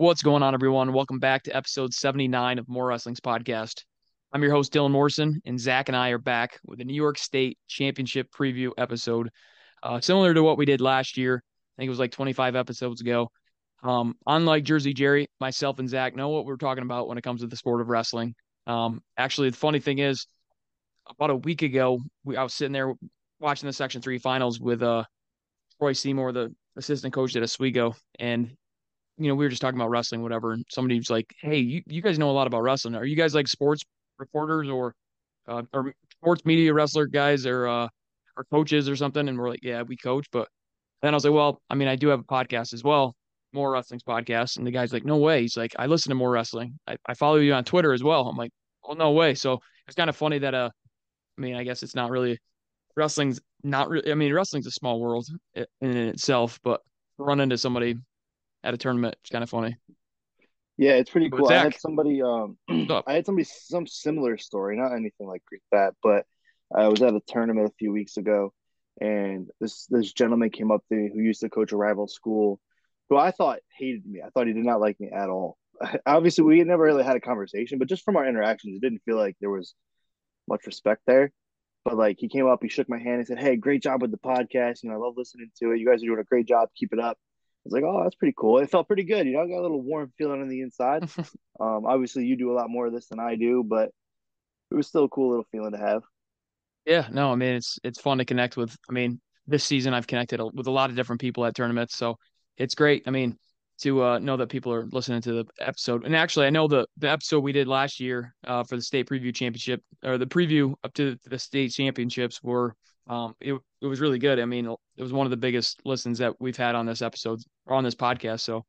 What's going on, everyone? Welcome back to episode 79 of More Wrestling's podcast. I'm your host, Dylan Morrison, and Zach and I are back with a New York State Championship preview episode, uh, similar to what we did last year. I think it was like 25 episodes ago. Um, unlike Jersey Jerry, myself and Zach know what we're talking about when it comes to the sport of wrestling. Um, actually, the funny thing is, about a week ago, we, I was sitting there watching the Section 3 finals with uh, Troy Seymour, the assistant coach at Oswego, and you know, we were just talking about wrestling, whatever, and somebody was like, "Hey, you, you guys know a lot about wrestling. Are you guys like sports reporters or uh, or sports media wrestler guys or uh, or coaches or something?" And we're like, "Yeah, we coach." But then I was like, "Well, I mean, I do have a podcast as well, More Wrestling's podcast." And the guy's like, "No way." He's like, "I listen to More Wrestling. I, I follow you on Twitter as well." I'm like, "Oh, no way." So it's kind of funny that uh, I mean, I guess it's not really wrestling's not really. I mean, wrestling's a small world in, in itself, but run into somebody at a tournament. It's kind of funny. Yeah, it's pretty cool. I had somebody, um, I had somebody some similar story, not anything like that, but I was at a tournament a few weeks ago, and this this gentleman came up to me who used to coach a rival school, who I thought hated me. I thought he did not like me at all. Obviously, we never really had a conversation, but just from our interactions, it didn't feel like there was much respect there. But like, he came up, he shook my hand, and said, "Hey, great job with the podcast. You know, I love listening to it. You guys are doing a great job. Keep it up." Was like, oh, that's pretty cool. It felt pretty good. You know, I got a little warm feeling on the inside. um, obviously, you do a lot more of this than I do, but it was still a cool little feeling to have. Yeah, no, I mean it's it's fun to connect with. I mean, this season I've connected with a lot of different people at tournaments, so it's great. I mean, to uh, know that people are listening to the episode. And actually, I know the the episode we did last year uh, for the state preview championship or the preview up to the state championships were um, it it was really good. I mean, it was one of the biggest listens that we've had on this episode or on this podcast. So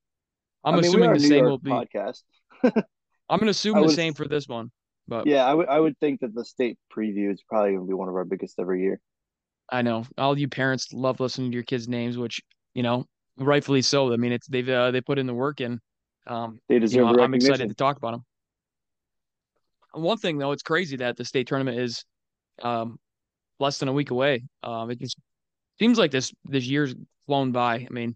I'm I mean, assuming the same will be podcast. I'm gonna assume the same for this one. But yeah, I would I would think that the state preview is probably gonna be one of our biggest every year. I know all you parents love listening to your kids' names, which you know rightfully so. I mean, it's they've uh, they put in the work and um, they deserve. You know, I'm excited to talk about them. One thing though, it's crazy that the state tournament is um, less than a week away. Um, it just seems like this this year's flown by. I mean,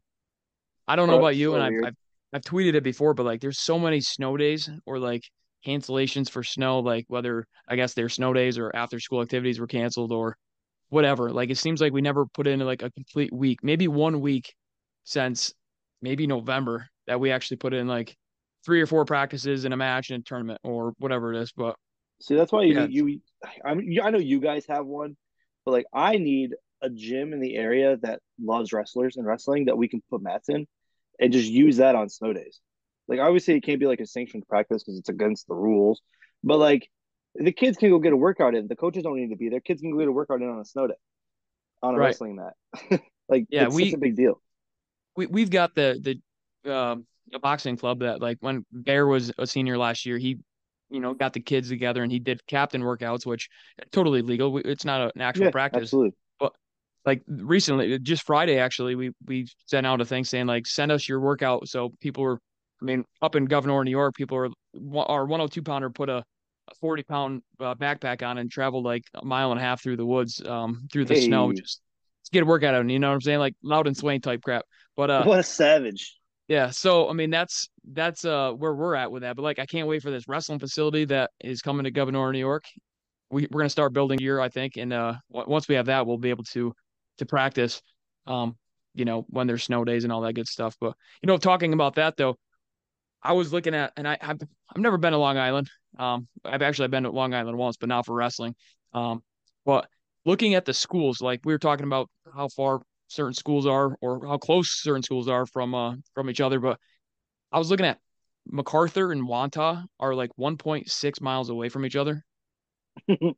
I don't know about you, so and I've, I've, I've tweeted it before, but like, there's so many snow days or like cancellations for snow, like whether I guess their snow days or after school activities were canceled or whatever. Like, it seems like we never put in like a complete week, maybe one week since maybe November that we actually put in like three or four practices in a match and a tournament or whatever it is. But see, that's why you, yeah. you, I mean, I know you guys have one, but like I need a gym in the area that loves wrestlers and wrestling that we can put mats in and just use that on snow days. Like obviously it can't be like a sanctioned practice because it's against the rules, but like the kids can go get a workout in. The coaches don't need to be there. Kids can go get a workout in on a snow day, on a right. wrestling mat. like yeah, it's we, such a big deal. We we've got the the um, a boxing club that like when Bear was a senior last year, he you know got the kids together and he did captain workouts, which totally legal. It's not an actual yeah, practice. Absolutely But like recently, just Friday actually, we we sent out a thing saying like send us your workout. So people were, I mean, up in Gouverneur, New York, people are our 102 pounder put a, a 40 pound uh, backpack on and traveled like a mile and a half through the woods, um, through the hey. snow, just to get a workout out. You know what I'm saying? Like Louden Swain type crap. But uh, what a savage. Yeah, so I mean that's that's uh where we're at with that. But like I can't wait for this wrestling facility that is coming to Gouverneur New York. We we're gonna start building here, I think, and uh once we have that, we'll be able to to practice. Um, you know, when there's snow days and all that good stuff. But you know, talking about that though, I was looking at, and I I've, I've never been to Long Island. Um, I've actually been to Long Island once, but not for wrestling. Um, but looking at the schools, like we were talking about how far certain schools are or how close certain schools are from uh from each other, but I was looking at MacArthur and Wantagh are like 1.6 miles away from each other. Did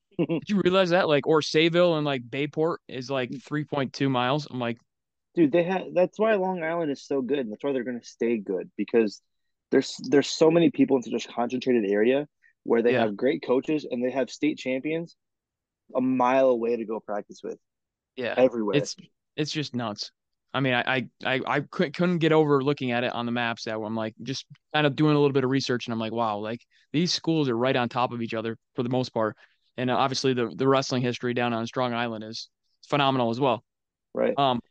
you realize that? Like, or Sayville and like Bayport is like 3.2 miles. I'm like, dude, they have that's why Long Island is so good. And that's why they're going to stay good because there's there's so many people in such a concentrated area where they yeah. have great coaches and they have state champions a mile away to go practice with. Yeah, everywhere. It's it's just nuts. I mean, I I I couldn't get over looking at it on the maps. That I'm like just kind of doing a little bit of research, and I'm like, wow, like these schools are right on top of each other for the most part. And obviously, the the wrestling history down on Strong Island is phenomenal as well. Right. Um,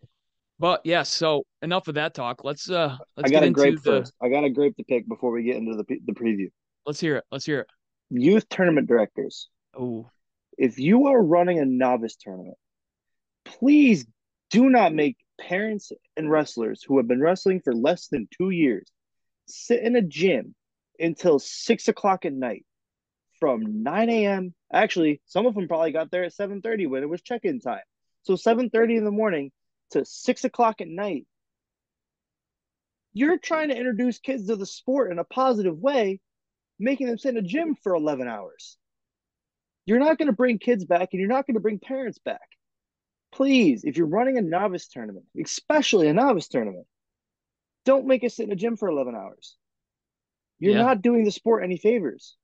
But yes, yeah, so enough of that talk. Let's uh let's I got get a grape the... first. I got a grape to pick before we get into the the preview. Let's hear it. Let's hear it. Youth tournament directors. Oh. If you are running a novice tournament, please do not make parents and wrestlers who have been wrestling for less than two years sit in a gym until six o'clock at night from 9 a.m. Actually, some of them probably got there at 7:30 when it was check-in time. So 7:30 in the morning to six o'clock at night. You're trying to introduce kids to the sport in a positive way, making them sit in a gym for 11 hours. You're not going to bring kids back and you're not going to bring parents back. Please, if you're running a novice tournament, especially a novice tournament, don't make us sit in a gym for 11 hours. You're yeah. not doing the sport any favors.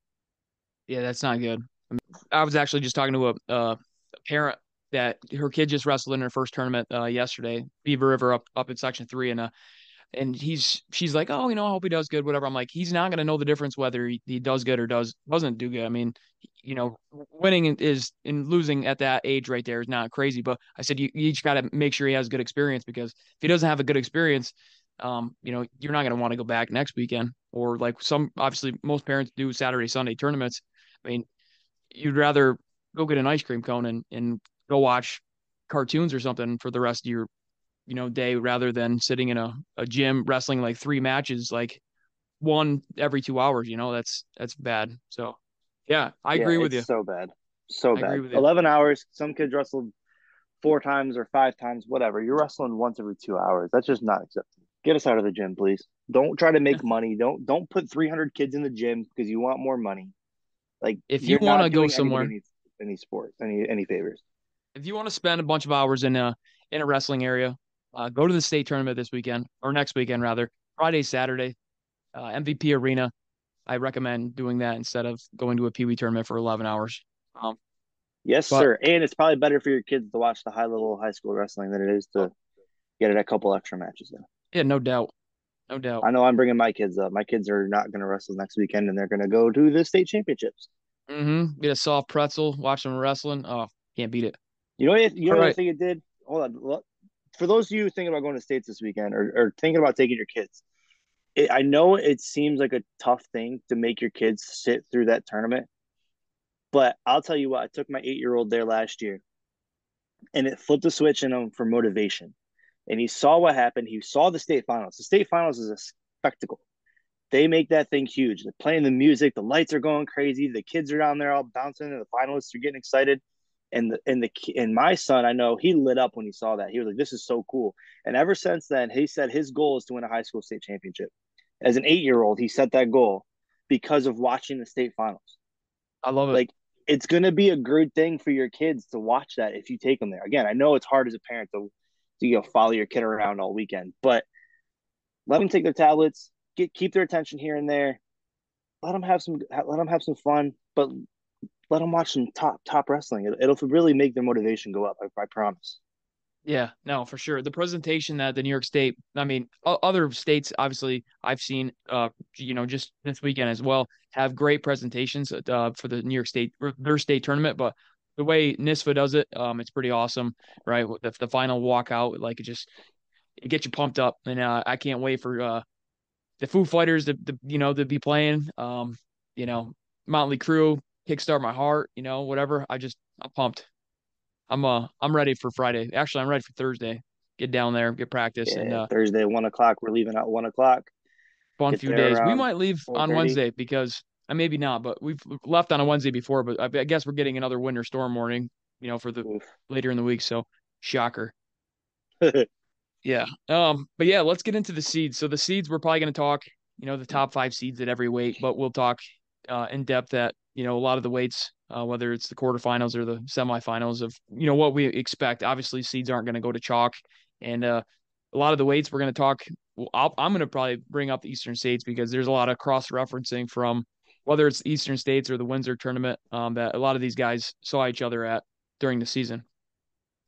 Yeah, that's not good. I was actually just talking to a, uh, a parent that her kid just wrestled in her first tournament uh, yesterday, Beaver River up up in Section Three, and uh, and he's she's like, oh, you know, I hope he does good, whatever. I'm like, he's not gonna know the difference whether he, he does good or does doesn't do good. I mean, you know, winning is and losing at that age right there is not crazy. But I said you, you each got to make sure he has good experience because if he doesn't have a good experience, um, you know, you're not gonna want to go back next weekend or like some obviously most parents do Saturday Sunday tournaments. I mean, you'd rather go get an ice cream cone and, and go watch cartoons or something for the rest of your, you know, day rather than sitting in a, a gym wrestling like three matches, like one every two hours, you know, that's, that's bad. So yeah, I yeah, agree with you. So bad. So I bad. 11 hours. Some kids wrestled four times or five times, whatever. You're wrestling once every two hours. That's just not acceptable. Get us out of the gym, please. Don't try to make money. Don't don't put 300 kids in the gym because you want more money. Like if you want to go somewhere, any, any sport, any any favors. If you want to spend a bunch of hours in a in a wrestling area, uh, go to the state tournament this weekend or next weekend rather, Friday, Saturday, uh, MVP Arena. I recommend doing that instead of going to a Pee Wee tournament for 11 hours. Um, yes, but, sir. And it's probably better for your kids to watch the high level high school wrestling than it is to get it a couple extra matches in. Yeah, no doubt. No doubt. I know I'm bringing my kids up. My kids are not going to wrestle next weekend, and they're going to go to the state championships. Mm-hmm. Get a soft pretzel, watch them wrestling. Oh, can't beat it. You know, what, you know what I think it did. Hold on. For those of you thinking about going to states this weekend, or, or thinking about taking your kids, it, I know it seems like a tough thing to make your kids sit through that tournament, but I'll tell you what. I took my eight year old there last year, and it flipped a switch in him for motivation and he saw what happened. He saw the state finals. The state finals is a spectacle. They make that thing huge. They're playing the music, the lights are going crazy, the kids are down there all bouncing, and the finalists are getting excited. And the and the and my son, I know he lit up when he saw that. He was like, "This is so cool." And ever since then, he said his goal is to win a high school state championship. As an eight year old, he set that goal because of watching the state finals. I love it. Like it's going to be a good thing for your kids to watch that if you take them there. Again, I know it's hard as a parent to to you know follow your kid around all weekend. But let them take their tablets, get keep their attention here and there. Let them have some let them have some fun, but let them watch some top top wrestling. It, will really make their motivation go up. I, I promise. Yeah, no, for sure. The presentation that the New York State, I mean, other states, obviously, I've seen, uh, you know, just this weekend as well, have great presentations uh, for the New York State, their state tournament. But the way NYSFA does it, um, it's pretty awesome, right? The, the final walkout, like it just it gets you pumped up, and uh, I can't wait for uh, the Foo Fighters to, to you know to be playing. Um, you know, Motley Crue, kickstart my heart, you know, whatever. I just I'm pumped. I'm uh I'm ready for Friday. Actually, I'm ready for Thursday. Get down there, get practice, yeah, and uh, Thursday one o'clock. We're leaving at one o'clock. Fun few days. We might leave on Wednesday because uh, maybe not, but we've left on a Wednesday before. But I, I guess we're getting another winter storm warning, you know, for the Oof. later in the week. So shocker. yeah. Um. But yeah, let's get into the seeds. So the seeds, we're probably going to talk, you know, the top five seeds at every weight, but we'll talk uh, in depth at you know a lot of the weights, uh, whether it's the quarterfinals or the semifinals of you know what we expect. Obviously, seeds aren't going to go to chalk, and uh, a lot of the weights we're going to talk. i am going to probably bring up the Eastern states because there's a lot of cross referencing from whether it's Eastern States or the Windsor tournament um, that a lot of these guys saw each other at during the season.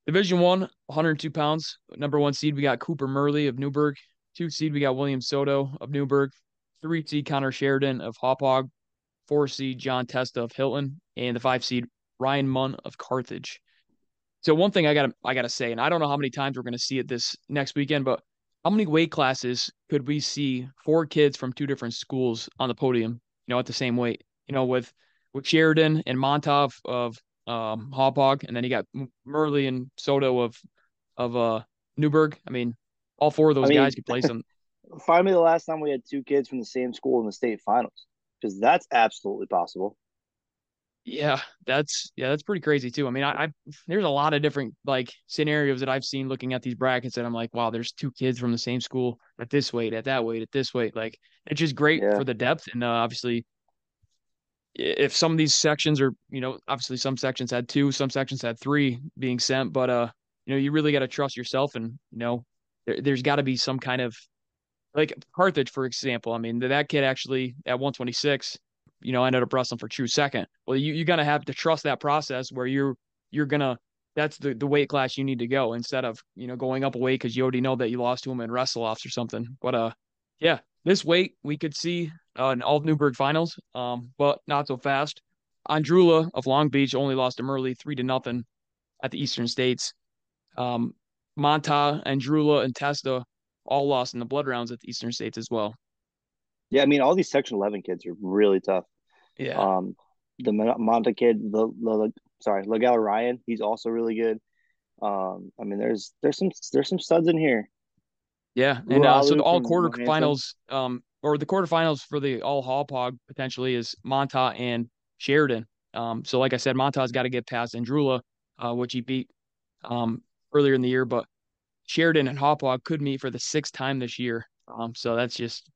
Division one, 102 pounds. Number one seed, we got Cooper Murley of Newburgh. Two seed, we got William Soto of Newburgh. Three seed, Connor Sheridan of Hauppauge. Four seed, John Testa of Hilton. And the five seed, Ryan Munn of Carthage. so one thing I gotta I gotta say, and I don't know how many times we're gonna see it this next weekend, but how many weight classes could we see four kids from two different schools on the podium, you know, at the same weight? You know, with with Sheridan and Montov of um Hauppauge, and then you got Murley and Soto of of uh Newburgh. I mean, all four of those I mean, guys could play some. Find me the last time we had two kids from the same school in the state finals, because that's absolutely possible. Yeah, that's yeah, that's pretty crazy too. I mean, I, I there's a lot of different like scenarios that I've seen looking at these brackets, and I'm like, wow, there's two kids from the same school at this weight, at that weight, at this weight. Like, it's just great yeah. for the depth, and uh, obviously, if some of these sections are, you know, obviously some sections had two, some sections had three being sent, but uh, you know, you really got to trust yourself, and you know, there, there's got to be some kind of like Carthage, for example. I mean, that kid actually at 126 you know, ended up wrestling for true second. Well, you you're gonna have to trust that process where you're you're gonna that's the the weight class you need to go instead of you know going up a weight because you already know that you lost to him in wrestle offs or something. But uh, yeah, this weight we could see uh, in all Newburgh finals, um, but not so fast. Andrula of Long Beach only lost to Murley three to nothing at the Eastern States. Um, Monta, Andrula, and Testa all lost in the blood rounds at the Eastern States as well. Yeah, I mean, all these Section 11 kids are really tough. Yeah. Um, the Monta kid, the, the sorry, Legal Ryan, he's also really good. Um, I mean, there's there's some there's some studs in here. Yeah, and uh, so the all quarterfinals, um, or the quarterfinals for the all Hauppauge potentially is Monta and Sheridan. Um, so like I said, Monta's got to get past Andrula, uh, which he beat um earlier in the year, but Sheridan and Hauppauge could meet for the sixth time this year. Um, so that's just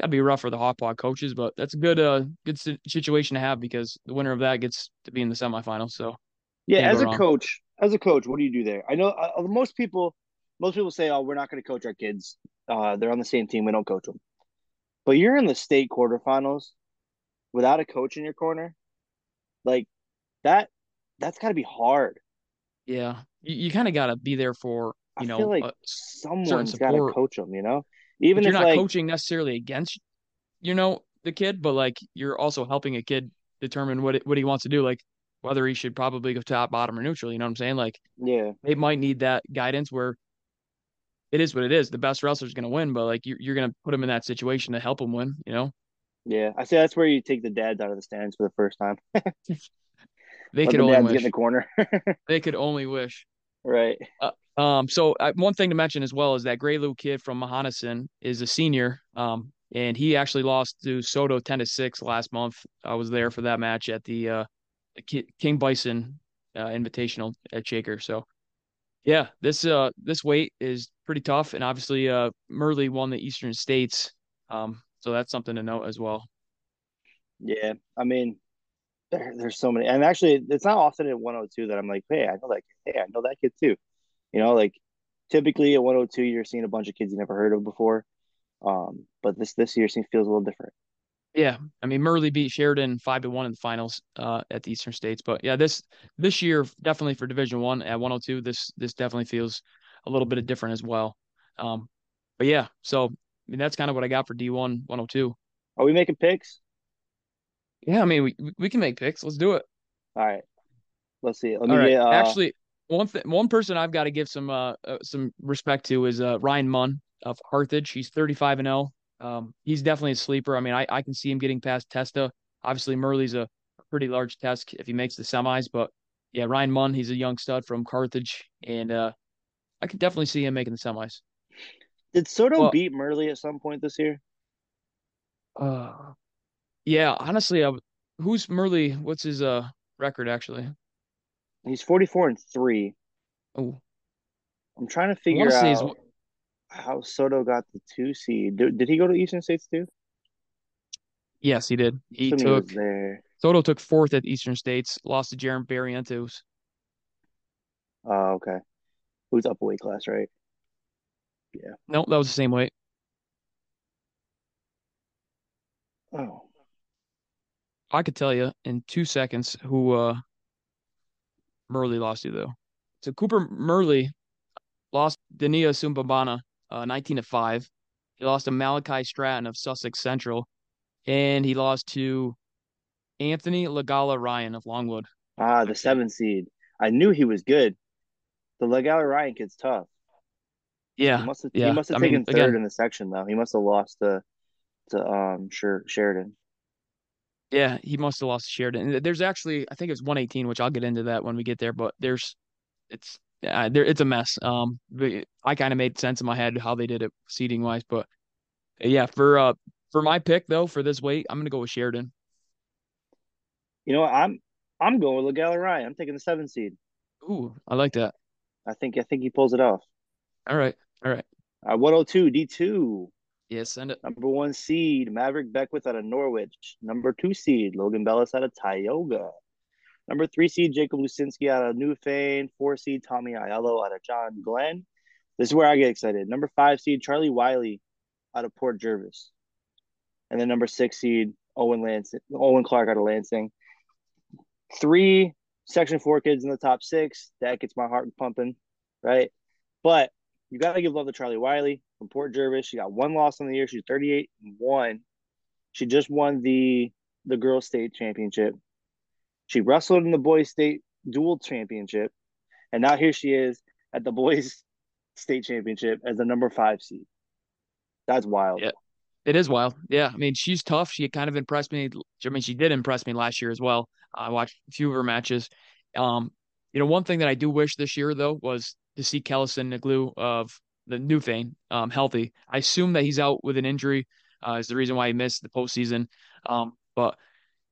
got to be rough for the Hauppauge coaches, but that's a good uh good situation to have because the winner of that gets to be in the semifinals. So yeah, as a wrong. coach, as a coach, what do you do there? I know uh, most people most people say, "Oh, we're not going to coach our kids. Uh, they're on the same team. We don't coach them." But you're in the state quarterfinals without a coach in your corner, like that. That's got to be hard. Yeah, you, you kind of got to be there for you I know like someone's got to coach them. You know, even if you're not like, coaching necessarily against, you know, the kid, but like you're also helping a kid determine what it, what he wants to do, like whether he should probably go top, bottom, or neutral. You know what I'm saying? Like, yeah, they might need that guidance where it is what it is. The best wrestler is going to win, but like you're, you're going to put him in that situation to help him win. You know? Yeah, I say that's where you take the dads out of the stands for the first time. they Let could the only wish. get in the corner. they could only wish. Right. Uh, um, so uh, one thing to mention as well is that Gray Lou kid from Mohonasen is a senior. Um, and he actually lost to Soto 10 to 6 last month. I was there for that match at the uh, King Bison uh, Invitational at Shaker. So yeah, this uh this weight is pretty tough, and obviously uh Murley won the Eastern States, um, so that's something to note as well. Yeah, I mean, there, there's so many, and actually, it's not often at 102 that I'm like, hey, I know that, hey, I know that kid too. You know, like typically at 102, you're seeing a bunch of kids you never heard of before. Um, but this this year seems feels a little different. Yeah, I mean Murley beat Sheridan five to one in the finals uh, at the Eastern States, but yeah, this this year definitely for Division One at 102, this this definitely feels a little bit different as well. Um, but yeah, so I mean that's kind of what I got for D1 102. Are we making picks? Yeah, I mean we we can make picks. Let's do it. All right, let's see. Let me All right. Get, uh... Actually, one th- one person I've got to give some uh, uh, some respect to is uh, Ryan Munn of Carthage. He's 35 and 0. Um, he's definitely a sleeper. I mean, I, I can see him getting past Testa. Obviously, Murley's a, a pretty large test if he makes the semis, but yeah, Ryan Munn, he's a young stud from Carthage, and uh, I could definitely see him making the semis. Did Soto well, beat Murley at some point this year? Uh, yeah, honestly, I, who's Murley? What's his uh record actually? He's 44 and 3. Oh. I'm trying to figure out how Soto got the two seed. Did, did he go to Eastern States too? Yes, he did. He took there. Soto took fourth at Eastern States, lost to Jaron Barrientos. Oh, okay. Who's up a weight class, right? Yeah. No, that was the same weight. Oh. I could tell you in two seconds who uh Murley lost to though. So Cooper Murley lost Dania Sumbabana uh, 19 to 5. He lost to Malachi Stratton of Sussex Central. And he lost to Anthony Lagala Ryan of Longwood. Ah, the seven seed. I knew he was good. the Legal Ryan kid's tough. Yeah, he must have, yeah. He must have taken mean, third again, in the section though. He must have lost to to um Sheridan. Yeah, he must have lost Sheridan. There's actually, I think it's 118, which I'll get into that when we get there. But there's, it's, uh, there, it's a mess. Um, I kind of made sense in my head how they did it seating wise, but yeah, for uh, for my pick though for this weight, I'm gonna go with Sheridan. You know, what? I'm I'm going with Legal Ryan. I'm taking the seven seed. Ooh, I like that. I think I think he pulls it off. All right, all right. Uh, 102 D2. Yes, it. Number one seed, Maverick Beckwith out of Norwich. Number two seed, Logan Bellis out of Tioga. Number three seed, Jacob Lucinski out of Newfane. Four seed, Tommy Aiello out of John Glenn. This is where I get excited. Number five seed, Charlie Wiley out of Port Jervis. And then number six seed, Owen Lansing, Owen Clark out of Lansing. Three section four kids in the top six. That gets my heart pumping, right? But you got to give love to Charlie Wiley from Port Jervis. She got one loss on the year. She's 38 and 1. She just won the the girls state championship. She wrestled in the boys state dual championship. And now here she is at the boys state championship as the number 5 seed. That's wild. Yeah. It is wild. Yeah. I mean, she's tough. She kind of impressed me. I mean, she did impress me last year as well. I watched a few of her matches. Um, you know, one thing that I do wish this year though was to see Kellison Naglu of the Newfane um, healthy. I assume that he's out with an injury. Uh, is the reason why he missed the postseason. Um, but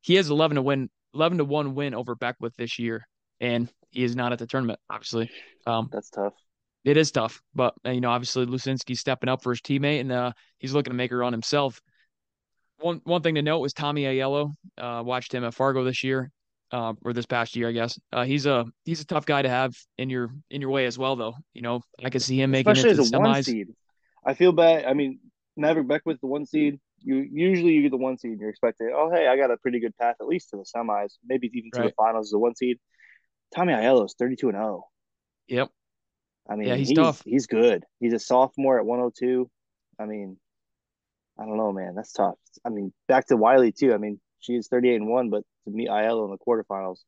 he has 11 to win, 11 to one win over Beckwith this year, and he is not at the tournament. Obviously, um, that's tough. It is tough, but you know, obviously Lucinski's stepping up for his teammate, and uh, he's looking to make a run himself. One one thing to note was Tommy Aiello. Uh, watched him at Fargo this year uh, or this past year, I guess. Uh, he's a he's a tough guy to have in your in your way as well, though. You know, I can see him making Especially it to as a semis. one seed. I feel bad. I mean, Maverick Beckwith, the one seed. You usually you get the one seed. You're expecting, oh hey, I got a pretty good path at least to the semis, maybe even to right. the finals as a one seed. Tommy Aiello is 32 and 0. Yep. I mean, yeah, he's, he's tough. He's good. He's a sophomore at 102. I mean, I don't know, man. That's tough. I mean, back to Wiley too. I mean, she's 38 and one, but to meet Aiello in the quarterfinals,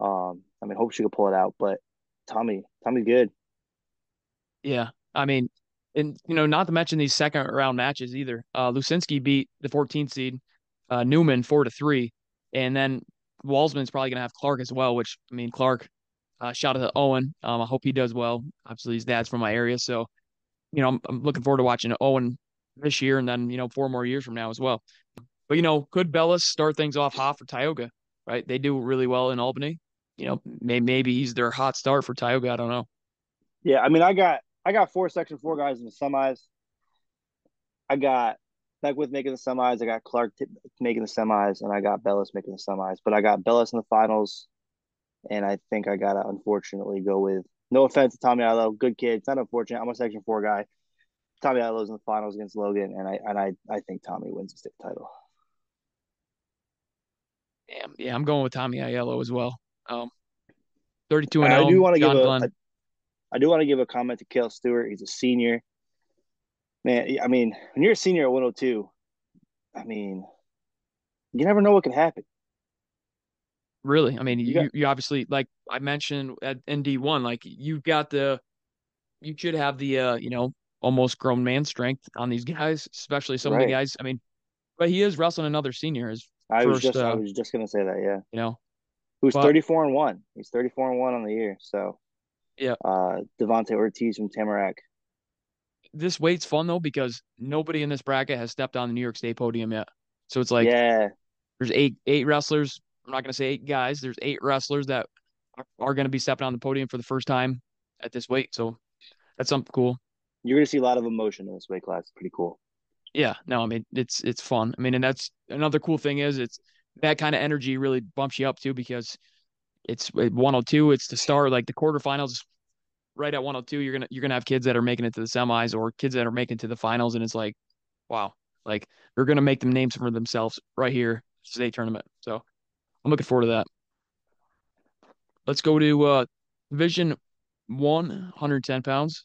um, I mean, hope she could pull it out. But Tommy, Tommy's good. Yeah, I mean, and you know, not to mention these second round matches either. Uh, Lucinski beat the 14th seed, uh, Newman four to three, and then Walsman's probably gonna have Clark as well. Which I mean, Clark, uh, shout out to Owen. Um, I hope he does well. Obviously, his dad's from my area, so you know, I'm, I'm looking forward to watching Owen this year, and then you know, four more years from now as well. But you know, could Bellis start things off hot for Tioga? Right, they do really well in Albany. You know, may, maybe he's their hot start for Tioga. I don't know. Yeah, I mean, I got I got four Section Four guys in the semis. I got Beckwith making the semis. I got Clark t- making the semis, and I got Bellis making the semis. But I got Bellis in the finals, and I think I gotta unfortunately go with. No offense to Tommy Aiello, good kid. It's not unfortunate. I'm a Section Four guy. Tommy Aiello's in the finals against Logan, and I and I I think Tommy wins the state title. Yeah, yeah, I'm going with Tommy Aiello as well. Um, 32 and 0. I do want to give a, I do want to give a comment to Kale Stewart. He's a senior. Man, I mean, when you're a senior at 102, I mean, you never know what could happen. Really, I mean, you, you, you obviously like I mentioned at ND one, like you've got the, you should have the, uh, you know, almost grown man strength on these guys, especially some right. of the guys. I mean, but he is wrestling another senior. His I was just uh, I was just gonna say that, yeah. You know, who's 34 and one. He's 34 and one on the year. So yeah, uh, Devonte Ortiz from Tamarac. This weight's fun though because nobody in this bracket has stepped on the New York State podium yet. So it's like yeah, there's eight eight wrestlers. I'm not gonna say eight guys. There's eight wrestlers that are, are gonna be stepping on the podium for the first time at this weight. So that's something cool. You're gonna see a lot of emotion in this weight class. Pretty cool. Yeah, no, I mean it's it's fun. I mean, and that's another cool thing is it's that kind of energy really bumps you up too because it's 102. It's the start, like the quarterfinals, right at 102. You're gonna you're gonna have kids that are making it to the semis or kids that are making to the finals, and it's like, wow, like they're gonna make them names for themselves right here state tournament. So I'm looking forward to that. Let's go to uh, Division One, 110 pounds.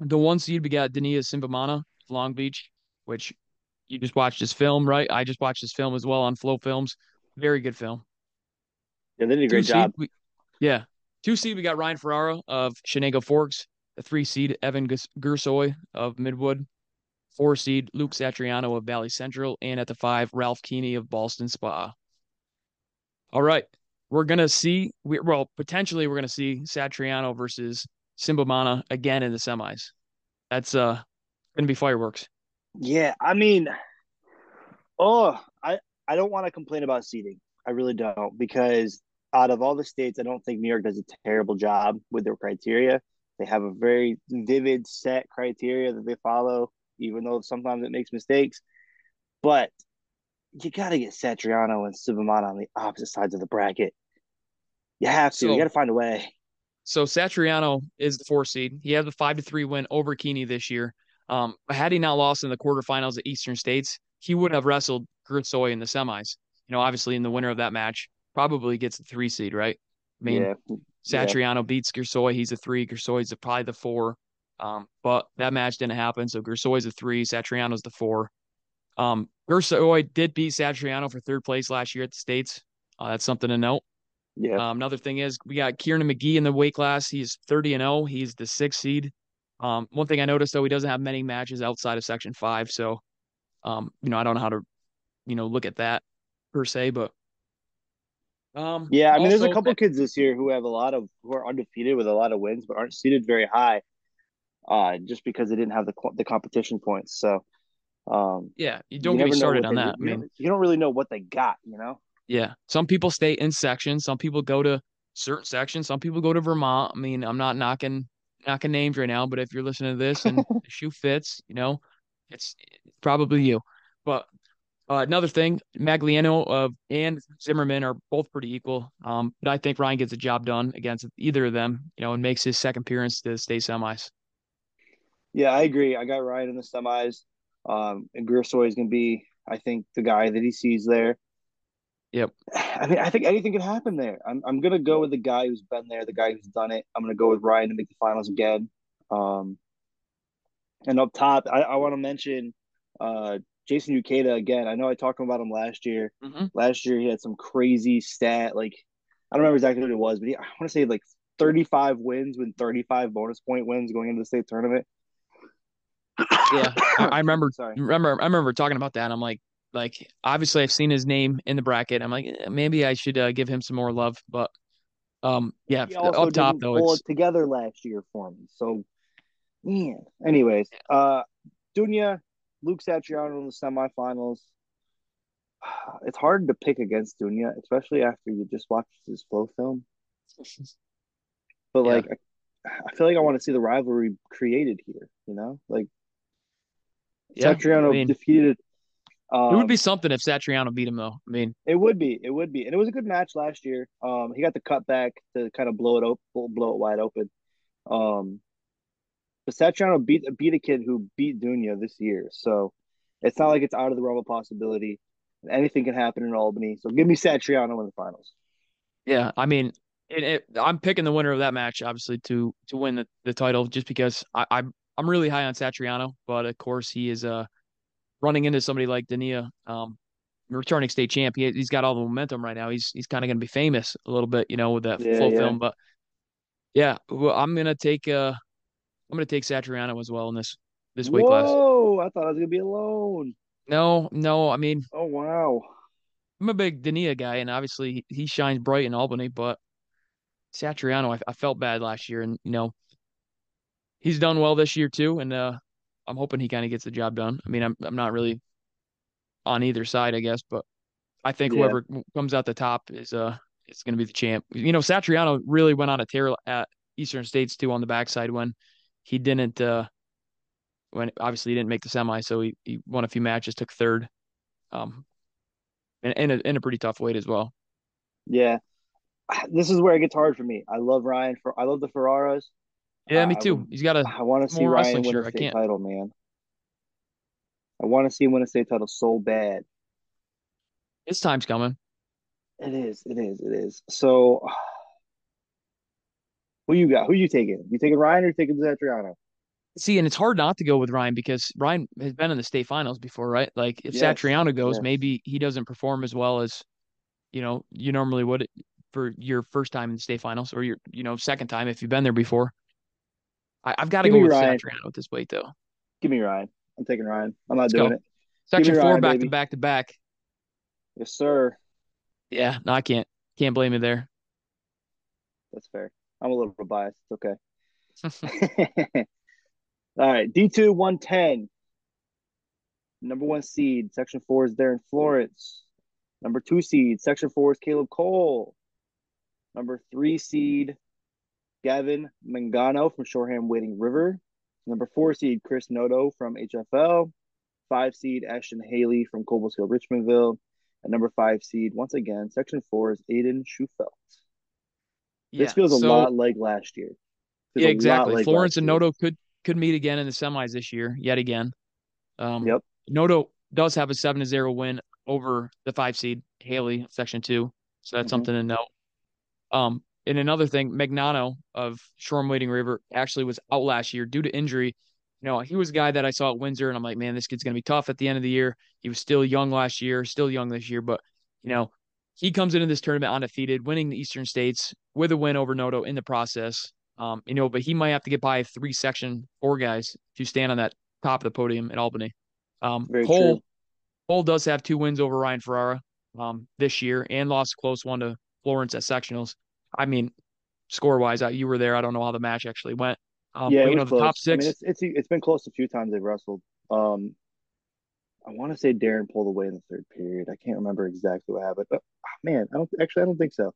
The one seed we got Dania Simbamana, Long Beach which you just watched his film, right? I just watched his film as well on Flow Films. Very good film. Yeah, they did a great job. We, yeah, two seed, we got Ryan Ferraro of Chenango Forks. The three seed, Evan Gursoy of Midwood. Four seed, Luke Satriano of Valley Central. And at the five, Ralph Keeney of Ballston Spa. All right. We're going to see, we, well, potentially we're going to see Satriano versus Simbamana again in the semis. That's uh going to be fireworks. Yeah. I mean, oh, I, I don't want to complain about seeding. I really don't because out of all the states, I don't think New York does a terrible job with their criteria. They have a very vivid set criteria that they follow, even though sometimes it makes mistakes. But you got to get Satriano and Subamana on the opposite sides of the bracket. You have to. So, you got to find a way. So Satriano is the four seed. He had the five to three win over Keeney this year. Um, had he not lost in the quarterfinals at Eastern States, he would have wrestled Gursoy in the semis. You know, obviously in the winner of that match probably gets the three seed, right? I mean, yeah. Satriano yeah. beats Gursoy. He's a three. Gursoy's probably the four. Um, but that match didn't happen. So Gursoy's a three. Satriano's the four. Um, Gursoy did beat Satriano for third place last year at the States. Uh, that's something to note. Yeah. Um, another thing is we got Kieran McGee in the weight class. He's 30 and 0. He's the sixth seed. Um, one thing I noticed though, he doesn't have many matches outside of section five. So, um, you know, I don't know how to, you know, look at that per se, but um, yeah, I mean, also, there's a couple kids this year who have a lot of who are undefeated with a lot of wins, but aren't seated very high, uh, just because they didn't have the the competition points. So, um, yeah, you don't you get me started on that. I mean, you don't really know what they got, you know. Yeah, some people stay in sections. Some people go to certain sections. Some people go to Vermont. I mean, I'm not knocking knocking names right now, but if you're listening to this and the shoe fits, you know, it's, probably you. But uh, another thing, Magliano uh, and Zimmerman are both pretty equal. Um, but I think Ryan gets the job done against either of them, you know, and makes his second appearance to the state semis. Yeah, I agree. I got Ryan in the semis. Um, and Gursoy is going to be, I think, the guy that he sees there. Yep. I mean, I think anything can happen there. I'm, I'm going to go with the guy who's been there, the guy who's done it. I'm going to go with Ryan to make the finals again. Um, and up top, I, I want to mention uh, Jason Ukeda again. I know I talked about him last year. Mm-hmm. Last year he had some crazy stat. Like I don't remember exactly what it was, but he, I want to say like 35 wins with 35 bonus point wins going into the state tournament. Yeah, I, I remember. Sorry. Remember, I remember talking about that. I'm like, like obviously I've seen his name in the bracket. I'm like, eh, maybe I should uh, give him some more love. But um, yeah, up top though, pull it's it together last year for me. So, man. Anyways, uh, Dunya Luke Satriano in the semifinals. It's hard to pick against Dunya, especially after you just watched his flow film. But yeah. like, I, I, feel like I want to see the rivalry created here. You know, like yeah, Satriano I mean, defeated. Um, it would be um, something if Satriano beat him, though. I mean, it would be, it would be, and it was a good match last year. Um, he got the cutback to kind of blow it open, blow it wide open. Um, but Satriano beat beat a kid who beat Dunya this year, so it's not like it's out of the realm of possibility. Anything can happen in Albany. So give me Satriano in the finals. Yeah, I mean, it, it, I'm picking the winner of that match, obviously, to to win the, the title, just because I, I'm I'm really high on Satriano, but of course he is uh running into somebody like Dania, um, returning state champ. He, has got all the momentum right now. He's he's kind of going to be famous a little bit, you know, with that yeah, full yeah. film. But yeah, well, I'm gonna take uh I'm going to take Satriano as well in this this weight Whoa, class. Oh, I thought I was going to be alone. No, no. I mean, oh wow. I'm a big Dania guy, and obviously he, he shines bright in Albany. But Satriano, I, I, felt bad last year, and you know he's done well this year too, and uh, I'm hoping he kind of gets the job done. I mean, I'm I'm not really on either side, I guess, but I think yeah. whoever comes out the top is uh it's going to be the champ. You know, Satriano really went on a tear at Eastern States too on the backside when he didn't uh when obviously he didn't make the semi, so he, he won a few matches, took third, um, and in a, in a pretty tough weight as well. Yeah, this is where it gets hard for me. I love Ryan for I love the Ferraras. Yeah, me too. He's got a. I want to see Ryan win a state title, man. I want to see him win a state title so bad. His time's coming. It is. It is. It is. So who you got? Who you taking? You taking Ryan or you taking Satriano? See, and it's hard not to go with Ryan because Ryan has been in the state finals before, right? Like if yes. Satriano goes, yes. maybe he doesn't perform as well as you know you normally would for your first time in the state finals or your you know second time if you've been there before. I, have got to go with Ryan. Satriano at this weight though. Give me Ryan. I'm taking Ryan. I'm not Let's doing go. it. Section four, Ryan, back baby. to back to back. Yes, sir. Yeah, no, I can't can't blame you there. That's fair. I'm a little biased. It's okay. All right, D2 110. Number one seed, section four is Darren Florence. Number two seed, section four is Caleb Cole. Number three seed, Gavin Mangano from Shoreham Wading River. Number four seed, Chris Noto from HFL. Five seed, Ashton Haley from Cobleskill Richmondville. And number five seed, once again, section four is Aiden Schufelt. Yeah, this feels a so, lot like last year. yeah, exactly. Like Florence and Noto could could meet again in the semis this year, yet again. Um, yep. Noto does have a seven to zero win over the five seed Haley, section two. So that's mm-hmm. something to note. Um, and another thing, Mangano of Shoreham Wading River actually was out last year due to injury. You know, he was a guy that I saw at Windsor, and I'm like, man, this kid's gonna be tough at the end of the year. He was still young last year, still young this year, but you know, he comes into this tournament undefeated, winning the Eastern States with a win over Noto in the process. Um, you know, but he might have to get by three section four guys to stand on that top of the podium at Albany. Um, Very Cole, true. Cole does have two wins over Ryan Ferrara um, this year and lost a close one to Florence at sectionals. I mean, score wise, you were there. I don't know how the match actually went. Um, yeah, but, you know, the top six. I mean, it's, it's it's been close a few times they've wrestled. Um, I want to say Darren pulled away in the third period. I can't remember exactly what happened, but oh, man, I don't actually. I don't think so.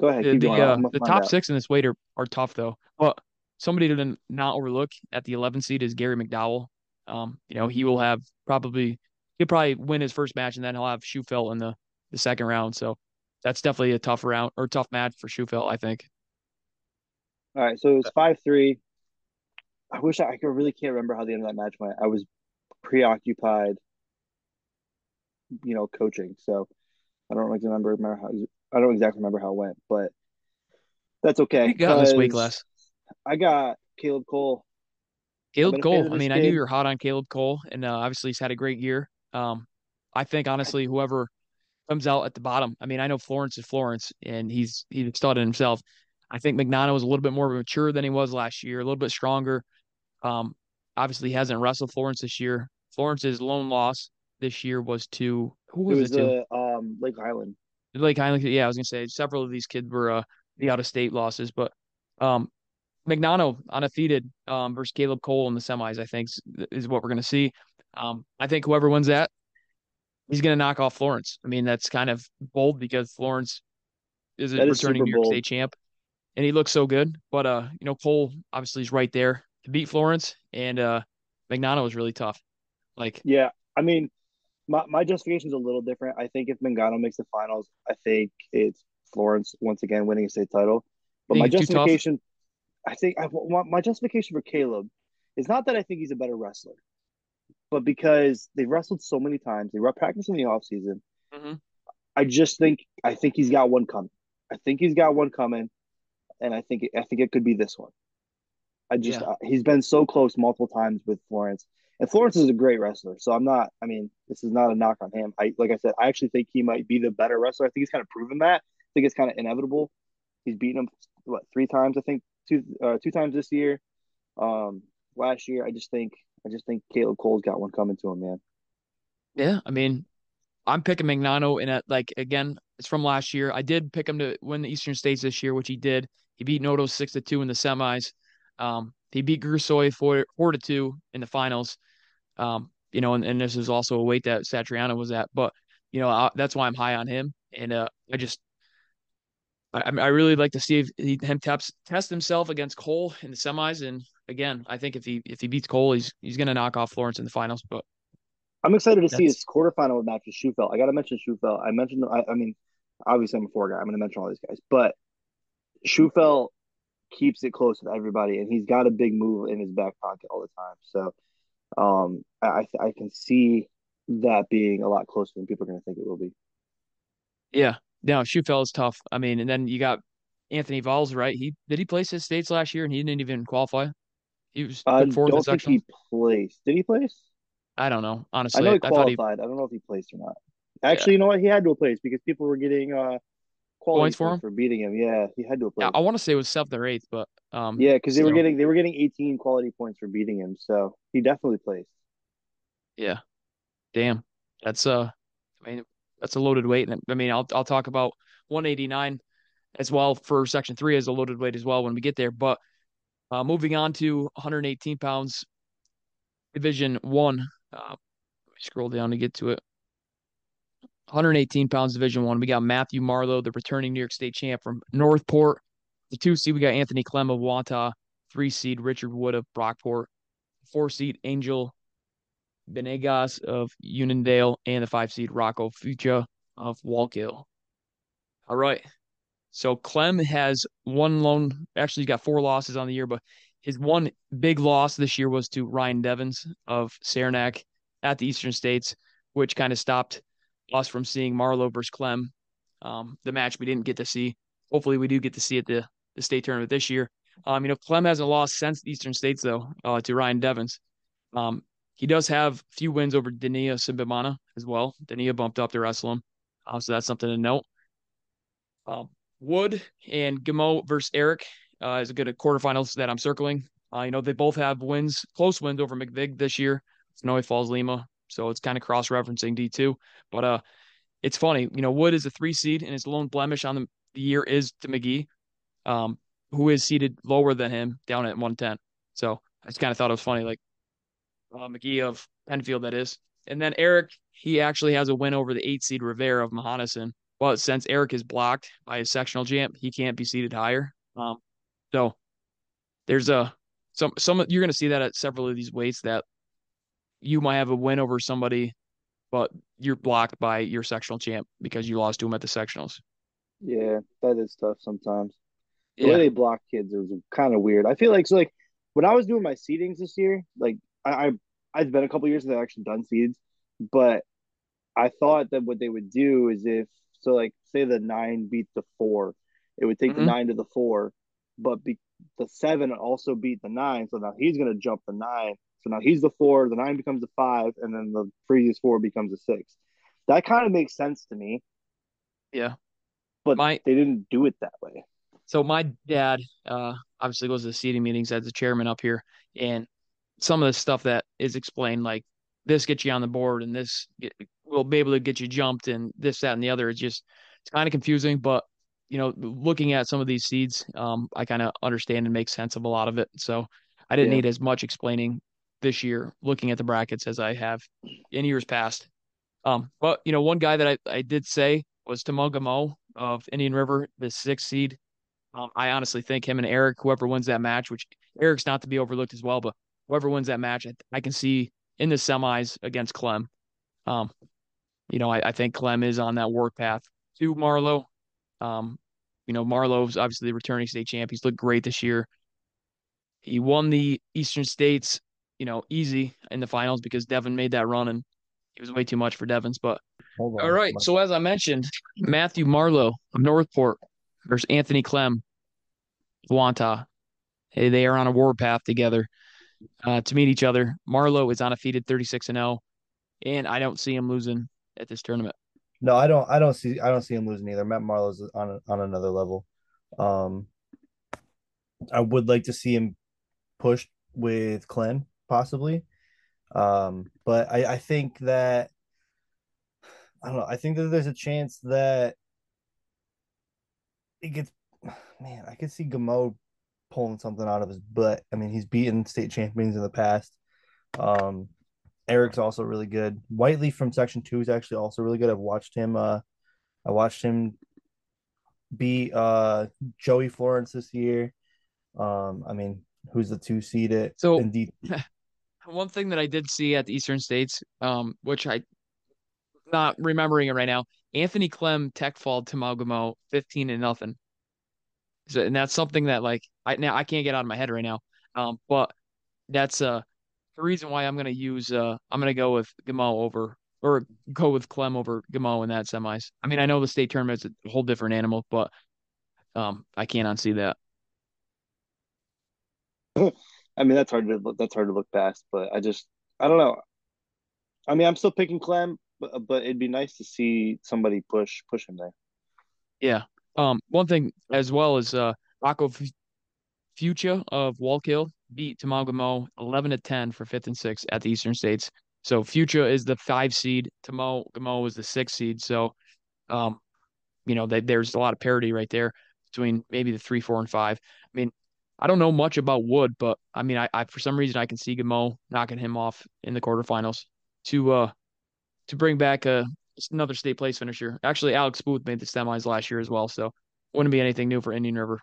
Go ahead. The, the, uh, the top out. six in this weight are, are tough though. Well, somebody to not overlook at the 11 seed is Gary McDowell. Um, you know, he will have probably he'll probably win his first match and then he'll have Schufelt in the the second round. So that's definitely a tough round or tough match for Schufelt, I think. All right, so it was five three. I wish I, I really can't remember how the end of that match went. I was preoccupied, you know, coaching. So I don't remember, remember how I don't exactly remember how it went, but that's okay. You got this week less. I got Caleb Cole. Caleb Cole. I mean, kid. I knew you were hot on Caleb Cole, and uh, obviously he's had a great year. Um, I think honestly, whoever comes out at the bottom. I mean, I know Florence is Florence, and he's he's started himself. I think Mangano was a little bit more mature than he was last year, a little bit stronger. Um, obviously, he hasn't wrestled Florence this year. Florence's lone loss this year was to who was it, was it to? Uh, um, Lake Highland. Lake Highland. Yeah, I was gonna say several of these kids were uh, the out of state losses, but um, Mangano undefeated um, versus Caleb Cole in the semis. I think is, is what we're gonna see. Um, I think whoever wins that, he's gonna knock off Florence. I mean, that's kind of bold because Florence is a returning New York. State champ, and he looks so good. But uh, you know, Cole obviously is right there to beat Florence, and uh, Mangano was really tough. Like, yeah, I mean, my, my justification is a little different. I think if Mangano makes the finals, I think it's Florence once again winning a state title. But my justification, I think I, my justification for Caleb is not that I think he's a better wrestler, but because they've wrestled so many times, they were practicing the off season. Mm-hmm. I just think I think he's got one coming. I think he's got one coming, and I think I think it could be this one. I just yeah. uh, he's been so close multiple times with Florence, and Florence is a great wrestler. So I'm not. I mean, this is not a knock on him. I like I said, I actually think he might be the better wrestler. I think he's kind of proven that. I think it's kind of inevitable. He's beaten him what three times? I think two uh, two times this year. Um, last year, I just think I just think Caleb Cole's got one coming to him, man. Yeah, I mean, I'm picking Mangano in a like again. It's from last year. I did pick him to win the Eastern States this year, which he did. He beat Noto six to two in the semis. Um, he beat Gursoy four four to two in the finals. Um, you know, and, and this is also a weight that Satriano was at, but you know I, that's why I'm high on him. And uh, I just I, I really like to see if he, him test test himself against Cole in the semis. And again, I think if he if he beats Cole, he's he's gonna knock off Florence in the finals. But I'm excited to see his quarterfinal match with Schufelt. I got to mention Schufelt. I mentioned I, I mean obviously I'm a four guy. I'm going to mention all these guys, but Schufelt keeps it close with everybody, and he's got a big move in his back pocket all the time. So um, I I can see that being a lot closer than people are going to think it will be. Yeah, no, Schufelt is tough. I mean, and then you got Anthony Valls, right? He did he place his states last year, and he didn't even qualify. He was I don't think he placed. Did he place? I don't know. Honestly, I know he qualified. I, he... I don't know if he placed or not. Actually, yeah. you know what? He had to place because people were getting uh quality points for him for beating him. Yeah, he had to. place. Yeah, I want to say it was seventh or eighth, but um, yeah, because they were getting they were getting 18 quality points for beating him, so he definitely placed. Yeah, damn, that's uh, I mean, that's a loaded weight, and I mean, I'll I'll talk about 189 as well for section three as a loaded weight as well when we get there, but uh, moving on to 118 pounds, division one. Uh, scroll down to get to it. 118 pounds, Division One. We got Matthew Marlowe, the returning New York State champ from Northport. The two seed, we got Anthony Clem of Wantagh. Three seed, Richard Wood of Brockport. Four seed, Angel Benegas of Unionville. And the five seed, Rocco Fucha of Wallkill. All right. So Clem has one lone, actually, he's got four losses on the year, but his one big loss this year was to Ryan Devens of Saranac at the Eastern States, which kind of stopped us from seeing Marlowe versus Clem, um, the match we didn't get to see. Hopefully, we do get to see it the the state tournament this year. Um, you know, Clem hasn't lost since the Eastern States though uh, to Ryan Devens. Um, he does have a few wins over Dania Simbimana as well. Dania bumped up to wrestle him, uh, so that's something to note. Um, Wood and Gamo versus Eric uh, is a good quarterfinals that I'm circling. Uh, you know, they both have wins, close wins over McVig this year. Honeoye Falls Lima, so it's kind of cross referencing D2. But uh, it's funny, you know, Wood is a three seed and his lone blemish on the, the year is to McGee, um, who is seated lower than him down at 110. So I just kind of thought it was funny, like uh, McGee of Penfield, that is. And then Eric, he actually has a win over the eight seed Rivera of Mohonasen. But since Eric is blocked by his sectional champ, he can't be seated higher. Um, so there's a some some you're going to see that at several of these weights that you might have a win over somebody, but you're blocked by your sectional champ because you lost to him at the sectionals. Yeah, that is tough sometimes. The yeah. way they block kids is kind of weird. I feel like so like when I was doing my seedings this year, like I, I I've been a couple years since I've actually done seeds, but I thought that what they would do is if so like say the nine beat the four, it would take mm-hmm. the nine to the four, but be, the seven also beat the nine, so now he's gonna jump the nine, so now he's the four, the nine becomes a five, and then the previous four becomes a six. That kind of makes sense to me. Yeah. But my, they didn't do it that way. So my dad uh, obviously goes to the seating meetings as the chairman up here, and some of the stuff that is explained, like this gets you on the board, and this will be able to get you jumped, and this, that, and the other. It's just it's kind of confusing, but you know, looking at some of these seeds, um, I kind of understand and make sense of a lot of it. So I didn't yeah. need as much explaining this year looking at the brackets as I have in years past. Um, but you know, one guy that I, I did say was Tamogamo of Indian River, the sixth seed. Um, I honestly think him and Eric, whoever wins that match, which Eric's not to be overlooked as well, but whoever wins that match, I, I can see in the semis against Clem. Um, you know, I, I think Clem is on that work path to Marlowe. Um, you know, Marlowe's obviously the returning state champ. He's looked great this year. He won the Eastern States you know, easy in the finals because Devin made that run and it was way too much for Devins. But on, all right. So as I mentioned, Matthew Marlowe of Northport versus Anthony Clem, Wantagh. Hey, they are on a warpath together uh, to meet each other. Marlowe is undefeated, 36 and 0, and I don't see him losing at this tournament. No, I don't. I don't see. I don't see him losing either. Matt Marlowe's on on another level. Um, I would like to see him pushed with Clem possibly. Um, but I, I think that I don't know. I think that there's a chance that it gets. Man, I could see Gamo pulling something out of his butt. I mean, he's beaten state champions in the past. Um, Eric's also really good. Whiteley from Section Two is actually also really good. I've watched him. Uh, I watched him beat uh Joey Florence this year. Um, I mean, who's the two seed so D- one thing that I did see at the Eastern States, um, which I not remembering it right now, Anthony Clem tech falled to Malgamo 15 and nothing. So, and that's something that like I now I can't get out of my head right now. Um, but that's uh the reason why I'm gonna use uh I'm gonna go with Gamo over or go with Clem over Gamo in that semis. I mean I know the state tournament's a whole different animal, but um I can't unsee that. I mean, that's hard to that's hard to look past, but I just I don't know. I mean, I'm still picking Clem, but but it'd be nice to see somebody push push him there. Yeah, Um, one thing as well is uh, Akko Future of Wallkill beat Tamagamo 11 to 10 for fifth and sixth at the Eastern States. So Future is the five seed, Tamagamo is the six seed. So, um, you know, they, there's a lot of parity right there between maybe the three, four, and five. I mean, I don't know much about Wood, but I mean, I, I for some reason I can see Gamo knocking him off in the quarterfinals to uh to bring back a another state place finisher. Actually, Alex Booth made the semis last year as well, so wouldn't be anything new for Indian River.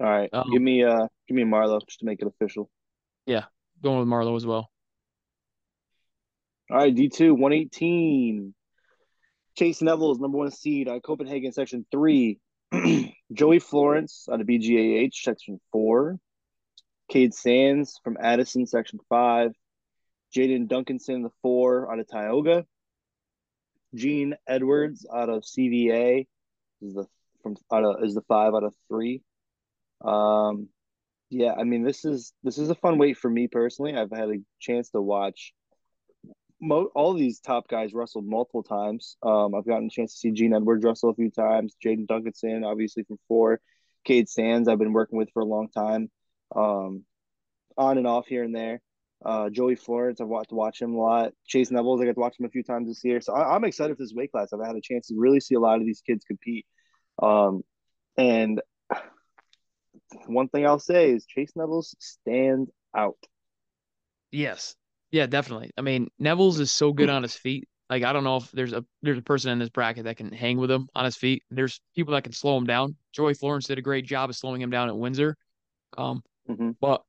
All right, um, give me uh give me Marlowe just to make it official. Yeah, going with Marlowe as well. All right, D two one eighteen. Chase Neville is number one seed on Copenhagen section three. Joey Florence out of BGAH section four. Cade Sands from Addison section five. Jaden Duncanson the four out of Tioga. Gene Edwards out of CVA is the from out of is the five out of three. Um, yeah, I mean this is this is a fun wait for me personally. I've had a chance to watch mo- all these top guys wrestled multiple times. Um, I've gotten a chance to see Gene Edwards wrestle a few times. Jaden Duncanson, obviously from four. Cade Sands, I've been working with for a long time. Um, on and off here and there. Uh, Joey Florence, I've watched watch him a lot. Chase Neville, I got to watch him a few times this year. So I, am excited for this weight class. I've had a chance to really see a lot of these kids compete. Um, and one thing I'll say is Chase Nevels stand out. Yes, yeah, definitely. I mean, Nevels is so good on his feet. Like I don't know if there's a there's a person in this bracket that can hang with him on his feet. There's people that can slow him down. Joey Florence did a great job of slowing him down at Windsor. Um, mm-hmm. but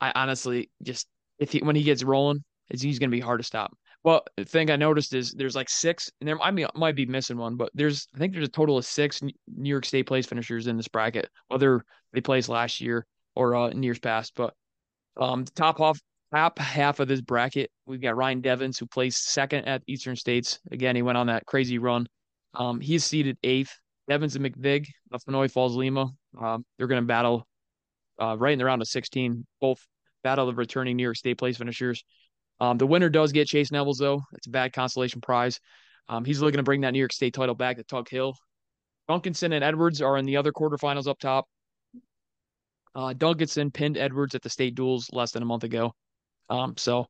I honestly just if he when he gets rolling, he's going to be hard to stop. Well, the thing I noticed is there's like six, and there I mean might be missing one, but there's I think there's a total of six New York State place finishers in this bracket, whether they placed last year or uh, in years past. But um, the top off top half of this bracket, we've got Ryan Devins, who placed second at Eastern States. Again, he went on that crazy run. Um, he's seated eighth. Devins and McVig of Honeoye Falls Lima. Um, they're going to battle uh, right in the round of 16, both battle of returning New York State place finishers. Um, the winner does get Chase Nevels, though. It's a bad consolation prize. Um, he's looking to bring that New York State title back to Tug Hill. Duncanson and Edwards are in the other quarterfinals up top. Uh, Duncanson pinned Edwards at the state duels less than a month ago. Um, so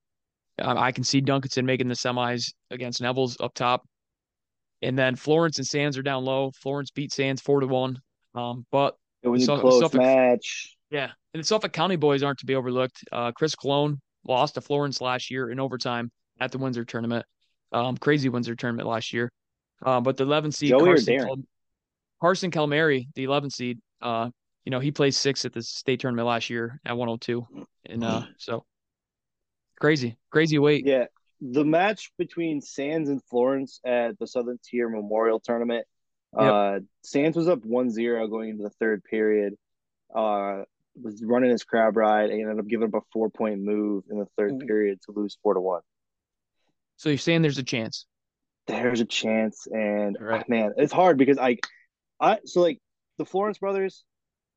um, I can see Duncanson making the semis against Nevels up top. And then Florence and Sands are down low. Florence beat Sands four to one. Um, but it was a close Suffolk, match. Yeah, and the Suffolk County boys aren't to be overlooked. Uh, Chris Cologne lost to Florence last year in overtime at the Windsor tournament. Um, crazy Windsor tournament last year. Uh, but the 11 seed Joey Carson, Cal- Carson Calmary, the 11 seed, uh, you know, he placed six at the state tournament last year at 102. And uh, so Crazy, crazy weight. Yeah. The match between Sands and Florence at the Southern Tier Memorial Tournament, yep. uh, Sands was up 1 0 going into the third period. Was running his crab ride and ended up giving up a four point move in the third mm. period to lose four to one. So you're saying there's a chance? There's a chance, and right. man, it's hard because I, I so like the Florence brothers,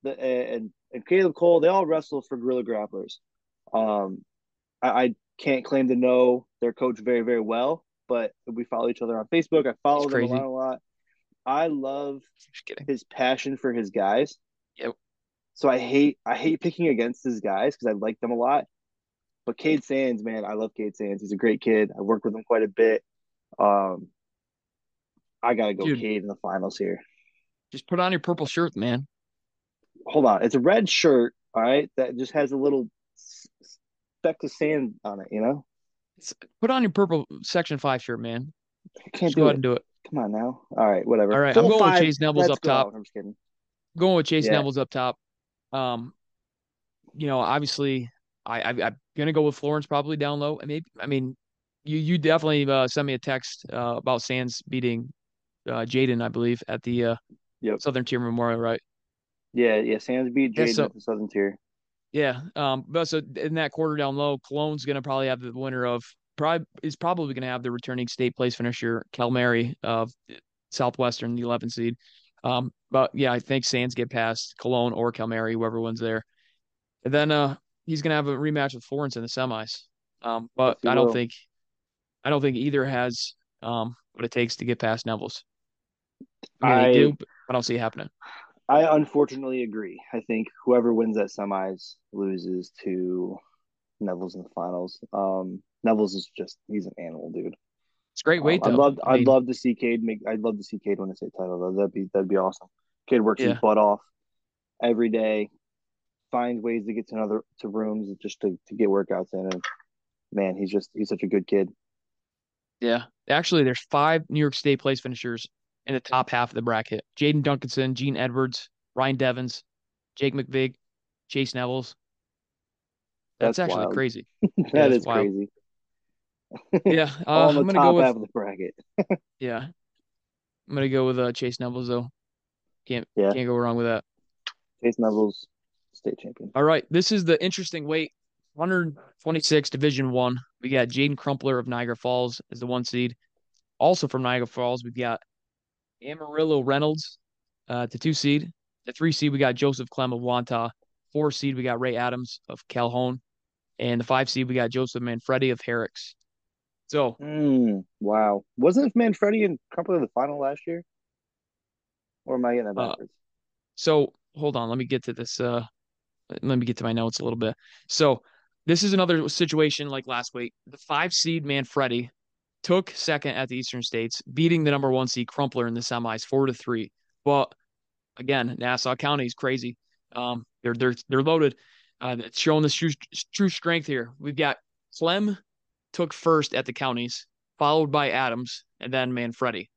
the and and Caleb Cole, they all wrestle for Guerrilla Grapplers. Um, I, I can't claim to know their coach very, very well, but we follow each other on Facebook. I follow them a lot, a lot. I love his passion for his guys. Yep. So I hate I hate picking against his guys because I like them a lot. But Cade Sands, man, I love Cade Sands. He's a great kid. I work with him quite a bit. Um, I gotta go Dude, Cade in the finals here. Just put on your purple shirt, man. Hold on, it's a red shirt. All right, that just has a little speck of sand on it, you know? Put on your purple section five shirt, man. I can't Just do go it. and do it. Come on now. All right, whatever. All right, Full I'm going five, with Chase Nevels up top. I'm just kidding. Going with Chase yeah. Nevels up top. Um, you know, obviously, I, I am gonna go with Florence probably down low. I mean, I mean, you you definitely uh, sent me a text uh, about Sands beating uh, Jaden, I believe, at the uh, yep. Southern Tier Memorial, right? Yeah, yeah. Sands beat Jaden yeah, so, at the Southern Tier. Yeah. Um, but so in that quarter down low, Cologne's to probably have the winner of probably is probably to have the returning state place finisher Calmary of Southwestern, the 11 seed. Um, but yeah, I think Sands get past Cologne or Calmary, whoever wins there. And then uh, he's going to have a rematch with Florence in the semis. Um, but I don't will. think I don't think either has um, what it takes to get past Nevels. I mean, I, do, I don't see it happening. I unfortunately agree. I think whoever wins that semis loses to Nevels in the finals. Um, Nevels is just he's an animal, dude. It's great weight. Um, I'd love I would love to see Cade make. I'd love to see Cade win a state title though. That'd be that'd be awesome. Cade works yeah. his butt off every day, finds ways to get to another to rooms just to, to get workouts in, and man, he's just he's such a good kid. Yeah, actually, there's five New York State place finishers in the top half of the bracket: Jaden Duncanson, Gene Edwards, Ryan Devens, Jake McVig, Chase Nevels. That's, That's actually wild. crazy. that yeah, is wild. crazy. Yeah, uh, I'm gonna go with the bracket. yeah, I'm gonna go with uh, Chase Nevels though. Can't yeah. can't go wrong with that. Chase Nevels, state champion. All right, this is the interesting weight. 126 Division One. We got Jaden Crumpler of Niagara Falls as the one seed. Also from Niagara Falls, we've got Amarillo Reynolds, uh, the two seed. The three seed, we got Joseph Clem of Wantagh. Four seed, we got Ray Adams of Calhoun. And the five seed, we got Joseph Manfredi of Herricks. So, mm, wow, wasn't Manfredi and Crumpler in the final last year? Or am I getting that uh, backwards? Uh, so hold on, let me get to this. Uh, let me get to my notes a little bit. So this is another situation like last week. The five seed Manfredi took second at the Eastern States, beating the number one seed Crumpler in the semis four to three. But again, Nassau County is crazy. Um, they're they're they're loaded. Uh, it's showing the true, true strength here. We've got Clem took first at the counties, followed by Adams, and then Manfredi.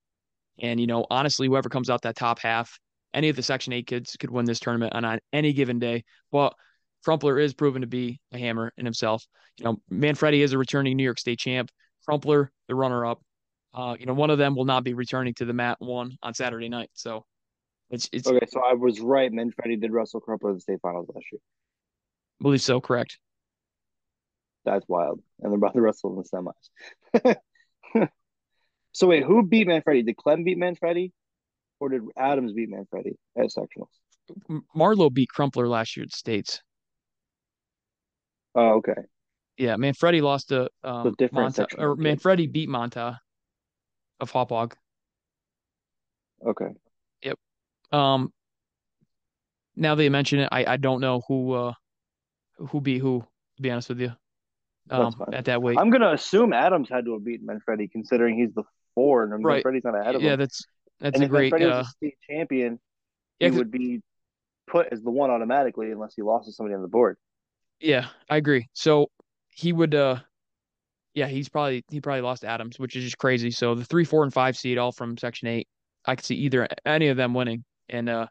And, you know, honestly, whoever comes out that top half, any of the Section 8 kids could win this tournament on, on any given day. But Crumpler is proven to be a hammer in himself. You know, Manfredi is a returning New York State champ. Crumpler, the runner up. Uh, you know, one of them will not be returning to the mat one on Saturday night. So it's, it's okay. So I was right. Manfredi did wrestle Crumpler in the state finals last year. I believe so. Correct. That's wild. And they're about to wrestle in the semis. so wait, who beat Manfredi? Did Clem beat Manfredi? Or did Adams beat Manfredi at sectionals? Marlowe beat Crumpler last year at States. Oh, okay. Yeah, Manfredi lost to um, different Monta, or Manfredi beat Monta of Hauppauge. Okay. Yep. Um. Now that you mention it, I I don't know who uh who beat who. To be honest with you um, at that weight. I'm gonna assume Adams had to have beaten Manfredi, considering he's the four, and right. Manfredi's not ahead of yeah, him. Yeah, that's that's and a great. Manfredi uh, was a state champion. Yeah, he would be put as the one automatically, unless he lost to somebody on the board. Yeah, I agree. So he would. uh Yeah, he's probably he probably lost Adams, which is just crazy. So the three, four, and five seed all from Section Eight. I could see either any of them winning, and uh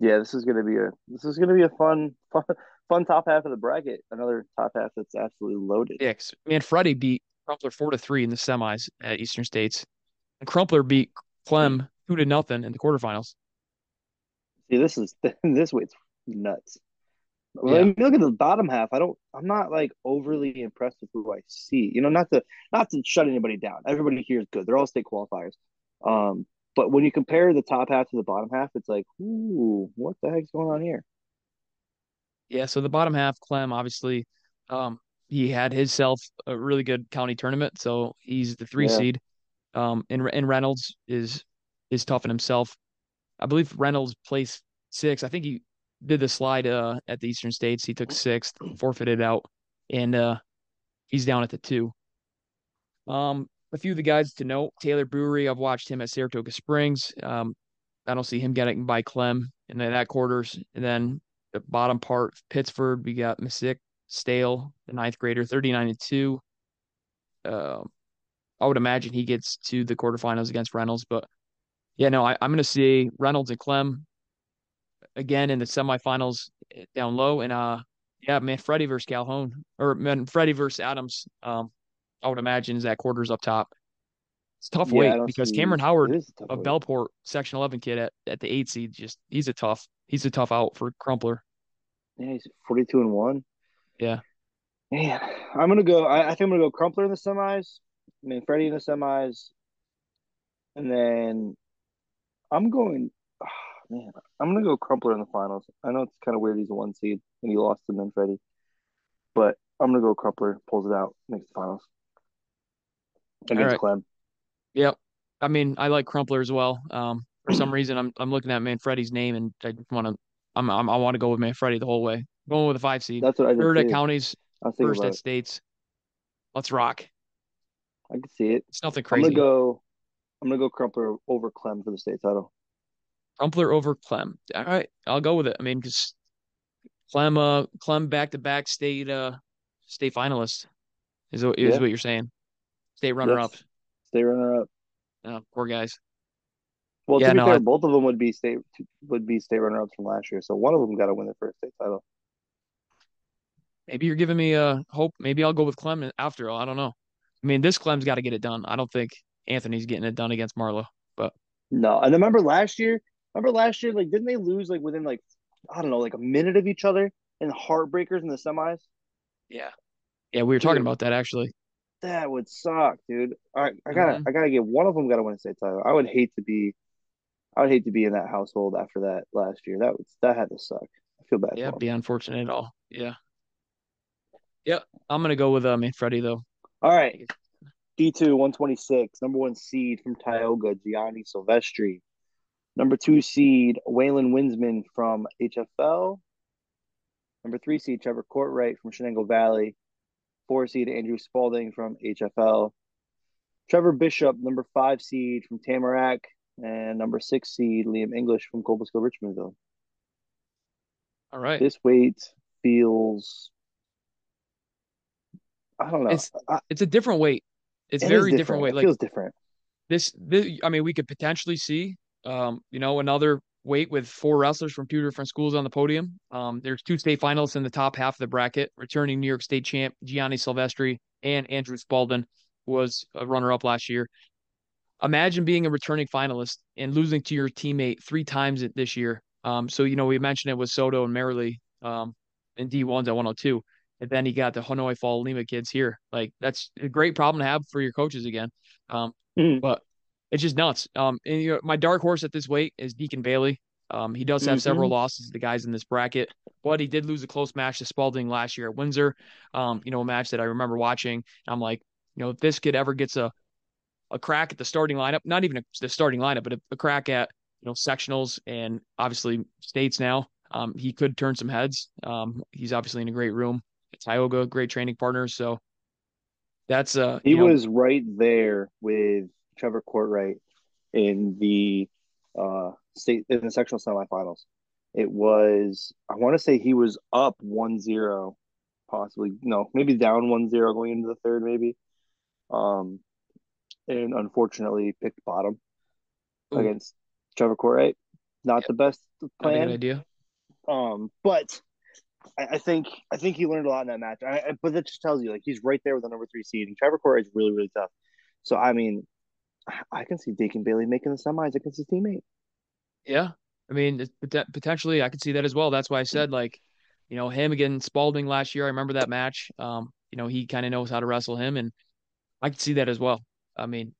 yeah, this is gonna be a this is gonna be a fun fun fun top half of the bracket. Another top half that's absolutely loaded. Yeah, Manfredi beat Crumpler four to three in the semis at Eastern States, and Crumpler beat Clem two to nothing in the quarterfinals. See, this is this weight's nuts. Yeah. I mean, look at the bottom half. I don't. I'm not like overly impressed with who I see. You know, not to not to shut anybody down. Everybody here is good. They're all state qualifiers. Um, but when you compare the top half to the bottom half, it's like, ooh, what the heck's going on here? Yeah, so the bottom half, Clem, obviously, um, he had himself a really good county tournament, so he's the three yeah. seed. Um, and and Reynolds is is tough in himself. I believe Reynolds placed six. I think he did the slide uh at the Eastern States. He took sixth, forfeited out, and uh he's down at the two. Um, a few of the guys to note: Taylor Brewery. I've watched him at Saratoga Springs. Um, I don't see him getting by Clem in that quarters. And then the bottom part, Pittsford, we got Masick, Stale, the ninth grader, 39 and 2. Uh, I would imagine he gets to the quarterfinals against Reynolds. But yeah, no, I, am going to see Reynolds and Clem again in the semifinals eh, down low. And uh, yeah, Manfredi versus Calhoun or Manfredi versus Adams. Um, I would imagine is that quarters up top. It's tough yeah, weight because Cameron Howard of weight. Bellport, Section 11 kid at, at the eight seed, just he's a tough he's a tough out for Crumpler. Yeah, he's 42 and one. Yeah. Man, I'm gonna go. I, I think I'm gonna go Crumpler in the semis. I mean, Freddie in the semis, and then I'm going. Oh, man, I'm gonna go Crumpler in the finals. I know it's kind of weird. He's a one seed and he lost to Manfredi, but I'm gonna go Crumpler pulls it out, makes the finals against right. Clem. Yep. I mean, I like Crumpler as well. Um, for some reason, I'm I'm looking at Manfredi's name and I want to I'm, I'm, i want to go with Manfredi the whole way. Going with a five seed. That's what I third at counties, first at states. Let's rock. I can see it. It's nothing crazy. I'm gonna go. I'm gonna go Crumpler over Clem for the state title. Crumpler over Clem. All right, I'll go with it. I mean, because Clem, uh, Clem back to back state, uh, state finalist is, is yeah. what you're saying. State runner yes. up. State runner up. Oh, poor guys. Well, yeah, to be no, fair, I... both of them would be state would be state runner ups from last year. So one of them got to win the first state title. Maybe you're giving me a uh, hope. Maybe I'll go with Clem after all. I don't know. I mean, this Clem's got to get it done. I don't think Anthony's getting it done against Marlowe. But no, and remember last year. Remember last year, like didn't they lose like within like I don't know, like a minute of each other in heartbreakers in the semis? Yeah, yeah, we were talking about that actually. That would suck, dude. All right, I gotta, mm-hmm. I gotta get one of them. Got to win a state title. I would hate to be I would hate to be in that household after that last year. That was that had to suck. I feel bad. Yeah, be unfortunate at all. Yeah. Yep. I'm gonna go with um Freddie though. All right. D two one twenty six, number one seed from Tioga, Gianni Silvestri. Number two seed, Waylon Winsman from HFL. Number three seed, Trevor Courtwright from Chenango Valley. Four seed, Andrew Spalding from HFL. Trevor Bishop, number five seed from Tamarac and number six seed Liam English from Cobleskill Richmondville. All right. This weight feels I don't know. It's it's a different weight. It's it very different. different weight. It like feels different. This, this I mean, we could potentially see um, you know, another weight with four wrestlers from two different schools on the podium. Um, there's two state finalists in the top half of the bracket, returning New York State champ Gianni Silvestri and Andrew Spalding was a runner up last year imagine being a returning finalist and losing to your teammate three times this year. Um, so you know we mentioned it with Soto and Merrily um, in D ones at 102, and then he got the Honeoye Fall Lima kids here. Like that's a great problem to have for your coaches again. Um, mm. But it's just nuts. Um, and you know, my dark horse at this weight is Deacon Bailey. Um, he does have mm-hmm. several losses. To the guys in this bracket, but he did lose a close match to Spalding last year at Windsor. Um, you know, a match that I remember watching. I'm like, you know, if this kid ever gets a a crack at the starting lineup, not even a, the starting lineup, but a, a, crack at you know sectionals and obviously states now. Um, he could turn some heads. Um, he's obviously in a great room. At Tioga, great training partner. So that's uh he was know, right there with Trevor Courtwright in the uh state in the sectional semifinals. It was I want to say he was up 1-0, possibly no, maybe down 1-0 going into the third, maybe. Um, and unfortunately picked bottom Ooh. against Trevor Courtwright. Not yep. the best plan. idea. Um, but I, I, think I think he learned a lot in that match. I, I, but that just tells you like he's right there with the number three seed, and Trevor Courtwright is really really tough. So I mean, I can see Deacon Bailey making the semis against his teammate. Yeah, I mean potentially I could see that as well. That's why I said like, you know, him against Spalding last year. I remember that match. Um, you know, he kind of knows how to wrestle him, and I could see that as well. I mean,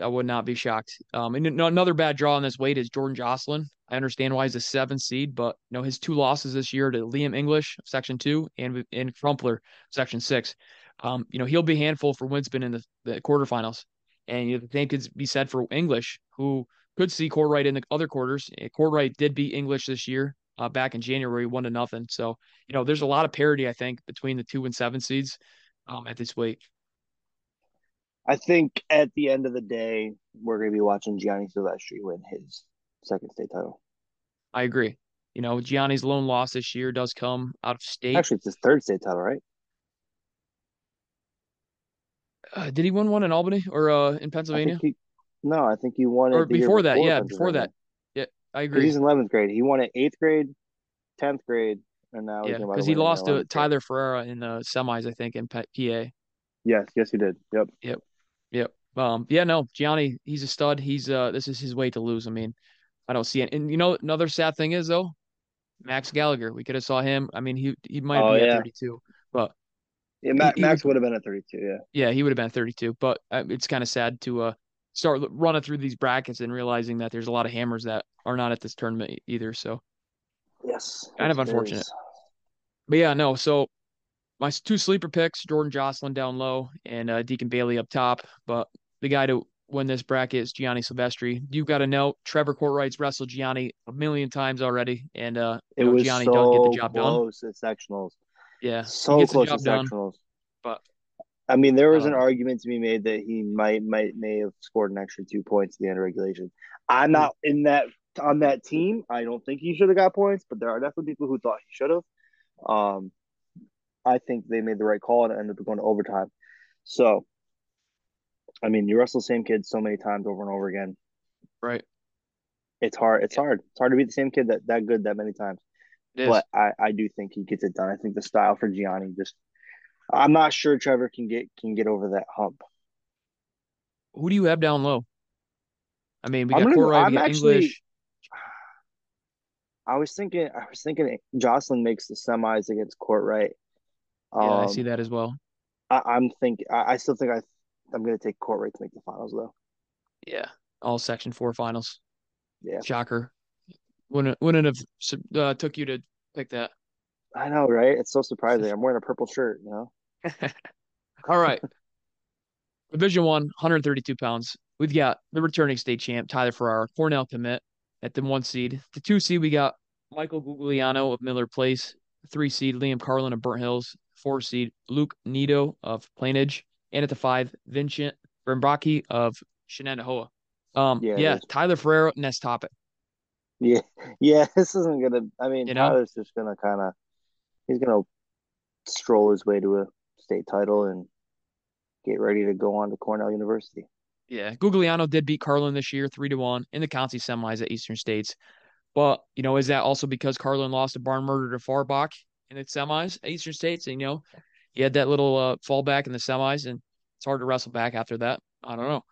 I would not be shocked. Um, and another bad draw on this weight is Jordan Jocelyn. I understand why he's a seven seed, but you know his two losses this year to Liam English, Section Two, and and Crumpler, Section Six. Um, you know he'll be handful for Winsman in the, the quarterfinals, and you know, the same could be said for English, who could see Courtwright in the other quarters. Courtwright did beat English this year, uh, back in January, one to nothing. So you know there's a lot of parity, I think, between the two and seven seeds um, at this weight. I think at the end of the day, we're going to be watching Gianni Silvestri win his second state title. I agree. You know, Gianni's lone loss this year does come out of state. Actually, it's his third state title, right? Uh, did he win one in Albany or uh, in Pennsylvania? I he, no, I think he won or before that. yeah, before that. Yeah, I agree. He's in eleventh grade. He won it eighth grade, tenth grade, and now yeah, because he lost to Tyler Ferreira in the semis, I think, in PA. Yes, yes, he did. Yep. Yep. Yep. Um, yeah, no, Gianni, he's a stud. He's uh, this is his way to lose. I mean, I don't see it. And you know, another sad thing is though, Max Gallagher. We could have saw him. I mean, he he might oh, be yeah. at 32, but yeah, Ma- he, Max would have been at 32. Yeah. Yeah, he would have been at 32. But uh, it's kind of sad to uh start running through these brackets and realizing that there's a lot of hammers that are not at this tournament either. So yes, kind of unfortunate. Is. But yeah, no. So my two sleeper picks, Jordan Jocelyn down low and uh, Deacon Bailey up top. But the guy to win this bracket is Gianni Silvestri. You've got to know Trevor Kortwright's wrestled Gianni a million times already, and uh, it know, was Gianni so does get the job close done. at sectionals. Yeah, so close at sectionals. but I mean, there was an um, argument to be made that he might might may have scored an extra two points at the end of regulation. I'm not in that on that team. I don't think he should have got points, but there are definitely people who thought he should have. Um, I think they made the right call and ended up going to overtime. So, I mean, you wrestle the same kid so many times over and over again. Right. It's hard. It's yeah. hard. It's hard to beat the same kid that, that good that many times. But I, I do think he gets it done. I think the style for Gianni just I'm not sure Trevor can get can get over that hump. Who do you have down low? I mean, we got Kortwright, we got actually, English. I was thinking, I was thinking Jocelyn makes the semis against Kortwright. Um, yeah, I see um, that as well. I, am think, I, I, still think I, I'm going to take Kortwright to make the finals though. Yeah, all Section Four finals. Yeah, shocker. Wouldn't wouldn't have uh, took you to pick that. I know, right? It's so surprising. I'm wearing a purple shirt, you know. all right. Division one, 132 pounds. We've got the returning state champ, Tyler Ferrara, Cornell commit at the one seed. The two seed, we got Michael Gugliano of Miller Place. Three seed, Liam Carlin of Burnt Hills. Four seed, Luke Nito of Plainedge. And at the five, Vincent Brimbraki of Shenendehowa. Um, yeah, yeah Tyler Ferrara, next topic. Yeah, yeah, this isn't gonna. I mean, you Tyler's just gonna kind of, he's gonna stroll his way to a state title and get ready to go on to Cornell University. Yeah, Gugliano did beat Carlin this year, three to one in the county semis at Eastern States. But you know, is that also because Carlin lost a barn murder to Farbach in the semis at Eastern States? And you know, he had that little uh, fallback in the semis, and it's hard to wrestle back after that. I don't know.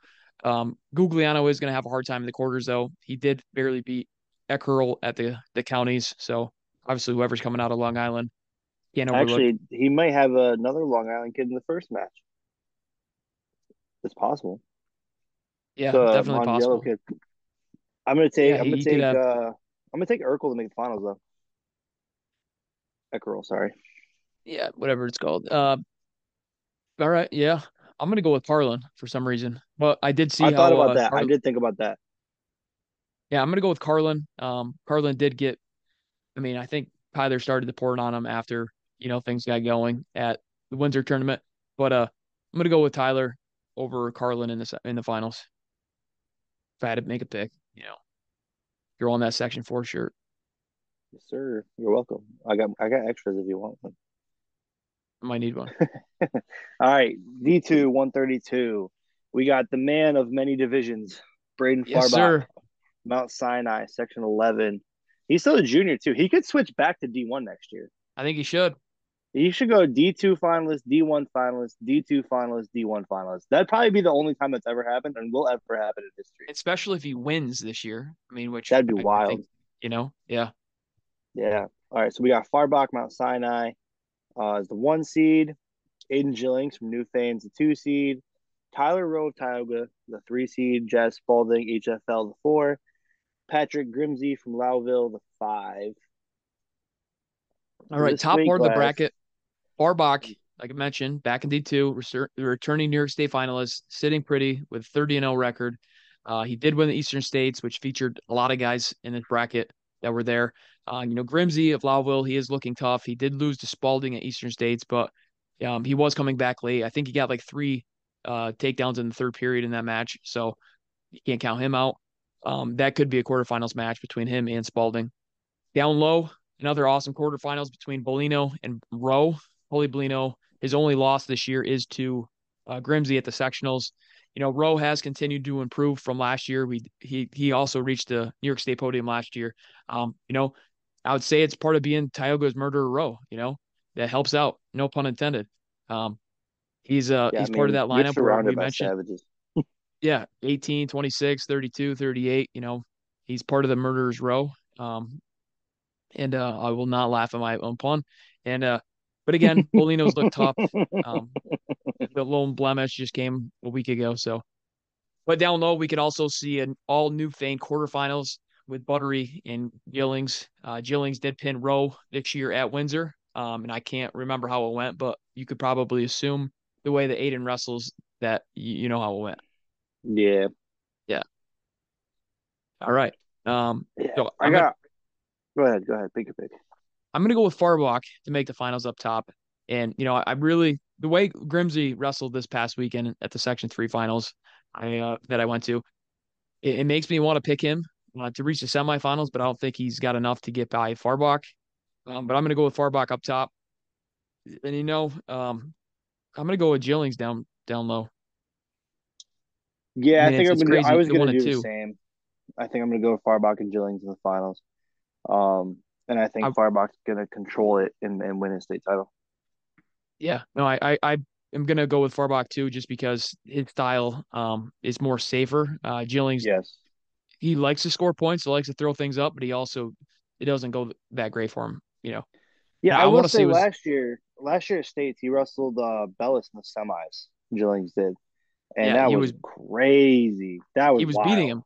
Um, Gugliano is going to have a hard time in the quarters, though. He did barely beat Eckerl at the the counties, so obviously whoever's coming out of Long Island can't overlook. Actually, he might have another Long Island kid in the first match. It's possible. Yeah, so, definitely possible. Kid. I'm gonna take. Yeah, I'm gonna take. Have... Uh, I'm gonna take Urkel to make the finals though. Eckerl, sorry. Yeah, whatever it's called. Uh, all right. Yeah, I'm gonna go with Carlin for some reason. But I did see. I how, thought about uh, that. I did think about that. Yeah, I'm gonna go with Carlin. Um, Carlin did get. I mean, I think Tyler started the port on him after you know things got going at the Windsor tournament. But uh, I'm gonna go with Tyler over Carlin in the in the finals. If I had to make a pick, you know, you're on that section four shirt. Yes, sir. You're welcome. I got I got extras if you want one. I might need one. All right, D two one thirty two. We got the man of many divisions, Braden yes, Farbach, sir. Mount Sinai, section eleven. He's still a junior too. He could switch back to D one next year. I think he should. He should go D2 finalist, D1 finalist, D2 finalist, D1 finalist. That'd probably be the only time that's ever happened and will ever happen in history. Especially if he wins this year. I mean, which that'd be I, wild. Think, you know? Yeah. Yeah. All right. So we got Farbach, Mount Sinai uh, as the one seed. Aiden Gillings from Newfane's the two seed. Tyler Rowe of Tioga, the three seed. Jazz Spalding, HFL, the four. Patrick Grimsey from Lowville, the five. All right, top part of the bracket. Farbach, like I mentioned, back in D2, returning New York State finalist, sitting pretty with 30 and 0 record. Uh, he did win the Eastern States, which featured a lot of guys in this bracket that were there. Uh, you know, Grimsey of Lowville, he is looking tough. He did lose to Spalding at Eastern States, but um, he was coming back late. I think he got like three uh, takedowns in the third period in that match, so you can't count him out. Um, that could be a quarterfinals match between him and Spalding. Down low, another awesome quarterfinals between Bolino and Rowe. Holy Bolino, his only loss this year is to uh, Grimsey at the sectionals. You know, Rowe has continued to improve from last year. We he he also reached the New York State podium last year. Um, you know, I would say it's part of being Tioga's murderer Rowe. You know, that helps out. No pun intended. Um, he's uh yeah, he's I mean, part of that lineup where we mentioned. Yeah, 18, 26, 32, 38. You know, he's part of the murderers row. Um, and uh, I will not laugh at my own pun. And uh, but again, Bolino's look tough. Um, the lone blemish just came a week ago. So, but down low, we could also see an all Newfane quarterfinals with Buttery and Gillings. Uh, Gillings did pin Rowe this year at Windsor. Um, and I can't remember how it went, but you could probably assume the way that Aiden wrestles that you, you know how it went. Yeah. Yeah. All right. Um, yeah, so I got. Gonna, go ahead. Go ahead. Pick a pick. I'm gonna go with Farbach to make the finals up top, and you know I, I really the way Grimsey wrestled this past weekend at the Section Three finals, I uh, that I went to, it, it makes me want to pick him uh, to reach the semifinals, but I don't think he's got enough to get by Farbach. Um, but I'm gonna go with Farbach up top, and you know, um, I'm gonna go with Gillings down down low. Yeah, I, think I'm gonna, I was going to do the same. I think I'm going to go with Farbach and Gillings in the finals. Um, and I think I, Farbach's going to control it and, and win a state title. Yeah, no, I, I, I am going to go with Farbach too, just because his style um is more safer. Uh, Gillings, yes, he likes to score points, he likes to throw things up, but he also it doesn't go that great for him, you know. Yeah, now, I, I will say was, last year, last year at states, he wrestled uh, Bellis in the semis. Gillings did, and yeah, that was, was, crazy. That was he was wild. beating him.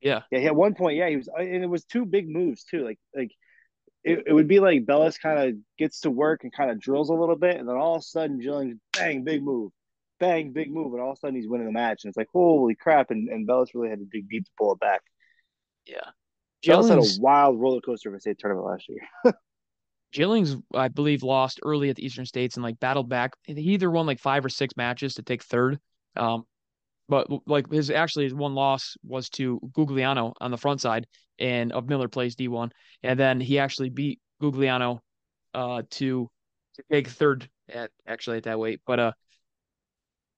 Yeah, yeah. At one point, yeah, he was, and it was two big moves too. Like, like it, it would be like Bellis kind of gets to work and kind of drills a little bit, and then all of a sudden, Gillings bang, big move, bang, big move, and all of a sudden he's winning the match, and it's like holy crap! And and Bellis really had to dig deep to pull it back. Yeah, Bellis had a wild roller coaster of a state tournament last year. Gillings, I believe, lost early at the Eastern States and like battled back. He either won like five or six matches to take third. Um, but like his actually his one loss was to Gugliano on the front side and of Miller Place D1, and then he actually beat Gugliano uh, to to take third at actually at that weight. But uh,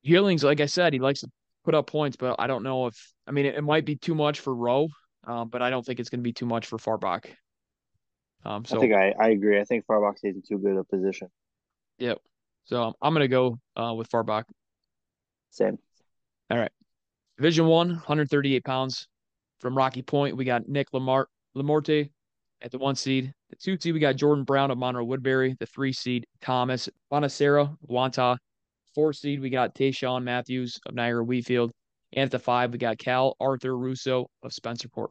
Gillings, like I said, he likes to put up points, but I don't know if I mean it, it might be too much for Rowe, uh, but I don't think it's going to be too much for Farbach. Um, so I think I, I agree. I think Farbach is in too good a position. Yep. So um, I'm going to go uh, with Farbach. Same. All right. Division one, 138 pounds. From Rocky Point, we got Nick Lamar Lamorte at the one seed. The two seed, we got Jordan Brown of Monroe Woodbury. The three seed, Thomas Bonacera, Wantagh. Four seed, we got Tayshawn Matthews of Niagara Wheatfield. And at the five, we got Cal Arthur Russo of Spencerport.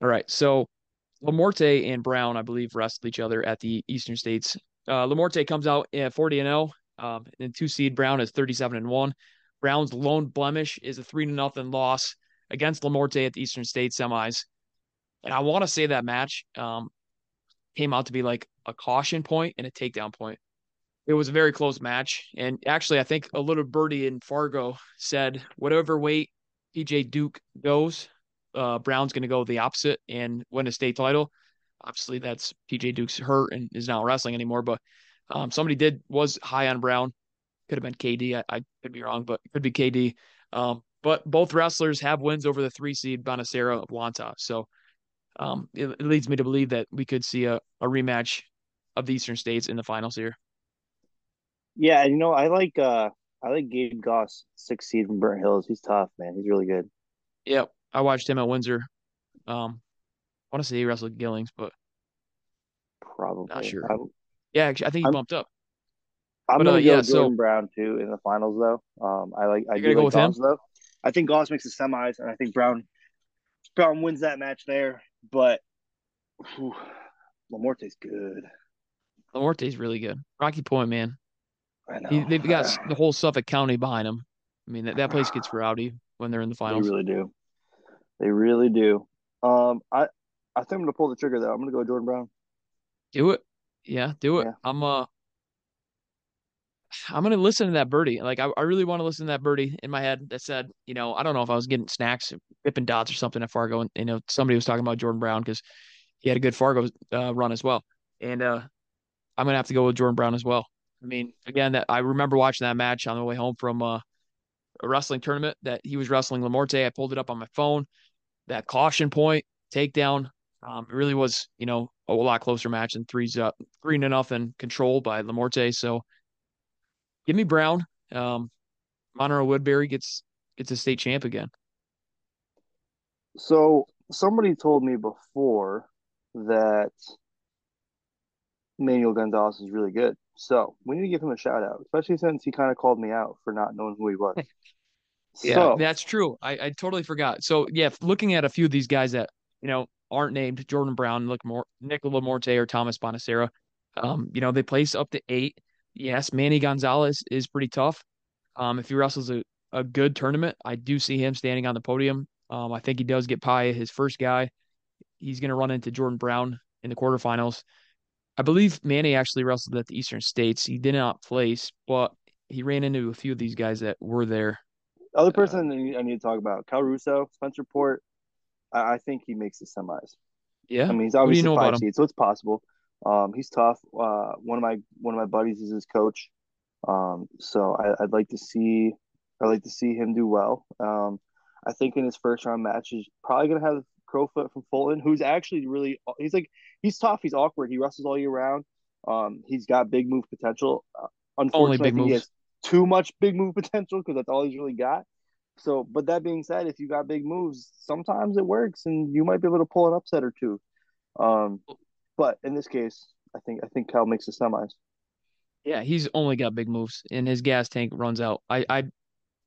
All right. So Lamorte and Brown, I believe, wrestled each other at the Eastern States. Uh, Lamorte comes out at 40 and 0. Um, and two seed Brown is 37 and 1. Brown's lone blemish is a 3 to nothing loss against Lamorte at the Eastern State semis. And I want to say that match um, came out to be like a caution point and a takedown point. It was a very close match. And actually, I think a little birdie in Fargo said, whatever weight PJ Duke goes, uh, Brown's going to go the opposite and win a state title. Obviously, that's PJ Duke's hurt and is not wrestling anymore. But um, somebody did was high on Brown. Could have been KD. I, I could be wrong, but it could be KD. Um, but both wrestlers have wins over the three seed Bonacera of Wantagh. So um, it, it, leads me to believe that we could see a, a rematch of the Eastern States in the finals here. Yeah, you know, I like uh I like Gabe Goss, six seed from Burnt Hills. He's tough, man. He's really good. Yep. I watched him at Windsor. Um, I want to say he wrestled Gillings, but probably not sure. I'm, yeah, actually, I think he I'm, bumped up. I'm but, gonna uh, go yeah, Jordan so, Brown too in the finals though. Um, I like I do go like Goss, though. I think Goss makes the semis, and I think Brown Brown wins that match there. But whew, Lamorte's good. Lamorte's really good. Rocky Point, man. I know. He, they've got the whole Suffolk County behind them. I mean, that, that place gets rowdy when they're in the finals. They really do. They really do. Um, I I think I'm gonna pull the trigger though. I'm gonna go Jordan Brown. Do it. Yeah, do it. Yeah. I'm uh I'm gonna listen to that birdie. Like I, I really want to listen to that birdie in my head that said, you know, I don't know if I was getting snacks, Dippin' Dots or something at Fargo, and you know, somebody was talking about Jordan Brown because he had a good Fargo uh, run as well. And uh, I'm gonna have to go with Jordan Brown as well. I mean, again, that I remember watching that match on the way home from uh, a wrestling tournament that he was wrestling Lamorte. I pulled it up on my phone that caution point takedown. Um, it really was, you know, a lot closer match than three's up, three to nothing control by Lamorte. So give me Brown. Um, Monroe Woodbury gets gets a state champ again. So somebody told me before that Manuel Gonzalez is really good. So we need to give him a shout out, especially since he kind of called me out for not knowing who he was. Yeah, so, that's true. I, I totally forgot. So yeah, looking at a few of these guys that you know aren't named Jordan Brown, look more Nick Lamorte or Thomas Bonacera, um, you know they place up to eight. Yes, Manny Gonzalez is pretty tough. Um, if he wrestles a a good tournament. I do see him standing on the podium. Um, I think he does get Paya his first guy. He's going to run into Jordan Brown in the quarterfinals. I believe Manny actually wrestled at the Eastern States. He did not place, but he ran into a few of these guys that were there. Other uh, person uh, I need to talk about, Cal Russo, Spencerport. I, I think he makes the semis. Yeah, I mean he's obviously you know five seed, so it's possible. Um, he's tough. Uh, one of my one of my buddies is his coach. Um, so I, would like to see I'd like to see him do well. Um, I think in his first round match he's probably gonna have Crowfoot from Fulton, who's actually really he's like he's tough. He's awkward. He wrestles all year round. Um, he's got big move potential. Uh, unfortunately, big he has too much big move potential because that's all he's really got. So, but that being said, if you got big moves, sometimes it works, and you might be able to pull an upset or two. Um, but in this case, I think I think Cal makes the semis. Yeah, he's only got big moves, and his gas tank runs out. I I,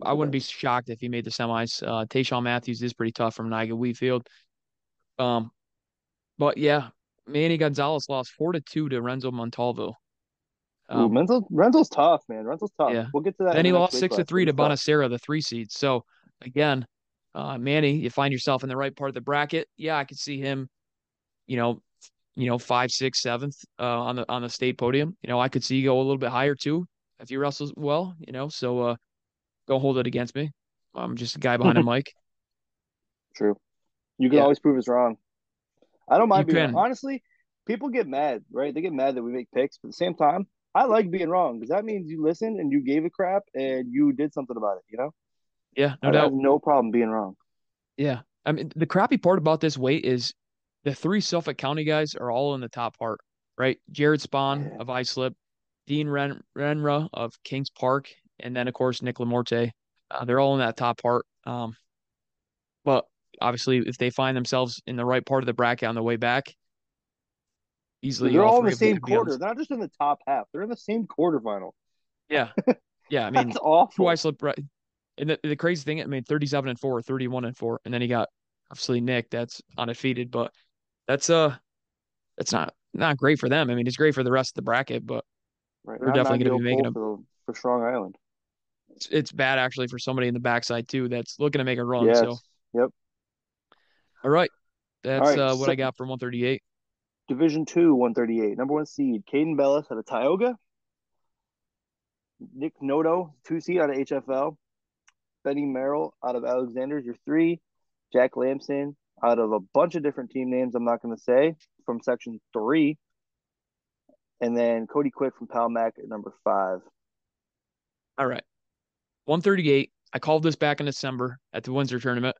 I wouldn't be shocked if he made the semis. Uh, Tayshawn Matthews is pretty tough from Niagara Wheatfield. Um, but yeah, Manny Gonzalez lost four to two to Renzo Montalvo. Um, Ooh, Renzo, Renzo's tough, man. Renzo's tough. Yeah. We'll get to that. Then he lost six to three to Bonacera, the three seed. So again, uh, Manny, you find yourself in the right part of the bracket. Yeah, I could see him, you know, you know, five, six, seventh uh, on the on the state podium. You know, I could see you go a little bit higher too if he wrestles well. You know, so uh, don't hold it against me. I'm just a guy behind a mic. True. You can yeah. always prove us wrong. I don't mind you being can. honestly. People get mad, right? They get mad that we make picks, but at the same time, I like being wrong because that means you listened and you gave a crap and you did something about it. You know? Yeah, no I doubt. no problem being wrong. Yeah, I mean the crappy part about this weight is the three Suffolk County guys are all in the top part, right? Jared Spawn yeah. of Islip, Dean Ren- Renra of Kings Park, and then of course Nick Lamorte. Uh, they're all in that top part. Um, but obviously, if they find themselves in the right part of the bracket on the way back, easily they're all in the same quarter. The... They're not just in the top half; they're in the same quarterfinal. Yeah, yeah. I mean, That's awful. Twice right. And the, the crazy thing, I mean, thirty-seven and four, 31 and four, and then he got obviously Nick. That's undefeated, but that's uh, that's not not great for them. I mean, it's great for the rest of the bracket, but right. they're definitely going to be making a for, for Strong Island. It's, it's bad actually for somebody in the backside too that's looking to make a run. Yes. So, yep. All right, that's All right. uh, what so, I got for 138. Division two, 138. Number one seed, Caden Bellis out of Tioga. Nick Noto, two seed out of HFL. Benny Merrill out of Alexander's, your three. Jack Lamson out of a bunch of different team names, I'm not going to say, from section three. And then Cody Quick from Palmac at number five. All right. 138. I called this back in December at the Windsor tournament.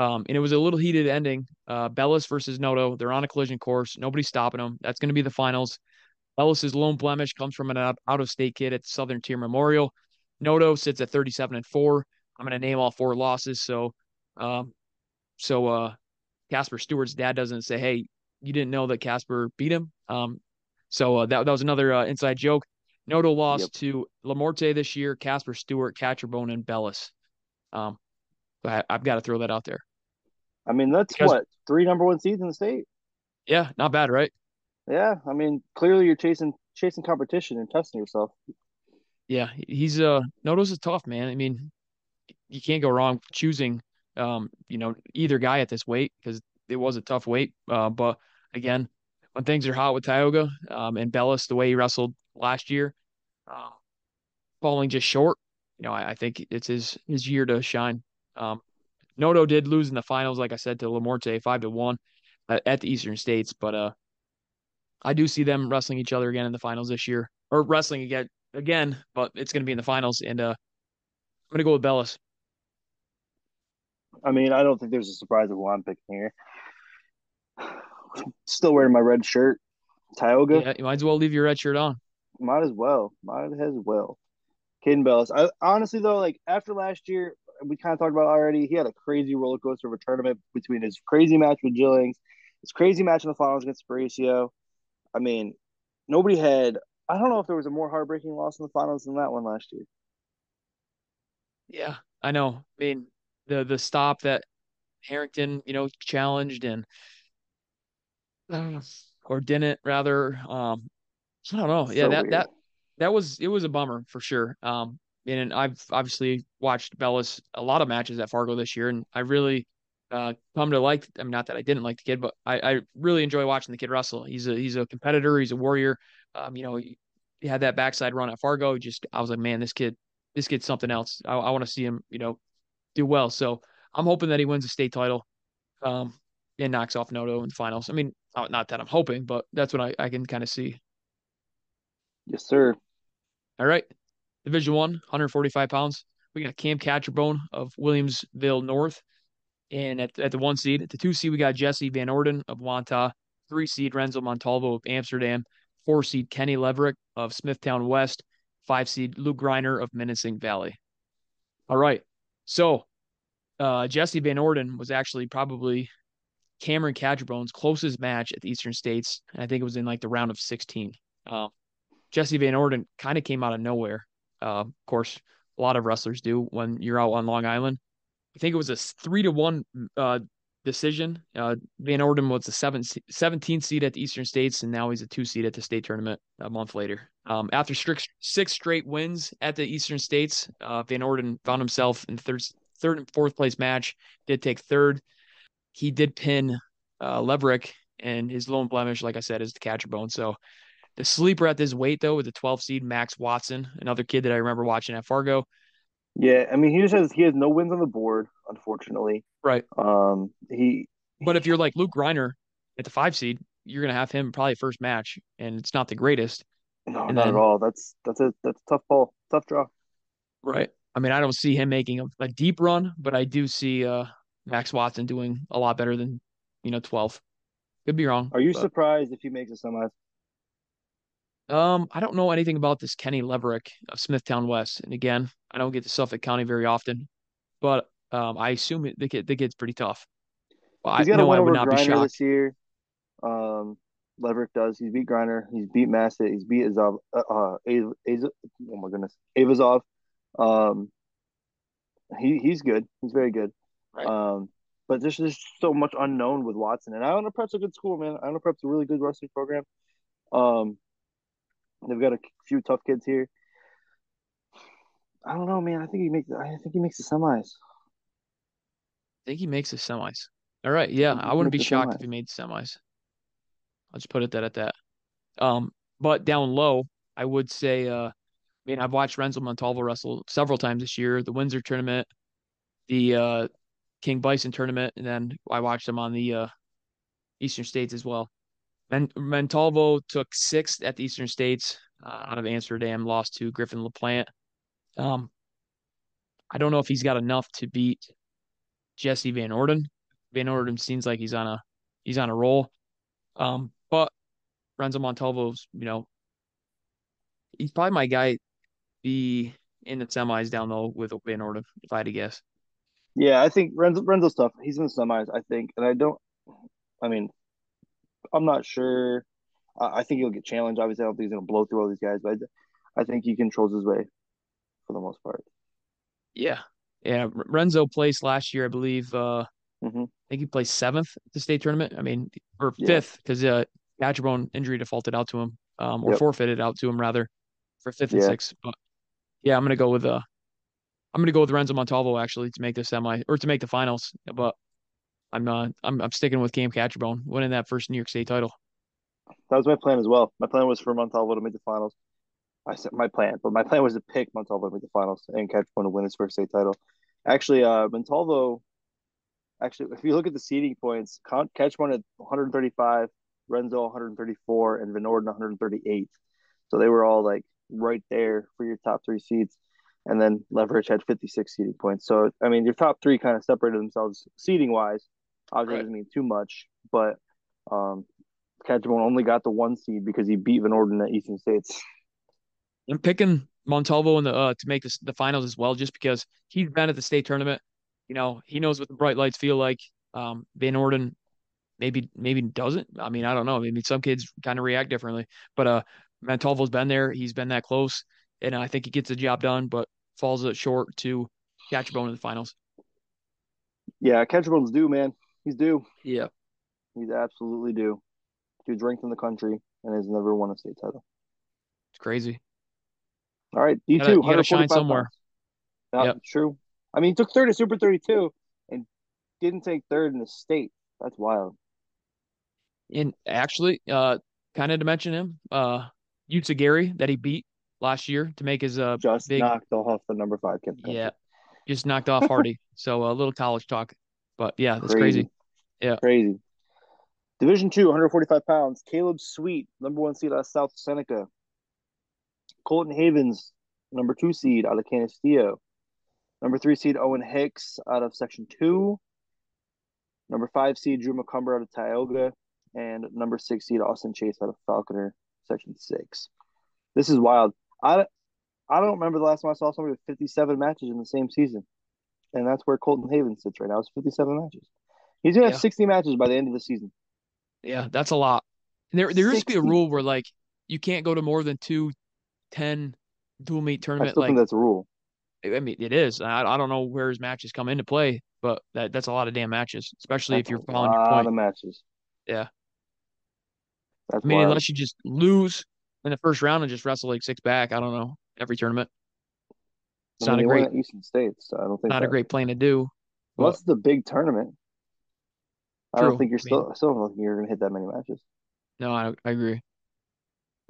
Um, and it was a little heated ending. Uh, Bellis versus Noto. They're on a collision course. Nobody's stopping them. That's going to be the finals. Bellis's lone blemish comes from an out of state kid at Southern Tier Memorial. Noto sits at 37 and four. I'm going to name all four losses. So, um, so, uh, Casper Stewart's dad doesn't say, Hey, you didn't know that Casper beat him. Um, so uh, that, that was another uh, inside joke. Noto lost yep. to Lamorte this year, Casper Stewart, Catcherbone, and Bellis. Um, I, have got to throw that out there. I mean, that's because, what three number one seeds in the state. Yeah, not bad, right? Yeah, I mean, clearly you're chasing chasing competition and testing yourself. Yeah, he's uh Noto's is tough, man. I mean, you can't go wrong choosing um, you know, either guy at this weight because it was a tough weight. Uh, but again, when things are hot with Tioga um, and Bellis, the way he wrestled last year, uh, falling just short, you know, I, I, think it's his his year to shine. Um, Noto did lose in the finals, like I said, to Lamorte five to one at, at the Eastern States, but uh, I do see them wrestling each other again in the finals this year, or wrestling again again, but it's going to be in the finals, and uh, I'm going to go with Bellis. I mean, I don't think there's a surprise of who I'm picking here. Still wearing my red shirt, Tioga. Yeah, you might as well leave your red shirt on. Might as well. Might as well. Caden Bellis. I honestly though, like after last year, we kind of talked about already. He had a crazy roller coaster of a tournament between his crazy match with Gillings, his crazy match in the finals against Sparacio. I mean, nobody had. I don't know if there was a more heartbreaking loss in the finals than that one last year. Yeah, I know. I mean, the the stop that Harrington, you know, challenged and or didn't rather. Um, I don't know. Yeah, so that weird. that that was it was a bummer for sure. Um, and I've obviously watched Bellis a lot of matches at Fargo this year, and I really uh, come to like. I mean, not that I didn't like the kid, but I, I really enjoy watching the kid wrestle. He's a he's a competitor. He's a warrior. Um, you know, he, he had that backside run at Fargo. Just I was like, man, this kid, this kid's something else. I, I want to see him, you know, do well. So I'm hoping that he wins a state title, um, and knocks off Noto in the finals. I mean, not that I'm hoping, but that's what I, I can kind of see. Yes, sir. All right. Division one, 145 pounds. We got Cam Catcherbone of Williamsville North. And at, at the one seed, at the two seed, we got Jesse Van Orden of Wantagh, Three seed, Renzo Montalvo of Amsterdam. Four seed, Kenny Leverick of Smithtown West. Five seed, Luke Greiner of Minisink Valley. All right. So uh, Jesse Van Orden was actually probably Cameron Catcherbone's closest match at the Eastern States. And I think it was in like the round of 16. Uh, Jesse Van Orden kind of came out of nowhere. Uh, of course, a lot of wrestlers do when you're out on Long Island. I think it was a three to one uh, decision. Uh, Van Orden was the seven, 17th seed at the Eastern States, and now he's a two seed at the state tournament a month later. Um, after strict, six straight wins at the Eastern States, uh, Van Orden found himself in third, third and fourth place match. Did take third. He did pin uh, Leverick, and his lone blemish, like I said, is the Catcherbone. So the sleeper at this weight, though, with the 12 seed Max Watson, another kid that I remember watching at Fargo. Yeah, I mean, he just has he has no wins on the board, unfortunately. Right. Um, he. But if you're like Luke Griner at the five seed, you're gonna have him probably first match, and it's not the greatest. No, and not then, at all. That's that's a that's a tough ball, tough draw. Right. I mean, I don't see him making a, a deep run, but I do see uh, Max Watson doing a lot better than you know 12. Could be wrong. Are you but... surprised if he makes a semis? Um, I don't know anything about this Kenny Leverick of Smithtown West, and again, I don't get to Suffolk County very often, but um, I assume the kid the kid's pretty tough. Well, He's got I, no, I would not Griner be shocked. this year. Um, Leverick does. He's beat Griner. He's beat Massett. He's beat Azov. Uh, uh Az- oh my goodness, Avazov. Um, he he's good. He's very good. Right. Um, but there's just so much unknown with Watson. And Iona Prep's a good school, man. Iona Prep's a really good wrestling program. Um, They've got a few tough kids here. I don't know, man. I think he makes. I think he makes the semis. I think he makes the semis. All right, yeah, I, I wouldn't be shocked semis. if he made semis. I'll just put it that at that. Um, but down low, I would say. Uh, I mean, I've watched Renzo Montalvo wrestle several times this year. The Windsor tournament, the uh, King Bison tournament, and then I watched him on the uh, Eastern States as well. Montalvo took sixth at the Eastern States uh, out of Amsterdam, lost to Griffin LaPlante. Um, I don't know if he's got enough to beat Jesse Van Orden. Van Orden seems like he's on a he's on a roll. Um, but Renzo Montalvo's, you know, he's probably my guy be in the semis down low with Van Orden, if I had to guess. Yeah, I think Renzo Renzo's tough. He's in the semis, I think. And I don't I mean, I'm not sure. I think he'll get challenged. Obviously, I don't think he's going to blow through all these guys, but I think he controls his way for the most part. Yeah, yeah. Renzo placed last year, I believe. Uh, mm-hmm. I think he placed seventh at the state tournament. I mean, or fifth because yeah. uh, Catcherbone injury defaulted out to him, um, or yep. forfeited out to him rather, for fifth and yeah. sixth. But yeah, I'm gonna go with uh, I'm gonna go with Renzo Montalvo actually to make the semi or to make the finals. But I'm uh, I'm I'm sticking with Cam Catcherbone winning that first New York State title. That was my plan as well. My plan was for Montalvo to make the finals. I said my plan, but my plan was to pick Montalvo to make the finals and Catcherbone to win his first state title. Actually, uh, Montalvo. Actually, if you look at the seeding points, Catcherbone at 135, Renzo 134, and Van Orden 138. So they were all like right there for your top three seeds. And then Leverick had 56 seeding points. So I mean, your top three kind of separated themselves seeding wise. Obviously, right. doesn't mean too much, but um, Catcherbone only got the one seed because he beat Van Orden at Eastern States. I'm picking Montalvo in the uh, to make this, the finals as well, just because he's been at the state tournament. You know, he knows what the bright lights feel like. Um, Van Orden maybe maybe doesn't. I mean, I don't know. I mean, some kids kind of react differently, but uh, Montalvo's been there. He's been that close, and I think he gets the job done, but falls short to Catcherbone in the finals. Yeah, Catcherbone's due, man. He's due. Yeah. He's absolutely due. He's ranked in the country and has never won a state title. It's crazy. All right, D two. You got to shine somewhere. Yeah, yep. true. I mean, he took third at Super 32 and didn't take third in the state. That's wild. And actually, uh, kind of to mention him, uh, Gary that he beat last year to make his uh just big... knocked off the number five kid. Yeah, just knocked off Hardy. so a little college talk, but yeah, that's crazy. crazy. Yeah, crazy. Division two, 145 pounds. Caleb Sweet, number one seed out of South Seneca. Colton Havens, number two seed out of Canisteo. Number three seed Owen Hicks out of Section Two. Number five seed Drew McCumber out of Tioga, and number six seed Austin Chase out of Falconer, Section Six. This is wild. I I don't remember the last time I saw somebody with 57 matches in the same season, and that's where Colton Haven sits right now. It's 57 matches. He's gonna yeah. have 60 matches by the end of the season. Yeah, that's a lot. There there used to be a rule where like you can't go to more than two 10 dual meet tournament. I still like, think that's a rule. I mean, it is. I, I don't know where his matches come into play, but that, that's a lot of damn matches, especially that's if you're following your point. A lot of matches. Yeah. That's I mean, wild. unless you just lose in the first round and just wrestle like six back. I don't know every tournament. It's I mean, not a great Eastern States. So I don't think not that, a great plan to do. Unless it's a big tournament. True. I don't think you're still. I, mean, still don't think you're going to hit that many matches. No, I, I agree.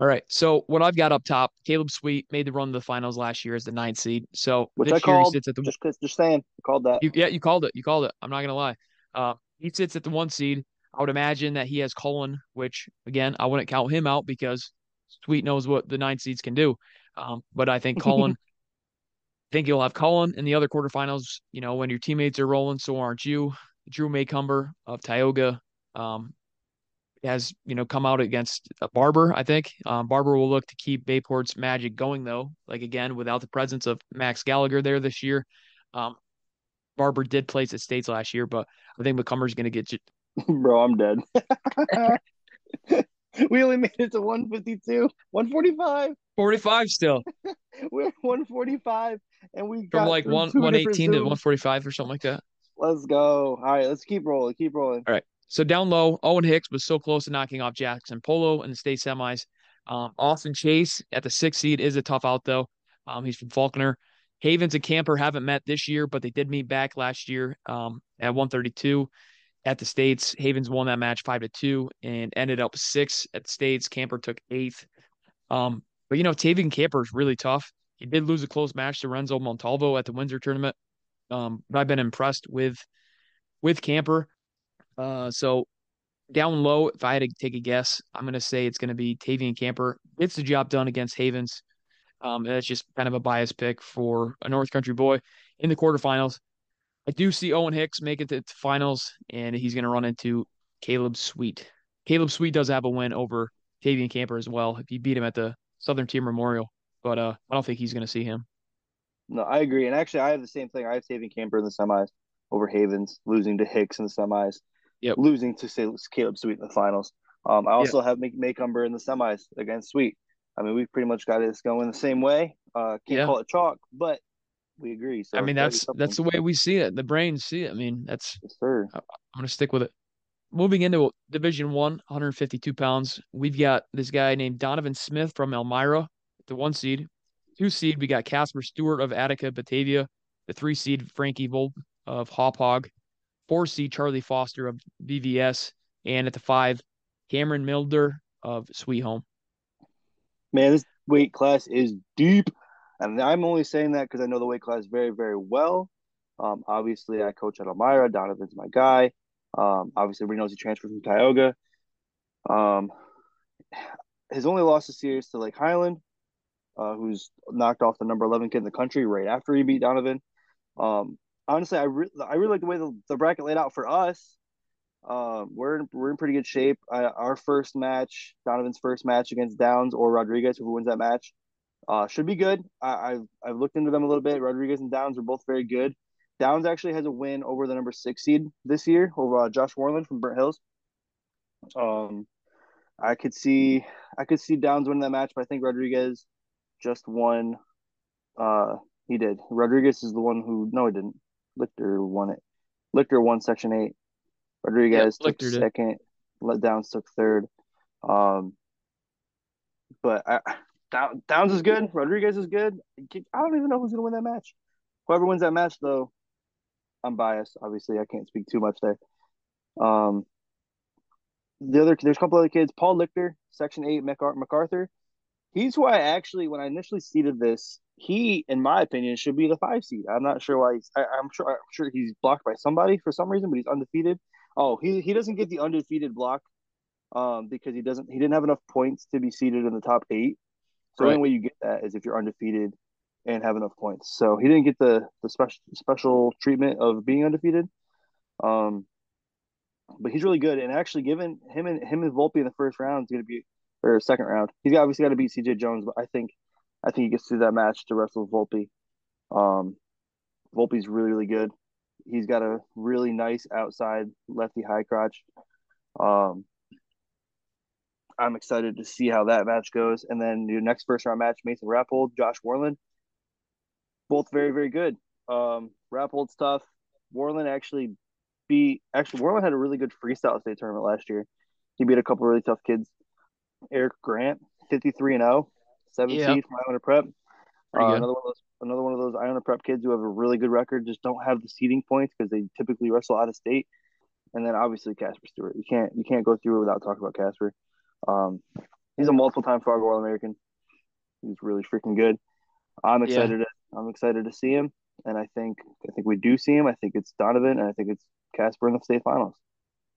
All right. So what I've got up top, Caleb Sweet made the run to the finals last year as the ninth seed. So which I called. Sits at the, just just saying, I called that. You, yeah, you called it. You called it. I'm not gonna lie. Uh, he sits at the one seed. I would imagine that he has Cullen, which again I wouldn't count him out because Sweet knows what the nine seeds can do. Um, but I think Cullen. I think you'll have Cullen in the other quarterfinals. You know, when your teammates are rolling, so aren't you. Drew McCumber of Tioga. Um, has you know come out against Barber. I think um, Barber will look to keep Bayport's magic going though. Like again, without the presence of Max Gallagher there this year, um, Barber did place at states last year, but I think McCumber's going to get you. Bro, I'm dead. we only made it to 152, 145. 45 still. We're 145, and we from like one 118 to 145 or something like that. Let's go. All right, let's keep rolling. Keep rolling. All right. So down low, Owen Hicks was so close to knocking off Jackson Polo in the state semis. Um, Austin Chase at the sixth seed is a tough out though. Um, he's from Falconer. Havens and Camper haven't met this year, but they did meet back last year um, at 132 at the states. Havens won that match five to two and ended up six at the states. Camper took eighth. Um, but you know, Tavian Camper is really tough. He did lose a close match to Renzo Montalvo at the Windsor tournament. Um, but I've been impressed with with Camper. Uh, so down low, if I had to take a guess, I'm going to say it's going to be Tavian Camper. Gets the job done against Havens. Um, that's just kind of a biased pick for a North Country boy in the quarterfinals. I do see Owen Hicks make it to the finals, and he's going to run into Caleb Sweet. Caleb Sweet does have a win over Tavian Camper as well. If he beat him at the Southern Tier Memorial, but uh, I don't think he's going to see him. No, I agree. And actually, I have the same thing. I have Tavian Camper in the semis over Havens, losing to Hicks in the semis yep. losing to say Caleb Sweet in the finals. Um, I also yep. have Make McCumber in the semis against Sweet. I mean, we've pretty much got this going the same way. Uh, can't yeah. call it chalk, but we agree. So I mean, that's that's the way we see it. The brains see it. I mean, that's yes, sir. I'm gonna stick with it. Moving into Division One, 152 pounds, we've got this guy named Donovan Smith from Elmira, the one seed. Two seed, we got Casper Stewart of Attica, Batavia. The three seed, Frankie Volk of Hauppauge four seed Charlie Foster of BVS. and at the five, Cameron Milder of Sweet Home. Man, this weight class is deep. And I'm only saying that because I know the weight class very, very well. Um, obviously, I coach at Elmira. Donovan's my guy. Um, obviously, everybody knows he transferred from Tioga. Um, his only loss this year is to Lake Highland, uh, who's knocked off the number 11 kid in the country right after he beat Donovan. Um, honestly, I re- I really like the way the, the bracket laid out for us. Um, we're in, we're in pretty good shape. I, our first match, Donovan's first match against Downs or Rodriguez, who wins that match, uh, should be good. I, have I've looked into them a little bit. Rodriguez and Downs are both very good. Downs actually has a win over the number six seed this year over uh, Josh Warland from Burnt Hills. Um, I could see I could see Downs winning that match, but I think Rodriguez just won. Uh, he did. Rodriguez is the one who no, he didn't. Lichter won it. Lichter won Section Eight. Rodriguez yep, took second. Let Downs took third. Um, but I Downs is good. Rodriguez is good. I don't even know who's gonna win that match. Whoever wins that match, though, I'm biased. Obviously, I can't speak too much there. Um, the other there's a couple other kids. Paul Lichter, Section Eight, MacArthur. He's who I actually, when I initially seeded this, he, in my opinion, should be the five seed. I'm not sure why. He's, I, am sure. I'm sure he's blocked by somebody for some reason, but he's undefeated. Oh, he he doesn't get the undefeated block, um, because he doesn't. He didn't have enough points to be seated in the top eight. So right. the only way you get that is if you're undefeated and have enough points. So he didn't get the the special special treatment of being undefeated. Um, but he's really good. And actually, given him and him and Volpe in the first round is going to be or second round, he's obviously got to beat CJ Jones. But I think I think he gets through that match to wrestle Volpe. Um, Volpe's really really good. He's got a really nice outside lefty high crotch. Um, I'm excited to see how that match goes. And then your next first round match, Mason Rappold, Josh Warland, both very very good. Um, Rappold's tough. Warland actually beat actually Warland had a really good freestyle state tournament last year. He beat a couple really tough kids. Eric Grant, fifty three and 0, seven yep. seed from Iona Prep. Uh, another one of those another one of those Iona Prep kids who have a really good record, just don't have the seeding points because they typically wrestle out of state. And then obviously Casper Stewart. You can't you can't go through it without talking about Casper. Um, he's a multiple time Fargo All American. He's really freaking good. I'm excited. Yeah. I'm excited to see him, and I think I think we do see him. I think it's Donovan, and I think it's Casper in the state finals.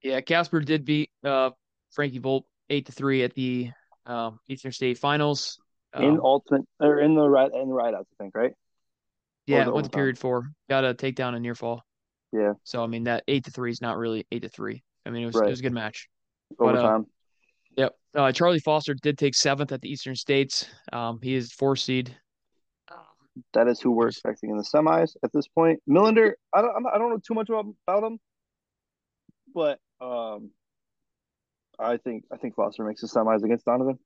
Yeah, Casper did beat uh, Frankie Volt eight to three at the um, Eastern State Finals. Um, in ultimate or in the right in the ride outs, I think, right? Yeah, went to period four. Got a takedown and near fall. Yeah. So I mean that eight to three is not really eight to three. I mean it was right. it was a good match. Overtime. But, uh, yep. Uh, Charlie Foster did take seventh at the Eastern States. Um, he is four seed. That is who we're expecting in the semis at this point. Millender, I don't, I don't know too much about, about him, but um, I think I think Foster makes the semis against Donovan.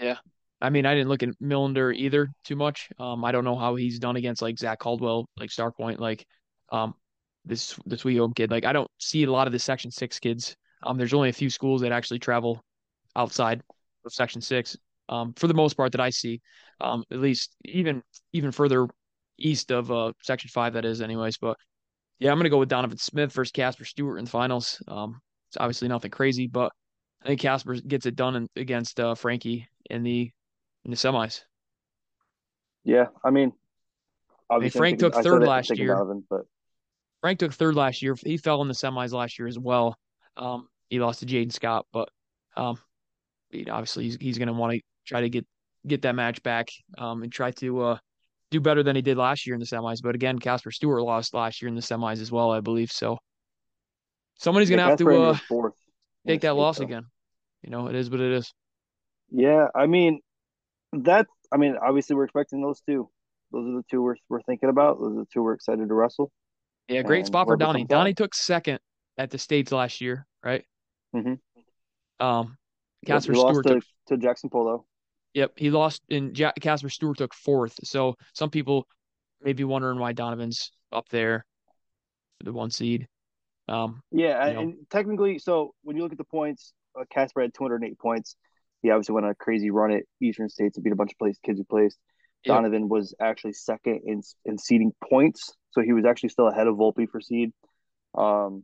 Yeah, I mean, I didn't look at Millender either too much. Um, I don't know how he's done against like Zach Caldwell, like Star Point, like um, this this Wee kid. Like I don't see a lot of the Section Six kids. Um, there's only a few schools that actually travel outside of Section Six um, for the most part that I see, um, at least even even further east of uh, Section Five. That is, anyways. But yeah, I'm gonna go with Donovan Smith versus Casper Stewart in the finals. Um, it's obviously nothing crazy, but I think Casper gets it done in, against uh, Frankie in the in the semis. Yeah, I mean, I mean Frank took third last year. Donovan, but Frank took third last year. He fell in the semis last year as well. Um, he lost to Jaden Scott, but um, obviously he's he's going to want to try to get get that match back um, and try to uh, do better than he did last year in the semis. But again, Casper Stewart lost last year in the semis as well, I believe. So somebody's going to have to uh, take that loss though. again. You know, it is what it is. Yeah, I mean, that. I mean, obviously, we're expecting those two. Those are the two we're we're thinking about. Those are the two we're excited to wrestle. Yeah, great spot for Donnie. Donnie took second at the states last year, right? Mm-hmm. Um, Casper Stewart to, took, to Jackson Polo. Yep, he lost, and Casper Stewart took fourth. So some people may be wondering why Donovan's up there, for the one seed. Um, yeah, and technically, so when you look at the points, uh, Casper had 208 points. He obviously went on a crazy run at Eastern States and beat a bunch of place kids who placed. Yep. Donovan was actually second in in seeding points, so he was actually still ahead of Volpe for seed. Um,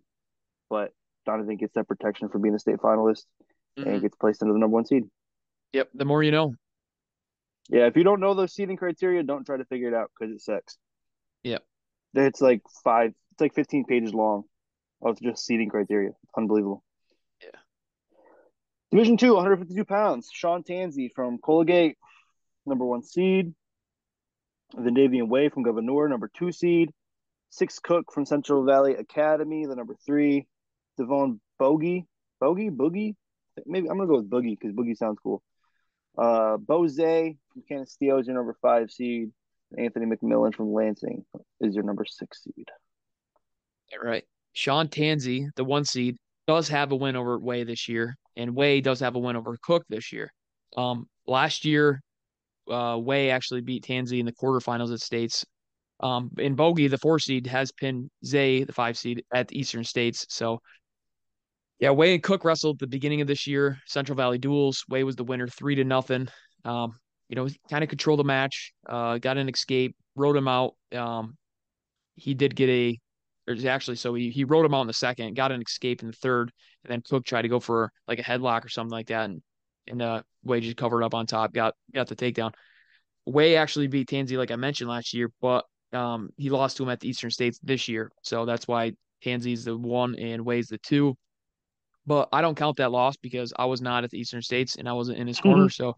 but Donovan gets that protection for being a state finalist mm-hmm. and gets placed into the number one seed. Yep. The more you know. Yeah. If you don't know those seeding criteria, don't try to figure it out because it sucks. Yep. It's like five, it's like 15 pages long of just seeding criteria. Unbelievable. Yeah. Division two, 152 pounds. Sean Tansey from Colgate, number one seed. The Davian Way from Gouverneur, number two seed. Six Cook from Central Valley Academy, the number three. Devon Bogey, Bogey, Boogie, maybe I'm gonna go with Boogie because Boogie sounds cool. Uh, Bose from Canisteo is your number five seed. Anthony McMillan from Lansing is your number six seed. All right. Sean Tansey, the one seed, does have a win over Way this year, and Way does have a win over Cook this year. Um, last year, uh, Way actually beat Tansey in the quarterfinals at States. Um, in Bogey, the four seed has pinned Zay, the five seed, at Eastern States. So yeah, Way and Cook wrestled at the beginning of this year, Central Valley Duels. Way was the winner, three to nothing. Um, you know, kind of controlled the match, uh, got an escape, rode him out. Um, he did get a, actually, so he, he rode him out in the second, got an escape in the third, and then Cook tried to go for like a headlock or something like that. And, and uh, Way just covered up on top, got, got the takedown. Way actually beat Tansey, like I mentioned last year, but um, he lost to him at the Eastern States this year. So that's why Tansey's the one and Way's the two. But I don't count that loss because I was not at the Eastern States and I wasn't in his mm-hmm. corner. So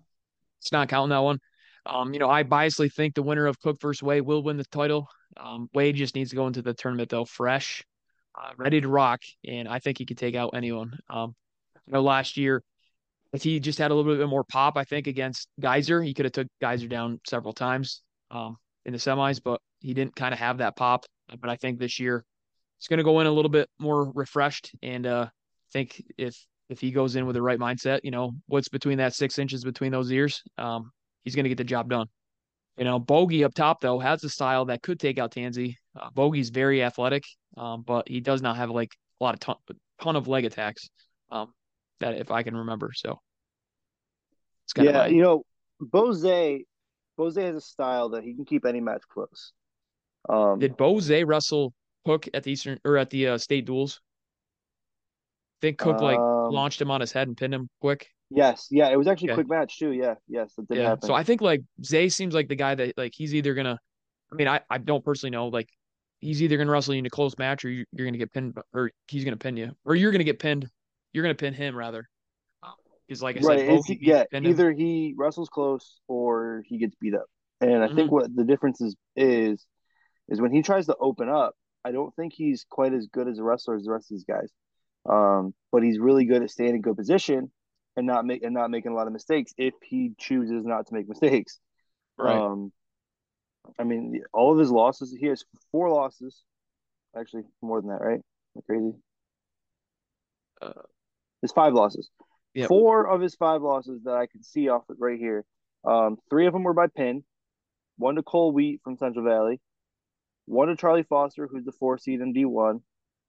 it's not counting that one. Um, you know, I biasly think the winner of Cook versus Way will win the title. Um, Way just needs to go into the tournament though fresh, uh, ready to rock, and I think he could take out anyone. Um, you know, last year if he just had a little bit more pop, I think against Geyser, he could have took Geyser down several times um, in the semis, but he didn't kind of have that pop. But I think this year he's going to go in a little bit more refreshed, and uh, think if if he goes in with the right mindset, you know, what's between that six inches between those ears, um, he's going to get the job done. You know, Bogey up top though has a style that could take out Tansey. Uh, Bogey's very athletic, um, but he does not have like a lot of ton, ton of leg attacks. Um, that if I can remember. So it's kind yeah, of you know, Bose Bose has a style that he can keep any match close. Um, Did Bose wrestle Cook at the Eastern or at the uh, state duels? Think Cook like um, launched him on his head and pinned him quick. Yes, yeah, it was actually a quick match too. Yeah, yes, that did yeah. happen. So I think like Zay seems like the guy that like he's either gonna. I mean, I I don't personally know like he's either gonna wrestle you in a close match or you, are gonna get pinned or he's gonna pin you or you're gonna get pinned. You're gonna pin him rather. Because like I right, said, he, yeah, either him. he wrestles close or he gets beat up. And I mm-hmm. think what the difference is is is when he tries to open up. I don't think he's quite as good as a wrestler as the rest of these guys. Um, but he's really good at staying in good position and not make and not making a lot of mistakes if he chooses not to make mistakes. Right. Um, I mean, all of his losses, he has four losses. Actually, more than that, right? Crazy? Uh, his five losses. Yep. Four of his five losses that I can see off right here. Um, three of them were by pin. One to Cole Wheat from Central Valley. One to Charlie Foster, who's the four seed in D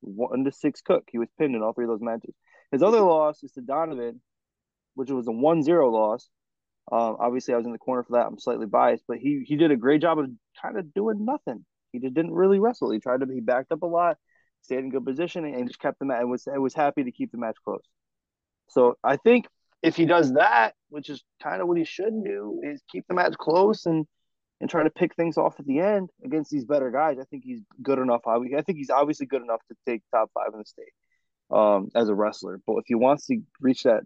one to six Cook. He was pinned in all three of those matches. His other loss is to Donovan, which was a 1-0 loss. Um, obviously, I was in the corner for that. I'm slightly biased, but he he did a great job of kind of doing nothing. He just didn't really wrestle. He tried to he backed up a lot, stayed in good position, and just kept the match. And was was happy to keep the match close. So I think if he does that, which is kind of what he should do, is keep the match close and and try to pick things off at the end against these better guys. I think he's good enough. I think he's obviously good enough to take top five in the state um, as a wrestler. But if he wants to reach that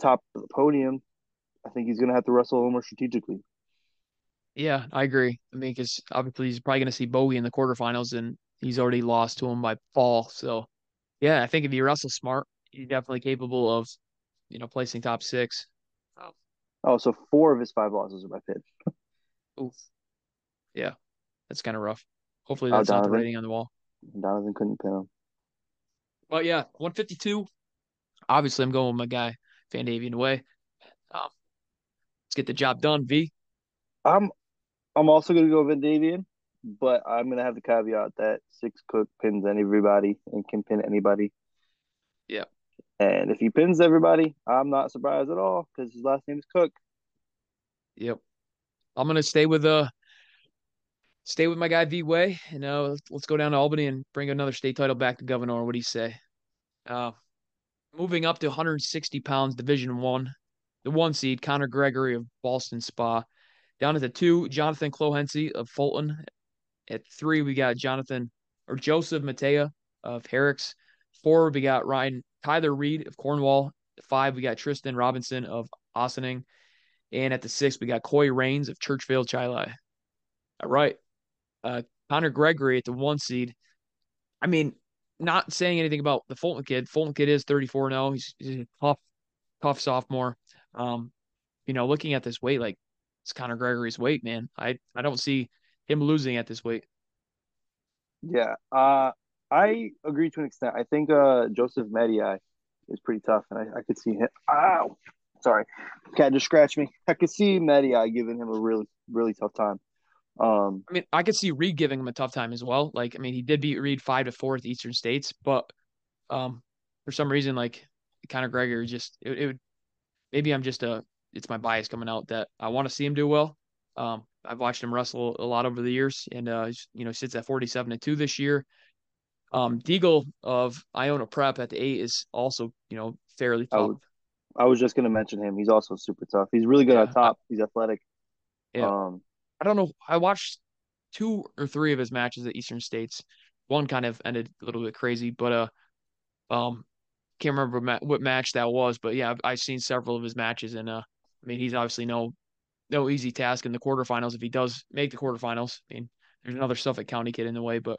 top of the podium, I think he's going to have to wrestle a little more strategically. Yeah, I agree. I mean, because obviously he's probably going to see Bowie in the quarterfinals, and he's already lost to him by fall. So, yeah, I think if he wrestles smart, he's definitely capable of, you know, placing top six. Oh, so four of his five losses are by pitch. Oof. Yeah, that's kind of rough. Hopefully oh, that's oh, not the writing on the wall. Donovan couldn't pin him. But yeah, 152. Obviously, I'm going with my guy, Van Davian away. Um, let's get the job done, V. I'm I'm also gonna go Van Davian, but I'm gonna have the caveat that Six Cook pins everybody and can pin anybody. Yeah. And if he pins everybody, I'm not surprised at all because his last name is Cook. Yep. I'm gonna stay with uh stay with my guy V Way, and uh, let's go down to Albany and bring another state title back to Gouverneur. What do you say? Uh, moving up to 160 pounds, Division One, the one seed Connor Gregory of Ballston Spa. Down at the two, Jonathan Clohency of Fulton. At three, we got Jonathan or Joseph Matea of Herricks. Four, we got Ryan Tyler Reed of Cornwall. Five, we got Tristan Robinson of Ossining. And at the six, we got Coy Rains of Churchville Chili. All right. Uh, Connor Gregory at the one seed. I mean, not saying anything about the Fulton kid. Fulton kid is 34 0. He's, he's a tough, tough sophomore. Um, you know, looking at this weight, like it's Connor Gregory's weight, man. I, I don't see him losing at this weight. Yeah. Uh, I agree to an extent. I think uh, Joseph Mediai is pretty tough, and I, I could see him. Ow! Sorry, cat just scratched me. I could see Mediai giving him a really, really tough time. Um, I mean, I could see Reed giving him a tough time as well. Like, I mean, he did beat Reed five to four at the Eastern States, but um, for some reason, like Conor Gregory just it, it would maybe I'm just a it's my bias coming out that I want to see him do well. Um, I've watched him wrestle a lot over the years, and uh, you know, sits at 47 and two this year. Um, Deagle of Iona Prep at the eight is also, you know, fairly tough. I, would, I was just going to mention him. He's also super tough. He's really good yeah, on top. He's athletic. Yeah. Um, I don't know. I watched two or three of his matches at Eastern States. One kind of ended a little bit crazy, but uh, um, can't remember what match that was, but yeah, I've, I've seen several of his matches, and uh, I mean, he's obviously no no easy task in the quarterfinals if he does make the quarterfinals. I mean, there's another Suffolk County kid in the way, but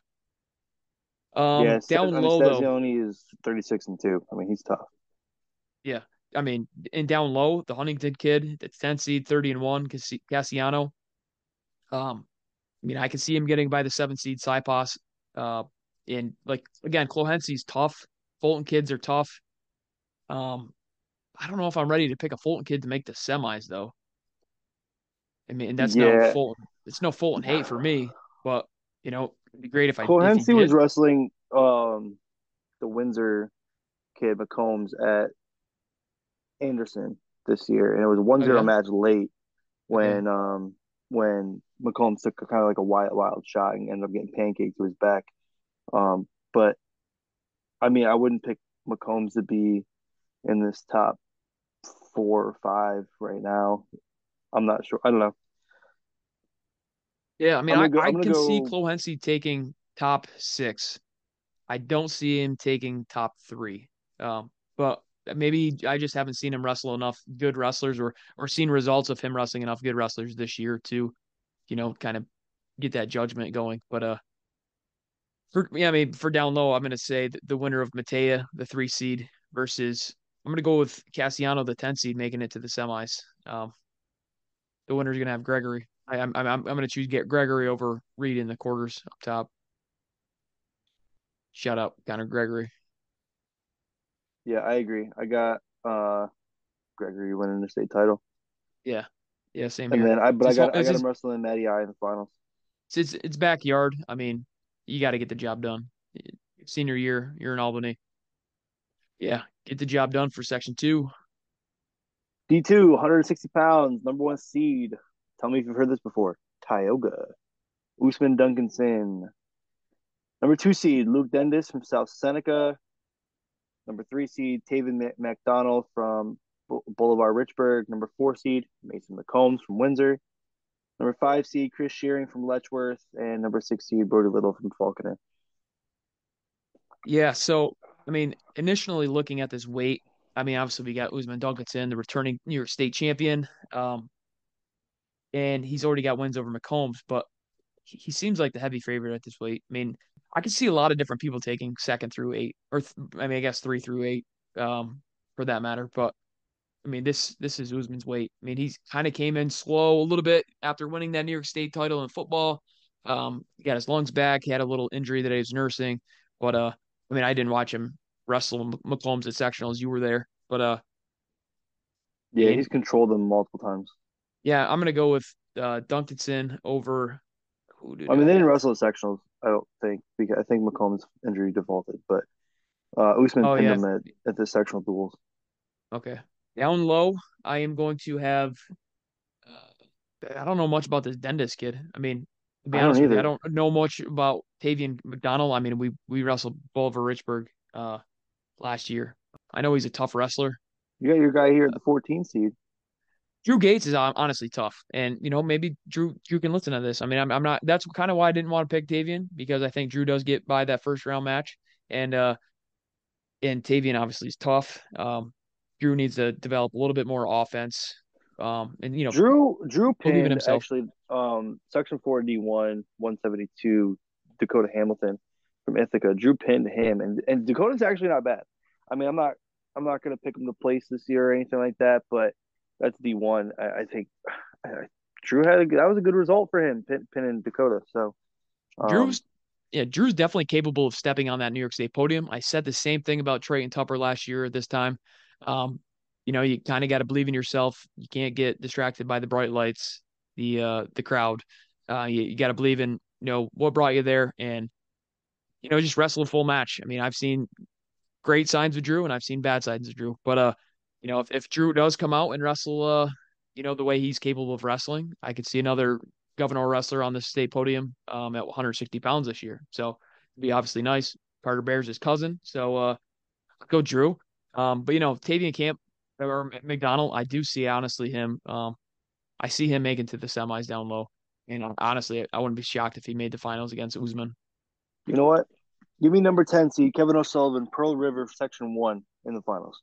um, yeah, down mean, low Stazioni is 36 and two. I mean, he's tough. Yeah, I mean, and down low, the Huntington kid, the 10 seed, 30 and one, Cassiano. Um, I mean, I can see him getting by the seven seed Cypos. Uh, and like again, Clohense's tough. Fulton kids are tough. Um, I don't know if I'm ready to pick a Fulton kid to make the semis though. I mean, that's yeah. no Fulton. It's no Fulton hate for me, but you know, it'd be great if I. Clohense was wrestling um the Windsor kid McCombs at Anderson this year, and it was one zero okay. match late when okay. um when McCombs took a, kind of like a wild wild shot and ended up getting pancaked to his back. Um, but I mean, I wouldn't pick McCombs to be in this top four or five right now. I'm not sure. I don't know. Yeah, I mean, I, go, I can go... see Clohense taking top six. I don't see him taking top three. Um, but maybe I just haven't seen him wrestle enough good wrestlers or or seen results of him wrestling enough good wrestlers this year to, you know, kind of get that judgment going. But uh for yeah, I mean for down low, I'm gonna say the winner of Matea, the three seed, versus I'm gonna go with Cassiano, the ten seed, making it to the semis. Um, the winner's gonna have Gregory. I, am I'm I'm gonna choose get Gregory over Reed in the quarters up top. Shout out Conor Gregory. Yeah, I agree. I got uh Gregory winning the state title. Yeah, yeah, same and here. then I but it's I got I got him wrestling Matty I in the finals. It's it's backyard. I mean, you got to get the job done. Senior year, you're in Albany. Yeah, get the job done for section two. D2, 160 pounds, number one seed. Tell me if you've heard this before. Tioga. Usman Duncanson. Number two seed, Luke Dendis from South Seneca. Number three seed, Taven McDonald from Bolivar Richburg. Number four seed, Mason McCombs from Windsor. Number five seed, Chris Shearing from Letchworth. And number six seed, Brody Little from Falconer. Yeah, so, I mean, initially looking at this weight, I mean, obviously we got Usman Duncanson, the returning New York State champion. Um, and he's already got wins over McCombs, but he, he seems like the heavy favorite at this weight. I mean, I can see a lot of different people taking second through eight, or th- I mean, I guess three through eight, um, for that matter. But I mean, this this is Usman's weight. I mean, he's kind of came in slow a little bit after winning that New York State title in football. Um, he got his lungs back. He had a little injury that he was nursing, but uh, I mean, I didn't watch him wrestle McCombs at sectionals. You were there, but uh, yeah, he's controlled them multiple times. Yeah, I'm gonna go with uh, Duncanson over. Who did I mean, they didn't wrestle at sectionals. I don't think because I think McCombs' injury defaulted, but uh, Usman oh, pinned yeah. him at, at the sectional duels. Okay, down low, I am going to have. Uh, I don't know much about this Dendis kid. I mean, to be I honest with you, I don't know much about Tavian McDonald. I mean, we we wrestled Bolivar Richburg uh, last year. I know he's a tough wrestler. You got your guy here at the 14 seed. Drew Gates is honestly tough, and you know maybe Drew Drew can listen to this. I mean, I'm I'm not. That's kind of why I didn't want to pick Tavian because I think Drew does get by that first round match, and uh, and Tavian obviously is tough. Um, Drew needs to develop a little bit more offense. Um, and you know, Drew Drew pinned himself. actually um section four D one one seventy two Dakota Hamilton from Ithaca. Drew pinned him, and and Dakota's actually not bad. I mean, I'm not I'm not gonna pick him to place this year or anything like that, but that's D one. I, I, think Drew had a, that was a good result for him, pin, pinning Dakota. So um, Drew's yeah, Drew's definitely capable of stepping on that New York State podium. I said the same thing about Trey and Tupper last year this time. Um, you know, you kind of got to believe in yourself. You can't get distracted by the bright lights, the uh, the crowd. Uh, you, you got to believe in you know what brought you there, and you know just wrestle a full match. I mean, I've seen great signs of Drew, and I've seen bad signs of Drew. But uh, you know, if, if Drew does come out and wrestle uh you know, the way he's capable of wrestling, I could see another Gouverneur wrestler on the state podium um, at 160 pounds this year. So it'd be obviously nice. Carter Bear's his cousin. So uh, go Drew. Um, but you know, Tavian Camp or McDonald, I do see honestly him. Um, I see him making to the semis down low. And honestly, I wouldn't be shocked if he made the finals against Usman. You know what? Give me number 10 seed, Kevin O'Sullivan, Pearl River, section one in the finals.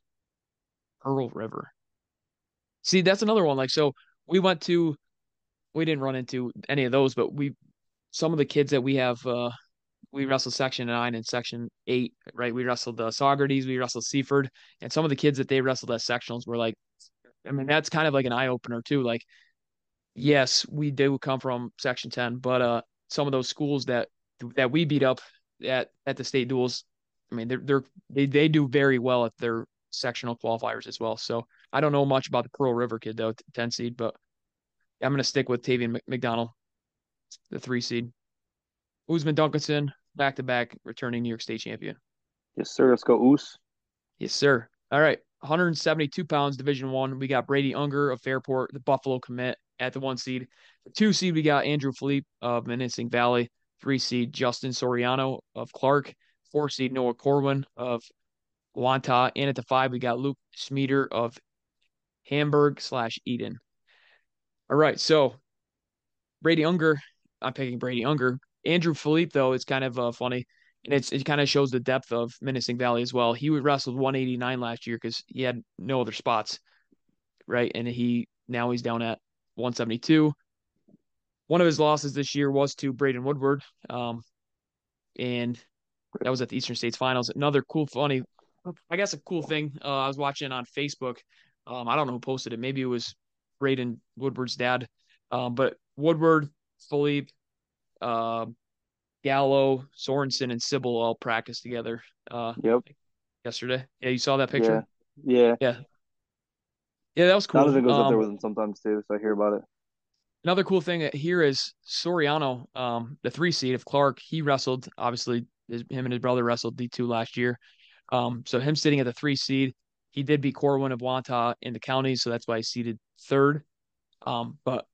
Pearl River. See, that's another one. Like, so we went to, we didn't run into any of those, but we, some of the kids that we have, uh, we wrestled section nine and section eight, right? We wrestled the uh, Socrates, we wrestled Seaford, and some of the kids that they wrestled as sectionals were like, I mean, that's kind of like an eye opener too. Like, yes, we do come from section 10, but, uh, some of those schools that, that we beat up at, at the state duels, I mean, they're, they're, they, they do very well at their sectional qualifiers as well. So I don't know much about the Pearl River kid though, 10 seed, but I'm going to stick with Tavian McDonald, the three seed. Usman Duncanson, back to back returning New York State champion. Yes, sir. Let's go, Us. Yes, sir. All right. 172 pounds, Division One. We got Brady Unger of Fairport, the Buffalo commit at the one seed. The two seed, we got Andrew Philippe of Minisink Valley. Three seed, Justin Soriano of Clark. Four seed, Noah Corwin of Wantagh. And at the five, we got Luke Schmieder of Hamburg slash Eden. All right. So Brady Unger, I'm picking Brady Unger. Andrew Philippe, though, is kind of uh, funny. And it's, it kind of shows the depth of Minisink Valley as well. He wrestled 189 last year because he had no other spots, right? And he now he's down at 172. One of his losses this year was to Braden Woodward, um, and that was at the Eastern States Finals. Another cool, funny, I guess a cool thing uh, I was watching on Facebook. Um, I don't know who posted it. Maybe it was Braden Woodward's dad, um, but Woodward, Philippe, uh, Gallo, Sorensen, and Sybil all practiced together. Uh, yep. Yesterday. Yeah, you saw that picture. Yeah. Yeah. Yeah. Yeah, that was cool. Donovan goes um, up there um, with him sometimes too, so I hear about it. Another cool thing here is Soriano, um, the three seed of Clark. He wrestled, obviously, his, him and his brother wrestled D two last year. Um, so him sitting at the three seed, he did beat Corwin of Wantagh in the county, so that's why he seated third. Um, but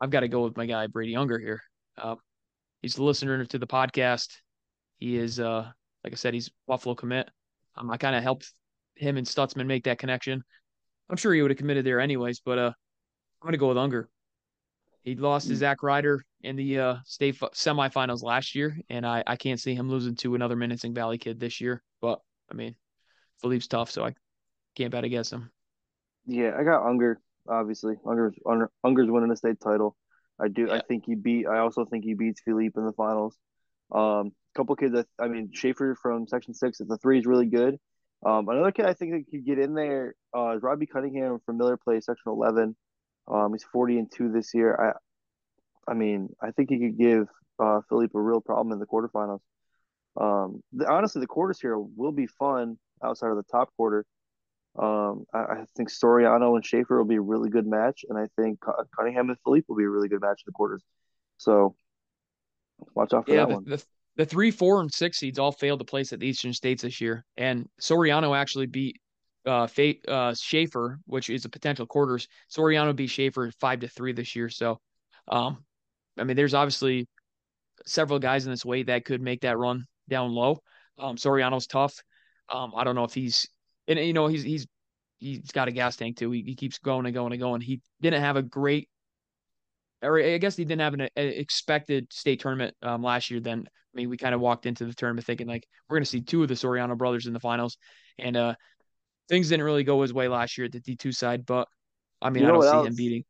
I've got to go with my guy Brady Unger here. Uh, he's a listener to the podcast. He is, uh, like I said, he's Buffalo commit. Um, I kind of helped him and Stutzman make that connection. I'm sure he would have committed there anyways, but uh, I'm gonna go with Unger. He lost to hmm. Zach Ryder in the uh, state f- semifinals last year, and I, I can't see him losing to another Minisink Valley kid this year. But I mean, Philippe's tough, so I can't bet against him. Yeah, I got Unger. Obviously, Unger's Unger's winning the state title. I do. Yeah. I think he beat. I also think he beats Philippe in the finals. Um, couple kids. That, I mean, Schaefer from Section Six at the three is really good. Um, another kid I think that could get in there uh, is Robbie Cunningham from Miller Place, Section Eleven. Um, he's forty and two this year. I, I mean, I think he could give uh, Philippe a real problem in the quarterfinals. Um, the, honestly, the quarters here will be fun outside of the top quarter. Um, I, I, think Soriano and Schaefer will be a really good match, and I think Cunningham and Philippe will be a really good match in the quarters. So watch out for yeah, that the, one. The, the three, four, and six seeds all failed to place at the Eastern States this year, and Soriano actually beat uh, Fate, uh, Schaefer, which is a potential quarters. Soriano beat Schaefer five to three this year. So, um, I mean, there's obviously several guys in this weight that could make that run down low. Um, Soriano's tough. Um, I don't know if he's and you know he's he's he's got a gas tank too. He, he keeps going and going and going. He didn't have a great, or I guess he didn't have an, an expected state tournament um, last year. Then I mean, we kind of walked into the tournament thinking like we're going to see two of the Soriano brothers in the finals, and uh, things didn't really go his way last year at the D two side. But I mean, you I don't see else? him beating.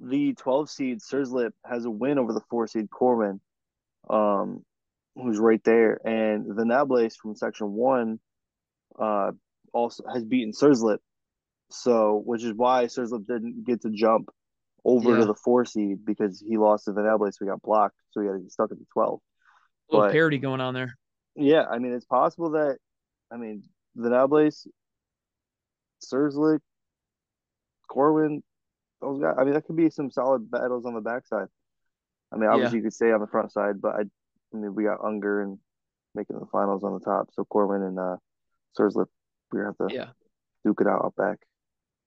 The 12 seed Surslip has a win over the four seed Corwin, um, who's right there, and the Nables from Section One uh, also has beaten Surslip. So, which is why Surslip didn't get to jump over yeah. to the four seed because he lost to Venable, so he got blocked. So he got to stuck at the 12. A little but, parity going on there. Yeah. I mean, it's possible that, I mean, Venable, Surslip, Corwin, those guys, I mean, that could be some solid battles on the backside. I mean, obviously yeah. you could stay on the front side, but I, I mean, we got Unger and making the finals on the top. So Corwin and uh, Surslip we have to yeah duke it out back.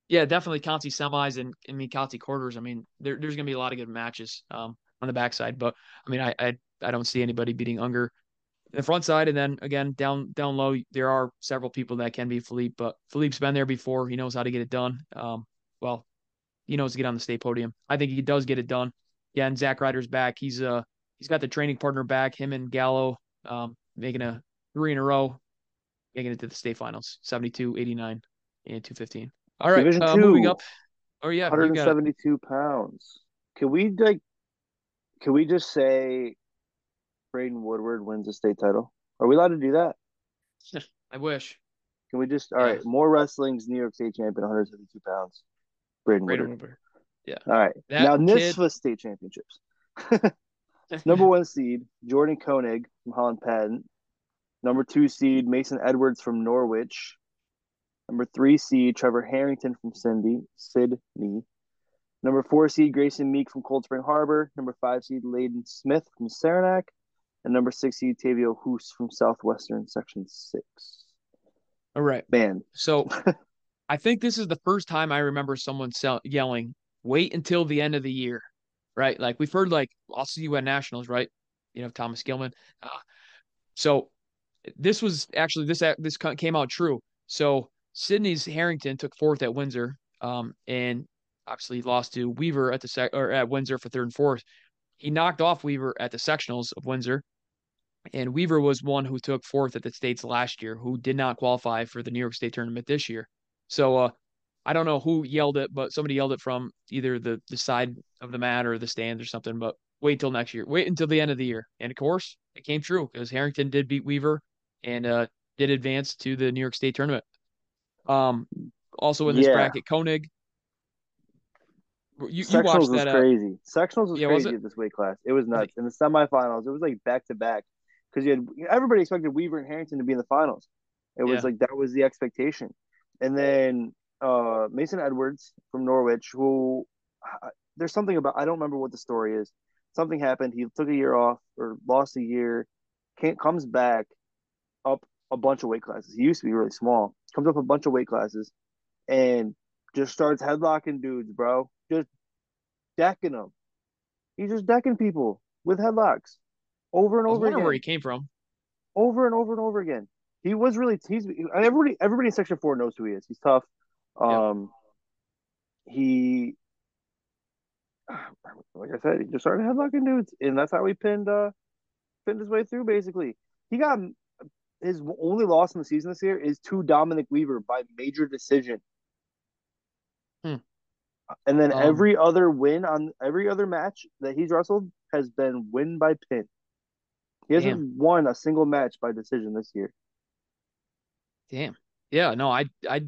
Yeah, definitely consi semis and I mean consi quarters. I mean, there, there's going to be a lot of good matches um, on the backside, but I mean, I, I I don't see anybody beating Unger the front side, and then again down down low, there are several people that can be Philippe, but Philippe's been there before. He knows how to get it done. Um, well, he knows to get on the state podium. I think he does get it done. Yeah, and Zach Ryder's back. He's uh he's got the training partner back. Him and Gallo um, making a three in a row, making it to the state finals 72, 89, and 215. All right, Division uh, two, moving up. Oh yeah, 172 pounds. Can we like? Can we just say Braden Woodward wins the state title? Are we allowed to do that? I wish. Can we just all yeah. right? More wrestling's New York State champion, 172 pounds. Braden, Braden Woodward. Woodward. Yeah. All right. That now NYSPHSAA kid... state championships. Number one seed Jordan Koenig from Holland Patent. Number two seed Mason Edwards from Norwich. Number three seed Trevor Harrington from Cindy Sidney. Number four seed Grayson Meek from Cold Spring Harbor. Number five seed Layden Smith from Saranac and number six seed Tavio Hoos from Southwestern Section Six. All right, man. So I think this is the first time I remember someone sell- yelling, "Wait until the end of the year," right? Like we've heard, like see you at nationals, right? You know, Thomas Gilman. Uh, so this was actually this this came out true. So Sidney's Harrington took fourth at Windsor, um, and obviously lost to Weaver at the sec or at Windsor for third and fourth. He knocked off Weaver at the sectionals of Windsor. And Weaver was one who took fourth at the states last year, who did not qualify for the New York State tournament this year. So uh, I don't know who yelled it, but somebody yelled it from either the the side of the mat or the stands or something. But wait until next year. Wait until the end of the year. And of course, it came true because Harrington did beat Weaver and uh, did advance to the New York State tournament. Um, also in this yeah. bracket, Koenig you, you watched was that, uh, crazy. Sectionals was yeah, crazy was this weight class. It was nuts. In the semifinals, it was like back to back because you had everybody expected Weaver and Harrington to be in the finals. It was yeah. like that was the expectation, and then uh, Mason Edwards from Norwich, who uh, there's something about I don't remember what the story is. Something happened. He took a year off or lost a year. Can't comes back up a bunch of weight classes. He used to be really small. Comes up a bunch of weight classes, and just starts headlocking dudes, bro just decking them. He's just decking people with headlocks over and over again. Where he came from? Over and over and over again. He was really he's everybody everybody in section four knows who he is. He's tough. Um, he like I said, he just started headlocking dudes, and that's how he pinned uh pinned his way through. Basically, he got his only loss in the season this year is to Dominic Weaver by major decision. Hmm. And then um, every other win on every other match that he's wrestled has been win by pin. He hasn't damn. won a single match by decision this year. Damn. Yeah, no, I I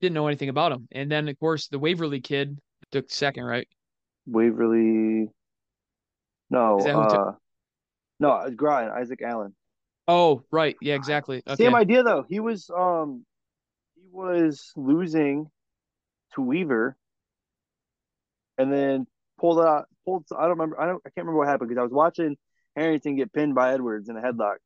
didn't know anything about him. And then of course the Waverly kid took second, right? Waverly No, uh, took... no, Grind, Isaac Allen. Oh, right. Yeah, exactly. Okay. Same idea though. He was um he was losing to Weaver and then pulled out pulled. I don't remember. I don't. I can't remember what happened because I was watching Harrington get pinned by Edwards in a headlock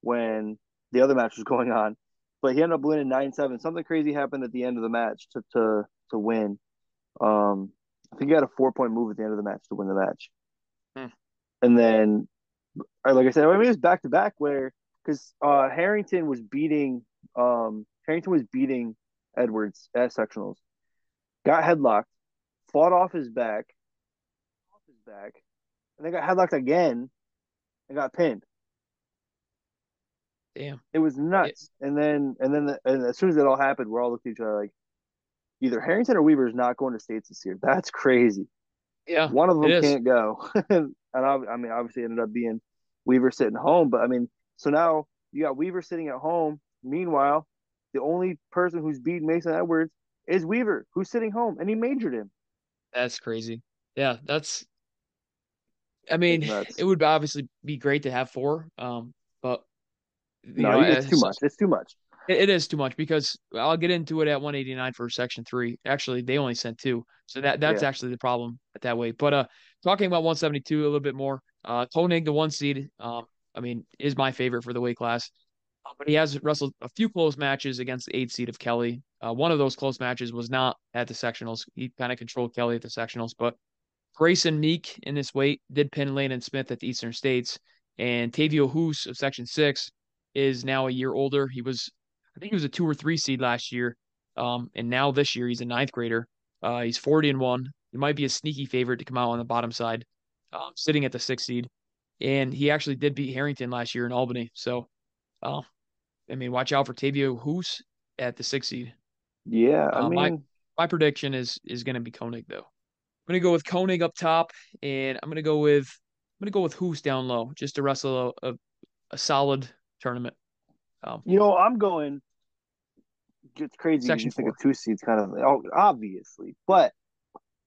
when the other match was going on. But he ended up winning nine seven. Something crazy happened at the end of the match to to to win. Um, I think he had a four point move at the end of the match to win the match. Hmm. And then, like I said, I mean, it was back to back where because uh, Harrington was beating um, Harrington was beating Edwards at sectionals, got headlocked, fought off his back, off his back, and then got headlocked again and got pinned. Damn. It was nuts. And then and then the, and as soon as it all happened, we're all looking at each other like either Harrington or Weaver is not going to states this year. That's crazy. Yeah. One of them can't go. and I, I mean obviously ended up being Weaver sitting home, but I mean so now you got Weaver sitting at home. Meanwhile, the only person who's beaten Mason Edwards is Weaver, who's sitting home, and he majored him. That's crazy. Yeah, that's. I mean, it would obviously be great to have four, um, no, know, it's too much. It's too much. It, it is too much because I'll get into it at 189 for section three. Actually, they only sent two, so that that's yeah. actually the problem at that way. But uh, talking about 172 a little bit more, uh, Koenig, the one seed, um, I mean, is my favorite for the weight class. uh, but he has wrestled a few close matches against the eight seed of Kelly. Uh, one of those close matches was not at the sectionals. He kind of controlled Kelly at the sectionals, but Grayson Meek in this weight did pin Lane and Smith at the Eastern States, and Tavio Hoos of Section Six is now a year older. He was, I think, he was a two or three seed last year, um, and now this year he's a ninth grader. Uh, he's forty and one. He might be a sneaky favorite to come out on the bottom side, uh, sitting at the sixth seed, and he actually did beat Harrington last year in Albany. So, uh, I mean, watch out for Tavio Hoos at the sixth seed. Yeah, I mean, my my prediction is is going to be Koenig though. I'm going to go with Koenig up top, and I'm going to go with I'm going to go with Hoos down low, just to wrestle a, a, a solid tournament. Um, you know, I'm going. It's crazy. Section you think four. of two seeds, kind of oh, obviously, but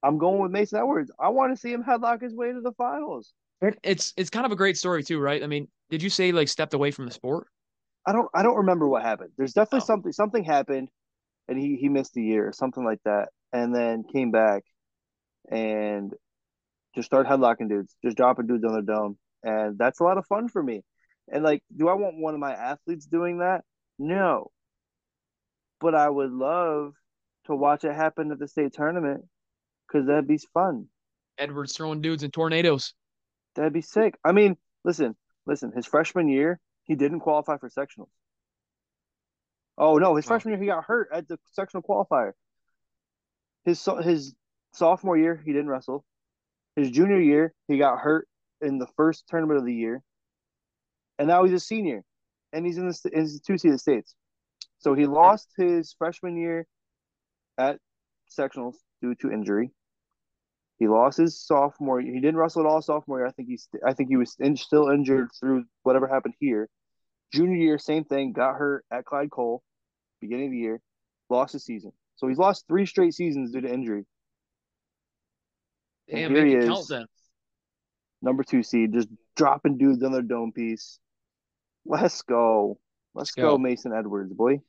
I'm going with Mason Edwards. I want to see him headlock his way to the finals. It's it's kind of a great story too, right? I mean, did you say like stepped away from the sport? I don't I don't remember what happened. There's definitely oh. something something happened, and he he missed a year or something like that, and then came back, and just start headlocking dudes, just dropping dudes on the dome, and that's a lot of fun for me. And like, do I want one of my athletes doing that? No. But I would love to watch it happen at the state tournament because that'd be fun. Edwards throwing dudes in tornadoes. That'd be sick. I mean, listen, listen. His freshman year, he didn't qualify for sectionals. Oh no, his oh. freshman year he got hurt at the sectional qualifier. His his sophomore year he didn't wrestle. His junior year he got hurt in the first tournament of the year and now he's a senior, and he's in the the two seeded states. So he lost his freshman year at sectionals due to injury. He lost his sophomore. He didn't wrestle at all sophomore year. I think he's. I think he was in, still injured through whatever happened here. Junior year, same thing. Got hurt at Clyde Cole, beginning of the year. Lost his season. So he's lost three straight seasons due to injury. Damn, here he is. Number two seed, just dropping dudes on their dome piece. Let's go. Let's, go. go. Mason Edwards, boy.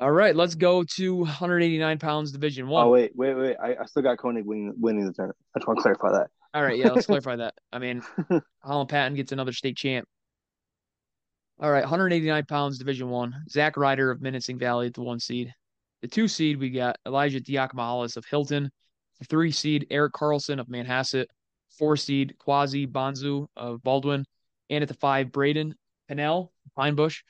All right, let's go to 189 pounds, Division One. Oh wait, wait, wait! I, I still got Koenig winning, winning the tournament. I just want to clarify that. All right, yeah, let's clarify that. I mean, Holland Patent gets another state champ. All right, 189 pounds, Division One. Zach Ryder of Minisink Valley at the one seed. The two seed, we got Elijah Diakomihalis of Hilton. The three seed, Eric Carlson of Manhasset. Four seed, Quasi Bonzu of Baldwin. And at the five, Braden Pinnell, Pine Bush,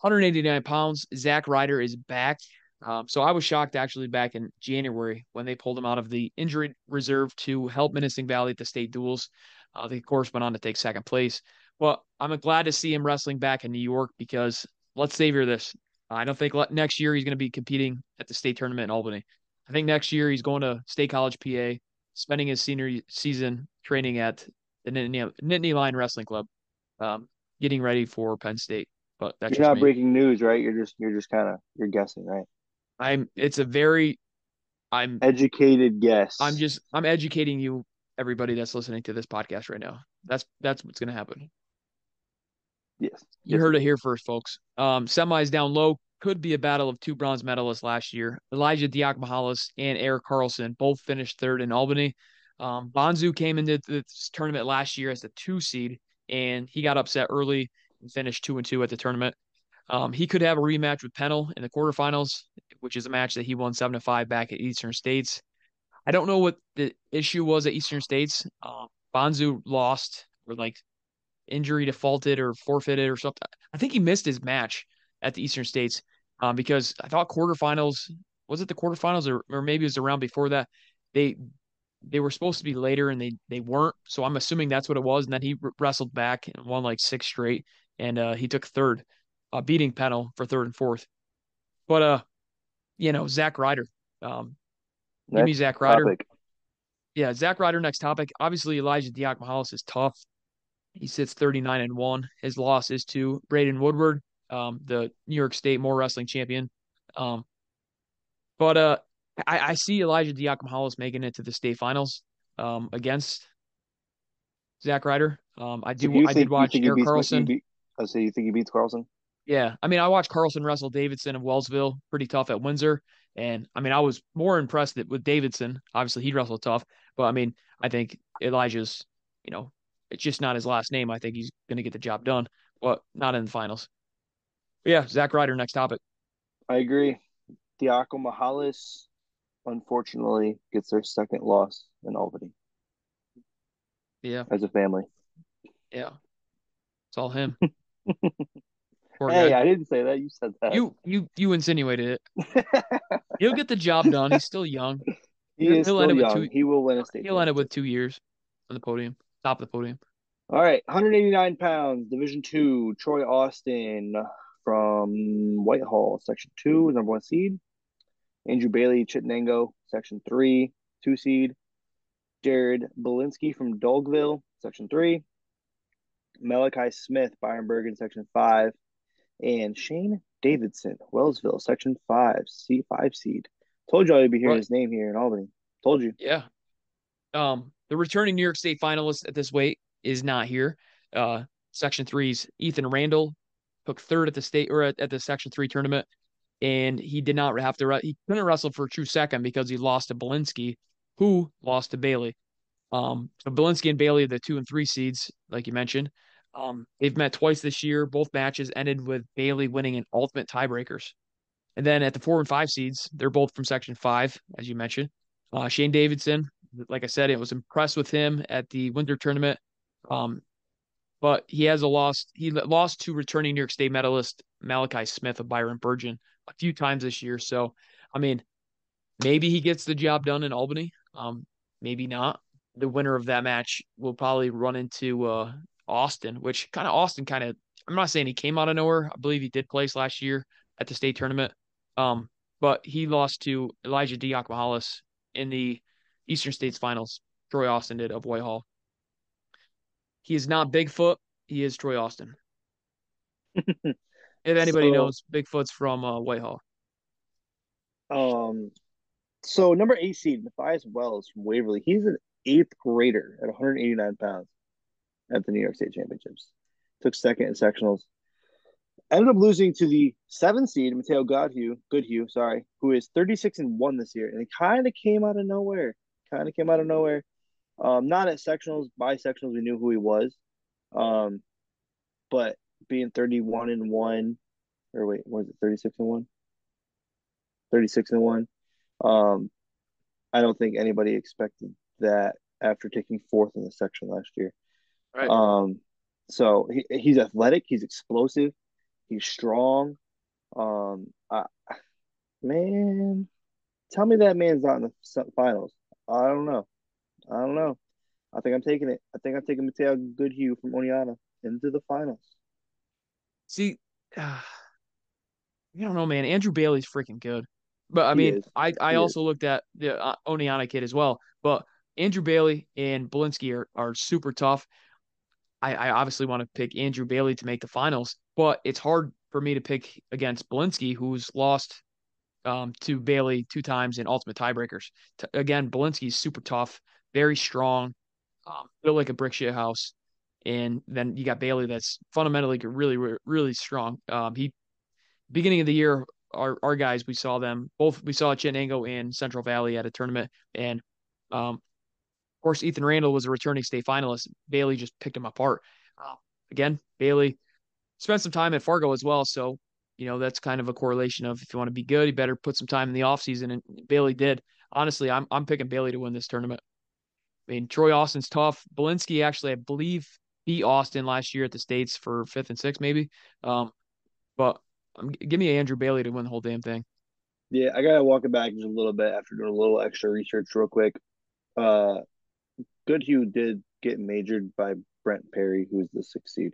189 pounds. Zach Ryder is back. Um, so I was shocked actually back in January when they pulled him out of the injury reserve to help Minisink Valley at the state duels. Uh, they, of course, went on to take second place. Well, I'm glad to see him wrestling back in New York because let's savor this. I don't think next year he's going to be competing at the state tournament in Albany. I think next year he's going to State College, PA, spending his senior season training at the Nittany, Nittany Lion Wrestling Club. Um, getting ready for Penn State. But that's you're not me. breaking news, right? You're just you're just kind of you're guessing, right? I'm. It's a very. I'm educated guess. I'm just. I'm educating you, everybody that's listening to this podcast right now. That's that's what's going to happen. Yes. You yes. heard it here first, folks. Um, semis down low could be a battle of two bronze medalists last year. Elijah Diakomihalis and Eric Carlson both finished third in Albany. Um, Bonzu came into this tournament last year as the two seed and he got upset early and finished two and two at the tournament. Um, he could have a rematch with Pennell in the quarterfinals, which is a match that he won seven to five back at Eastern States. I don't know what the issue was at Eastern States. Uh, Bonzu lost or like injury defaulted or forfeited or something. I think he missed his match at the Eastern States um, because I thought quarterfinals was it the quarterfinals or, or maybe it was the round before that they they were supposed to be later and they they weren't. So I'm assuming that's what it was. And then he wrestled back and won like six straight, and uh, he took third, uh, beating Pennell for third and fourth. But uh, you know Zach Ryder, um, next give me Zach Ryder. Topic. Yeah, Zach Ryder. Next topic. Obviously, Elijah Diakomihalis is tough. He sits 39 and one. His loss is to Braden Woodward, um, the New York State More Wrestling champion. Um, but uh, I, I see Elijah Diakomihalis making it to the state finals um, against Zach Ryder. Um, I do. So I did watch Eric Carlson. Beat, I say you think he beats Carlson. Yeah, I mean, I watched Carlson wrestle Davidson of Wellsville, pretty tough at Windsor, and I mean, I was more impressed with Davidson. Obviously, he wrestled tough, but I mean, I think Elijah's, you know, it's just not his last name. I think he's going to get the job done, but not in the finals. yeah, Zach Ryder, next topic. I agree. Diaco Mihalis, unfortunately, gets their second loss in Albany. Yeah. As a family. Yeah. It's all him. hey, guy. I didn't say that. You said that. You you you insinuated it. He'll get the job done. He's still young. He he'll is still young. Two, he will win a state. He'll end up with two years on the podium, top of the podium. All right, 189 pounds, Division Two, Troy Austin from Whitehall, Section Two, number one seed. Andrew Bailey, Chittenango, Section Three, two seed. Jared Belinsky from Dolgeville, Section Three. Malachi Smith, Byron Bergen, Section Five, and Shane Davidson, Wellsville, Section Five, C five seed. Told you I'd be hearing right. his name here in Albany. Told you. Yeah. Um, the returning New York State finalist at this weight is not here. Uh, Section Three's Ethan Randall took third at the state or at, at the Section Three tournament, and he did not have to. He couldn't wrestle for a true second because he lost to Belinsky, who lost to Bailey. Um, so Belinsky and Bailey the two and three seeds, like you mentioned. Um, they've met twice this year. Both matches ended with Bailey winning in ultimate tiebreakers. And then at the four and five seeds, they're both from Section Five, as you mentioned. Uh, Shane Davidson, like I said, it was impressed with him at the winter tournament. Um, but he has a loss. He lost to returning New York State medalist Malachi Smith of Byron Bergen a few times this year. So, I mean, maybe he gets the job done in Albany. Um, maybe not. The winner of that match will probably run into uh, Austin, which kind of Austin kind of. I'm not saying he came out of nowhere. I believe he did place last year at the state tournament. Um, but he lost to Elijah Diakomihalis in the Eastern States Finals. Troy Austin did of Whitehall. He is not Bigfoot. He is Troy Austin. if anybody so, knows, Bigfoot's from uh, Whitehall. Um, so number eight seed Matthias Wells from Waverly. He's an eighth grader at 189 pounds at the New York State Championships. Took second in sectionals. Ended up losing to the seven seed Mateo Goodhue, Goodhue, sorry, who is 36 and one this year, and it kind of came out of nowhere. Kind of came out of nowhere. Um, not at sectionals, by sectionals, we knew who he was. Um, but being 31 and one, or wait, was it 36 and one? 36 and one. Um, I don't think anybody expected that after taking fourth in the section last year. Right. Um, so he, he's athletic, he's explosive, he's strong. Um, I, man, tell me that man's not in the finals. I don't know. I don't know. I think I'm taking it. I think I'm taking Mateo Goodhue from Oneonta into the finals. See, uh, I don't know, man. Andrew Bailey's freaking good. But I he mean, is. I, I he also is. looked at the uh, Oneonta kid as well. But Andrew Bailey and Belinsky are, are super tough. I, I obviously want to pick Andrew Bailey to make the finals, but it's hard for me to pick against Belinsky, who's lost um, to Bailey two times in ultimate tiebreakers. T- again, Belinsky's super tough, very strong, um, built like a brick shit house. And then you got Bailey that's fundamentally really, really, strong. Um, he beginning of the year, our our guys we saw them both. We saw Chenango and Central Valley at a tournament, and um, of course Ethan Randall was a returning state finalist. Bailey just picked him apart. Uh, again, Bailey spent some time at Fargo as well, so you know that's kind of a correlation of if you want to be good, you better put some time in the offseason. And Bailey did. Honestly, I'm I'm picking Bailey to win this tournament. I mean, Troy Austin's tough. Belinsky actually, I believe, beat Austin last year at the States for fifth and sixth, maybe. Um, but um, give me Andrew Bailey to win the whole damn thing. Yeah, I gotta walk it back just a little bit after doing a little extra research real quick. Uh, Goodhue did get majored by Brent Perry, who's the sixth seed.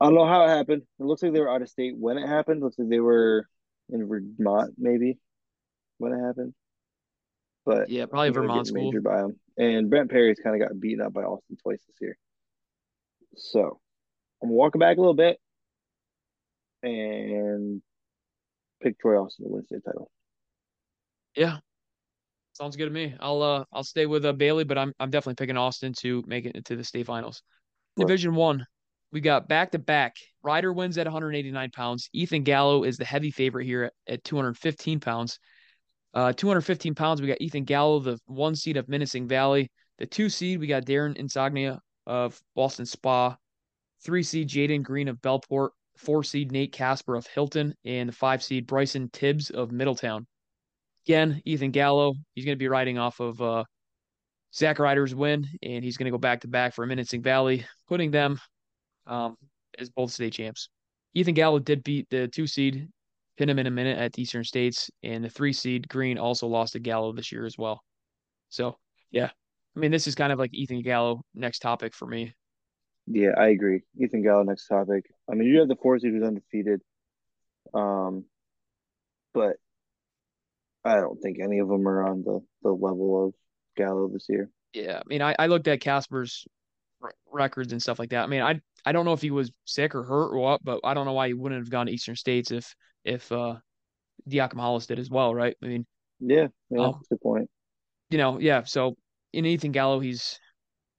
I don't know how it happened. It looks like they were out of state when it happened. It looks like they were in Vermont, maybe when it happened. But yeah, probably Vermont school. Majored by him. And Brent Perry's kind of got beaten up by Austin twice this year. So I'm walking back a little bit and pick Troy Austin to win state title. Yeah. Sounds good to me. I'll uh I'll stay with uh, Bailey, but I'm I'm definitely picking Austin to make it into the state finals. Division one, we got back to back. Ryder wins at 189 pounds. Ethan Gallo is the heavy favorite here at, at 215 pounds. Uh, 215 pounds, we got Ethan Gallo, the one seed of Minisink Valley. The two seed, we got Darren Insognia of Ballston Spa. Three seed, Jaden Green of Bellport. four seed Nate Casper of Hilton and the five seed Bryson Tibbs of Middletown. Again, Ethan Gallo, he's going to be riding off of uh, Zach Ryder's win, and he's going to go back to back for Minisink Valley, putting them um, as both state champs. Ethan Gallo did beat the two seed, pin him in a minute at Eastern States, and the three seed Green also lost to Gallo this year as well. So, yeah, I mean, this is kind of like Ethan Gallo next topic for me. Yeah, I agree. Ethan Gallo next topic. I mean, you have the four seed who's undefeated, um, but I don't think any of them are on the the level of Gallo this year. Yeah, I mean, I, I looked at Casper's records and stuff like that. I mean, I I don't know if he was sick or hurt or what, but I don't know why he wouldn't have gone to Eastern States if if uh Diakomihalis did as well, right? I mean, yeah, yeah, um, good point. You know, yeah. So in Ethan Gallo, he's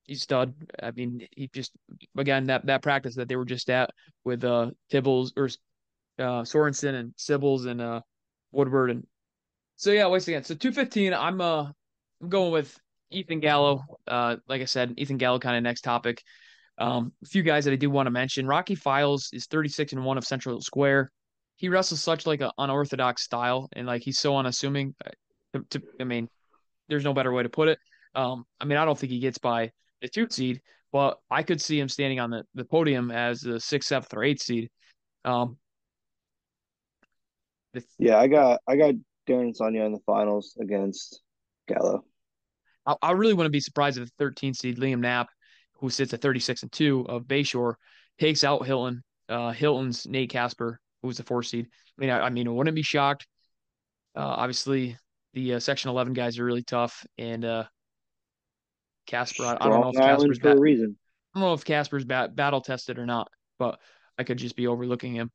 he's stud. I mean, he just again that that practice that they were just at with uh Tibbles or uh Sorensen and Sibbles and uh Woodward and so yeah, once again, so two fifteen. I'm uh I'm going with Ethan Gallo. Uh, like I said, Ethan Gallo kind of next topic. Um, a few guys that I do want to mention. Rocky Files is 36 and one of Central Square. He wrestles such like an unorthodox style, and like he's so unassuming. Uh, to, to, I mean, there's no better way to put it. Um, I mean, I don't think he gets by the two seed, but I could see him standing on the, the podium as the sixth, seventh, or eighth seed. Um, yeah, I got I got Darren Sonia in the finals against Gallo. I, I really wouldn't be surprised if the 13 seed Liam Knapp, who sits at 36 and 2 of Bayshore, takes out Hilton. Uh, Hilton's Nate Casper, who's the four seed. I mean, I, I mean, I wouldn't be shocked. Uh, obviously, the uh, Section 11 guys are really tough, and uh, Casper, I, I, don't know if Casper's for a reason. I don't know if Casper's bat, battle tested or not, but I could just be overlooking him.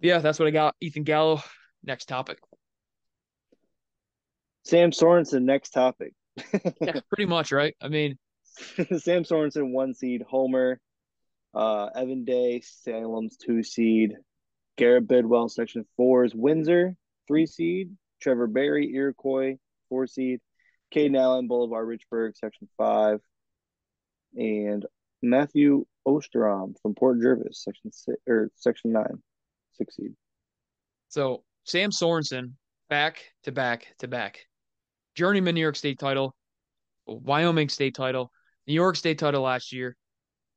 Yeah, that's what I got. Ethan Gallo. Next topic. Sam Sorensen. Next topic yeah, pretty much, right? I mean, Sam Sorensen, one seed, Homer, uh, Evan Day, Salem's two seed, Garrett Bidwell, section fours, Windsor, three seed, Trevor Barry, Iroquois, four seed, Caden Allen, Boulevard, Richburg, section five, and Matthew Osterom from Port Jervis, section six or section nine, six seed. So Sam Sorensen, back to back to back. Journeyman New York State title, Wyoming State title, New York State title last year,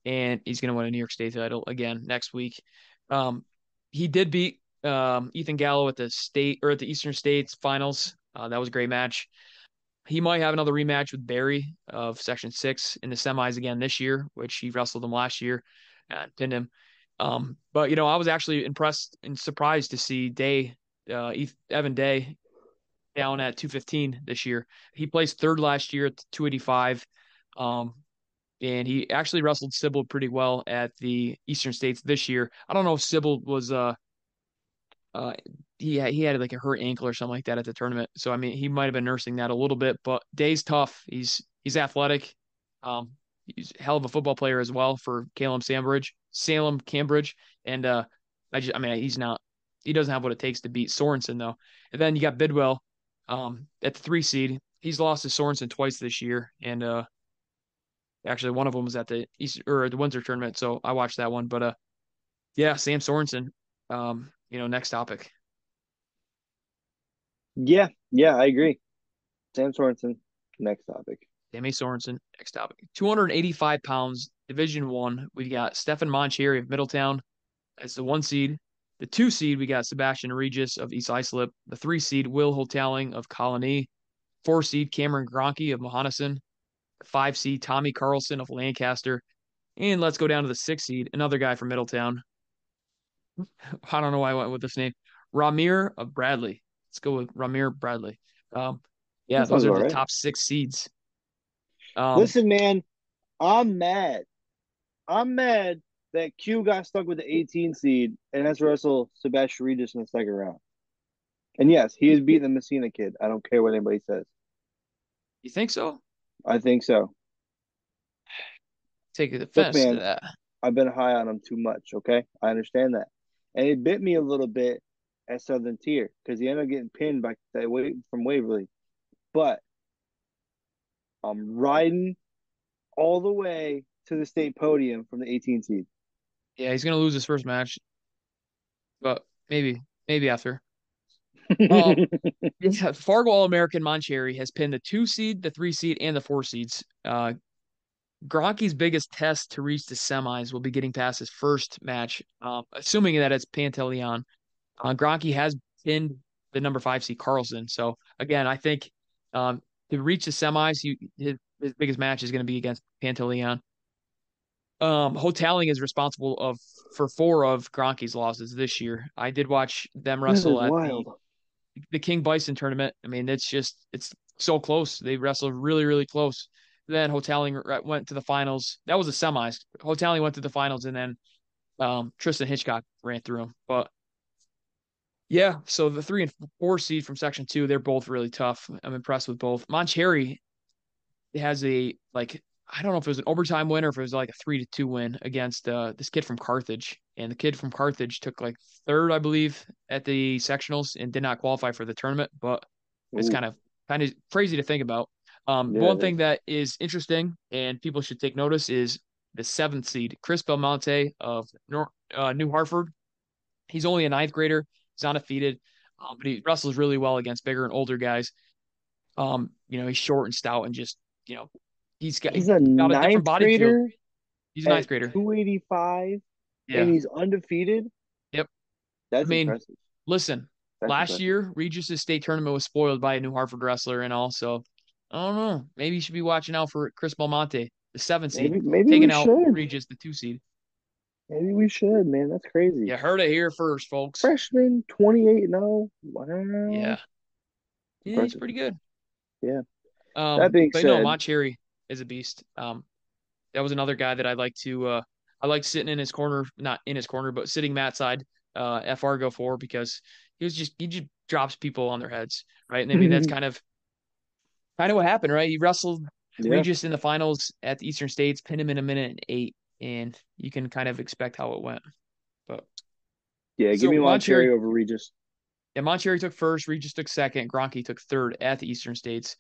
and he's going to win a New York State title again next week. Um, he did beat um, Ethan Gallo at the state or at the Eastern States finals. Uh, that was a great match. He might have another rematch with Barry of Section Six in the semis again this year, which he wrestled him last year and pinned him. Um, but you know, I was actually impressed and surprised to see Day, uh, Evan Day, down at 215 this year. He placed third last year at 285. Um, and he actually wrestled Sybil pretty well at the Eastern States this year. I don't know if Sybil was uh uh he had, he had like a hurt ankle or something like that at the tournament. So I mean he might have been nursing that a little bit, but Day's tough. He's he's athletic. Um he's hell of a football player as well for Salem Sambridge, Salem Cambridge. And uh I just I mean he's not he doesn't have what it takes to beat Sorensen though. And then you got Bidwell, um, at the three seed. He's lost to Sorensen twice this year, and uh, actually one of them was at the East or the Windsor tournament, so I watched that one. But uh, yeah, Sam Sorensen. Um, you know, next topic. Yeah, yeah, I agree. Sam Sorensen, next topic. Sammy Sorensen, next topic. 285 pounds, Division One. We got Stefan Moncherry of Middletown as the one seed. The two seed, we got Sebastian Regis of East Islip. The three seed, Will Hotaling of Colony. Four seed, Cameron Gronke of Mohonasen. Five seed, Tommy Carlson of Lancaster. And let's go down to the six seed, another guy from Middletown. I don't know why I went with this name. Ramir of Bradley. Let's go with Ramir Bradley. Um, yeah, those are the right. top six seeds. Um, Listen, man, I'm mad. I'm mad that Q got stuck with the 18 seed and has to wrestle Sebastian Regis in the second round. And yes, he is beating the Massena kid. I don't care what anybody says. You think so? I think so. Take the man, to that. I've been high on him too much. Okay, I understand that, and it bit me a little bit at Southern Tier because he ended up getting pinned by that way from Waverly. But I'm riding all the way to the state podium from the 18 seed. Yeah, he's gonna lose his first match. but maybe maybe after. Um, yeah, Fargo All American Moncherry has pinned the two seed, the three seed, and the four seeds. Uh, Gronky's biggest test to reach the semis will be getting past his first match, um, assuming that it's Pantaleon. Uh, Gronky has pinned the number five seed Carlson. So again, I think um, to reach the semis, you, his, his biggest match is going to be against Pantaleon. Um, Hotaling is responsible of for four of Gronky's losses this year. I did watch them wrestle at wild. the the King Bison tournament. I mean, it's just it's so close. They wrestled really really close. Then Hotaling went to the finals. That was the semis. Hotaling went to the finals, and then um, Tristan Hitchcock ran through him. But yeah, so the three and four seed from section two, they're both really tough. I'm impressed with both. Moncherry has a like I don't know if it was an overtime win or if it was like a three to two win against uh, this kid from Carthage. And the kid from Carthage took like third, I believe, at the sectionals and did not qualify for the tournament. But Ooh. it's kind of kind of crazy to think about. Um, yeah, one thing that is interesting and people should take notice is the seventh seed, Chris Belmonte of uh, New Hartford. He's only a ninth grader. He's undefeated, um, but he wrestles really well against bigger and older guys. Um, you know, he's short and stout and just, you know, he's got he's a got ninth a body grader. He's a ninth grader. 285 yeah. and he's undefeated. Yep. That's I mean, impressive. Listen, That's last impressive. year Regis' state tournament was spoiled by a New Hartford wrestler and also I don't know. Maybe you should be watching out for Chris Belmonte, the seven seed, maybe, maybe taking out should. Regis, the two seed. Maybe we should, man. That's crazy. You heard it here first, folks. Freshman, 28 0. Wow. Yeah. Yeah, he's pretty good. Yeah. Um, that being but said, no, Moncherry is a beast. Um, that was another guy that I'd like to. Uh, I like sitting in his corner, not in his corner, but sitting Matt side. Uh, Fargo for because he was just he just drops people on their heads, right? And I mean that's kind of kind of what happened, right? He wrestled yeah. Regis in the finals at the Eastern States, pinned him in a minute and eight, and you can kind of expect how it went. But yeah, give so me Moncherry over Regis. Yeah, Moncherry took first, Regis took second, Gronky took third at the Eastern States.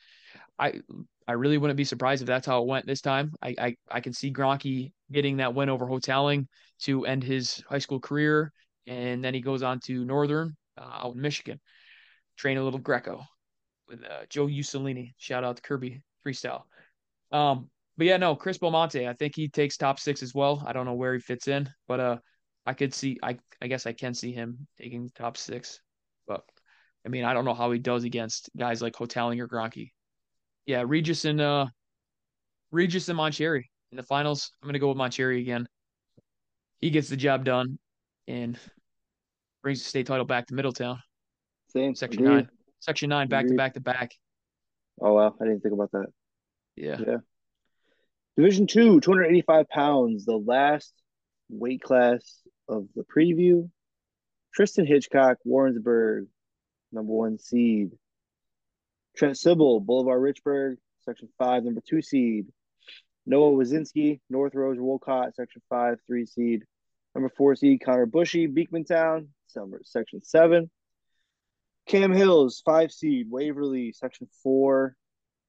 I I really wouldn't be surprised if that's how it went this time. I I, I can see Gronky getting that win over Hotaling to end his high school career, and then he goes on to Northern uh, out in Michigan, train a little Greco with uh, Joe Usolini. Shout out to Kirby Freestyle. Um, but yeah, no, Chris Belmonte, I think he takes top six as well. I don't know where he fits in, but uh, I could see, I I guess I can see him taking top six. But I mean, I don't know how he does against guys like Hotaling or Gronky. Yeah, Regis and uh, Regis and Moncherry in the finals. I'm gonna go with Moncherry again. He gets the job done and brings the state title back to Middletown. Same. Section Agreed. nine. Section nine, back Agreed. to back to back. Oh wow, I didn't think about that. Yeah. Yeah. Division two, 285 pounds, the last weight class of the preview. Tristan Hitchcock, Warrensburg, number one seed. Trent Sybil, Bolivar Richburg, section five, number two seed. Noah Wazinski, North Rose Wolcott, section five, three seed. Number four seed, Connor Bushy, Beekmantown, section seven. Cam Hills, five seed, Waverly, section four.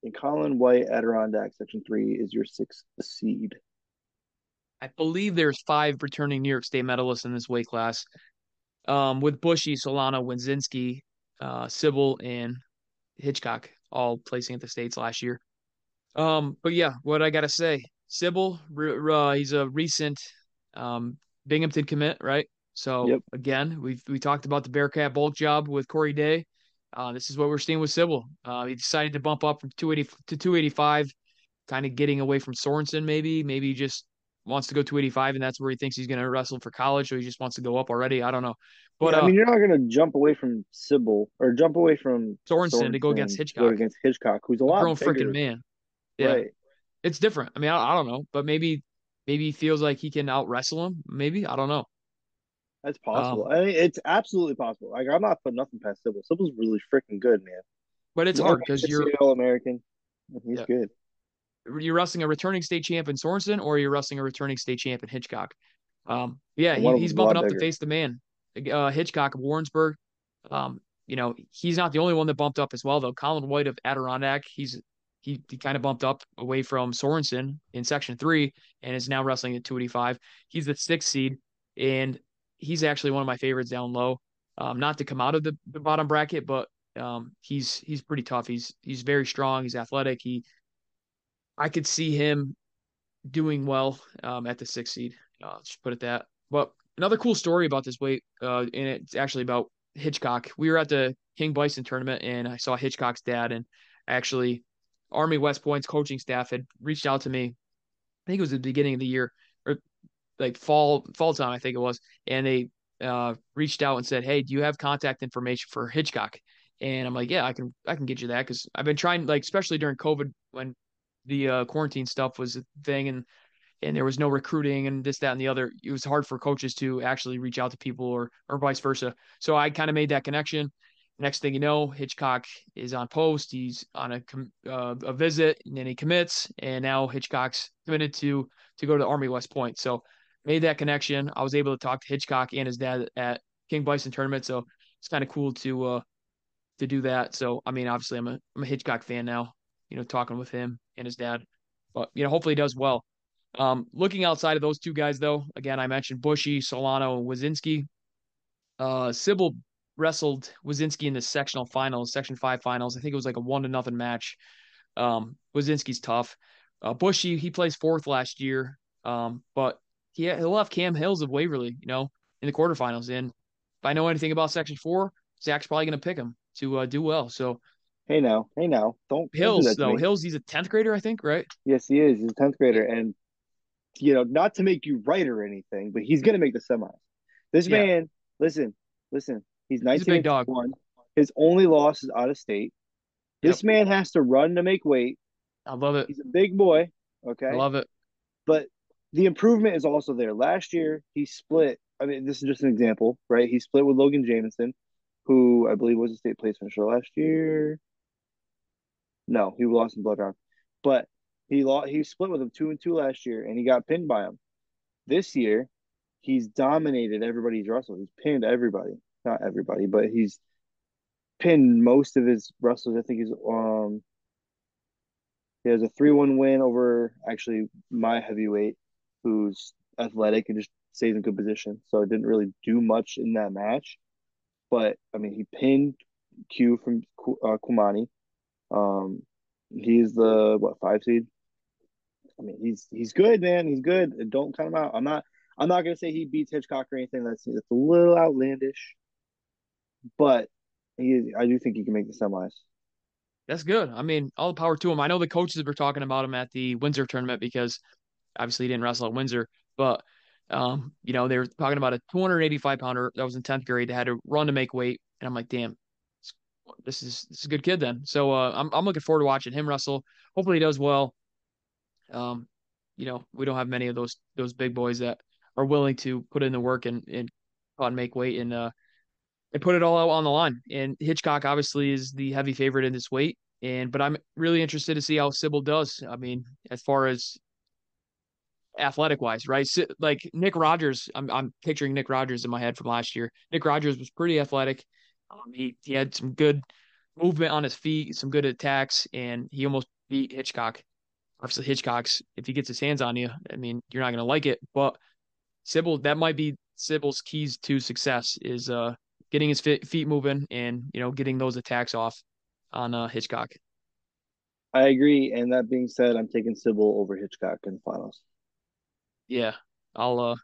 And Colin White, Adirondack, section three is your sixth seed. I believe there's five returning New York State medalists in this weight class. Um, with Bushy, Solana, Winzinski, uh, Sybil, and Hitchcock all placing at the states last year. Um, but yeah, what I gotta say, Sybil, uh, he's a recent um, Binghamton commit, right? So yep. again, we we talked about the Bearcat bulk job with Corey Day. Uh, this is what we're seeing with Sybil. Uh, he decided to bump up from 280 to 285, kind of getting away from Sorensen. Maybe, maybe he just wants to go 285, and that's where he thinks he's going to wrestle for college. So he just wants to go up already. I don't know. But yeah, I mean, uh, you're not going to jump away from Sybil or jump away from Sorensen, Sorensen to go against Hitchcock. Go against Hitchcock, who's a, a lot grown freaking man. Yeah, right. it's different. I mean, I, I don't know, but maybe maybe he feels like he can out wrestle him. Maybe I don't know. That's possible. Um, I mean, it's absolutely possible. Like I'm not putting nothing past Sybil. Sybil's really freaking good, man. But it's hard because you're all American. He's yeah. good. You're wrestling a returning state champion Sorensen, or you're wrestling a returning state champion Hitchcock. Um, yeah, he, he's bumping up bigger. to face the man, uh, Hitchcock of Warrensburg. Um, you know, he's not the only one that bumped up as well, though. Colin White of Adirondack, he's he, he kind of bumped up away from Sorensen in section three and is now wrestling at 285. He's the sixth seed, and he's actually one of my favorites down low. Um, not to come out of the, the bottom bracket, but um, he's he's pretty tough. He's he's very strong. He's athletic. He I could see him doing well um, at the sixth seed. Uh, just put it that. But another cool story about this weight, uh, and it's actually about Hitchcock. We were at the King Bison tournament, and I saw Hitchcock's dad, and actually, Army West Point's coaching staff had reached out to me. I think it was the beginning of the year, or like fall fall time, I think it was, and they uh, reached out and said, "Hey, do you have contact information for Hitchcock?" And I'm like, "Yeah, I can I can get you that because I've been trying like especially during COVID when the uh, quarantine stuff was a thing and and there was no recruiting and this that and the other it was hard for coaches to actually reach out to people or or vice versa so i kind of made that connection next thing you know hitchcock is on post he's on a uh, a visit and then he commits and now hitchcock's committed to to go to the army west point so made that connection i was able to talk to hitchcock and his dad at king bison tournament so it's kind of cool to uh to do that so i mean obviously i'm a i'm a hitchcock fan now you know, talking with him and his dad. But you know, hopefully he does well. Um, looking outside of those two guys, though, again, I mentioned Bushy, Solano, and Wazinski. Uh, Sybil wrestled Wazinski in the sectional finals, section five finals. I think it was like a one to nothing match. Um, Wazinski's tough. Uh, Bushy, he plays fourth last year. Um, but he he'll have Cam Hills of Waverly, you know, in the quarterfinals. And if I know anything about section four, Zach's probably going to pick him to uh, do well. So Hey now, hey now, don't Hills don't do though. Hills, he's a tenth grader, I think, right? Yes, he is. He's a tenth grader, and you know, not to make you right or anything, but he's gonna make the semis. This yeah. man, listen, listen, he's nineteen he's dog. His only loss is out of state. This yep. man has to run to make weight. I love it. He's a big boy. Okay, I love it. But the improvement is also there. Last year, he split. I mean, this is just an example, right? He split with Logan Jamison, who I believe was a state place finisher last year. No, he lost in blood round, but he lost. He split with him two and two last year, and he got pinned by him. This year, he's dominated everybody's wrestle. He's pinned everybody, not everybody, but he's pinned most of his wrestlers. I think he's um he has a three one win over actually my heavyweight, who's athletic and just stays in good position. So it didn't really do much in that match, but I mean he pinned Q from uh, Kumani. Um, he's the what five seed. I mean, he's he's good, man. He's good. Don't count him out. I'm not. I'm not gonna say he beats Hitchcock or anything. That's that's a little outlandish, but he. I do think he can make the semis. That's good. I mean, all the power to him. I know the coaches were talking about him at the Windsor tournament because obviously he didn't wrestle at Windsor, but um, you know, they were talking about a 285 pounder that was in 10th grade that had to run to make weight. And I'm like, damn, this is this is a good kid then. So uh, I'm I'm looking forward to watching him wrestle. Hopefully he does well. Um, you know, we don't have many of those those big boys that are willing to put in the work and and on make weight and uh and put it all out on the line. And Hitchcock obviously is the heavy favorite in this weight. And but I'm really interested to see how Sybil does. I mean, as far as athletic wise, right? Like Nick Rogers, I'm I'm picturing Nick Rogers in my head from last year. Nick Rogers was pretty athletic. Um, he he had some good movement on his feet, some good attacks, and he almost beat Hitchcock. Obviously, Hitchcock's if he gets his hands on you, I mean, you're not gonna like it. But Sybil, that might be Sybil's keys to success is uh getting his feet moving and you know getting those attacks off on uh, Hitchcock. I agree, and that being said, I'm taking Sybil over Hitchcock in the finals. Yeah, I'll uh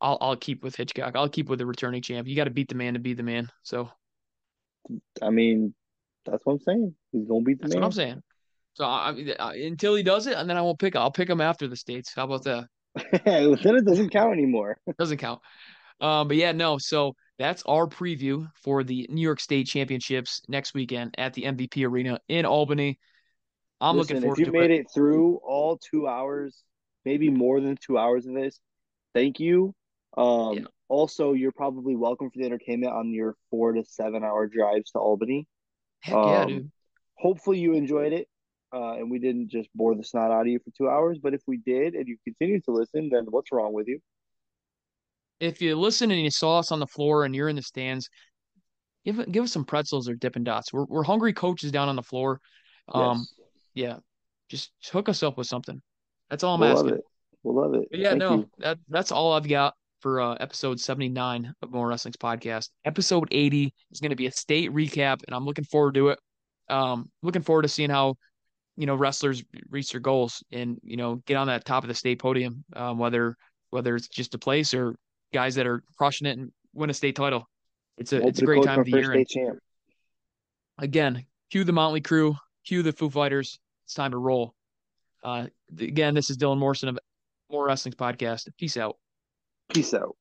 I'll I'll keep with Hitchcock. I'll keep with the returning champ. You got to beat the man to be the man. So, I mean, that's what I'm saying. He's gonna beat the that's man. That's what I'm saying. So I, I, until he does it, and then I won't pick. I'll pick him after the states. How about that? then it doesn't count anymore. doesn't count. Um, but yeah, no. So that's our preview for the New York State Championships next weekend at the MVP Arena in Albany. I'm Listen, looking forward. To it. If you made it. it through all two hours, maybe more than two hours of this, thank you. Um, yeah. Also, you're probably welcome for the entertainment on your four to seven hour drives to Albany. Heck um, yeah, dude. Hopefully, you enjoyed it. Uh, and we didn't just bore the snot out of you for two hours. But if we did and you continue to listen, then what's wrong with you? If you listen and you saw us on the floor and you're in the stands, give give us some pretzels or Dippin' Dots. We're we're hungry coaches down on the floor. Um, yes. yeah, just hook us up with something. That's all I'm we'll asking. Love it. We'll love it. But yeah, Thank no, you. that that's all I've got. for uh, episode 79 of More Wrestling's podcast. Episode 80 is going to be a state recap, and I'm looking forward to it. Um, looking forward to seeing how you know wrestlers reach their goals and you know get on that top of the state podium, um, whether whether it's just a place or guys that are crushing it and win a state title. It's a it's a great time of the year. And, again, cue the Motley Crue, cue the Foo Fighters. It's time to roll. Uh, again, this is Dylan Morrison of More Wrestling's podcast. Peace out. Peace out.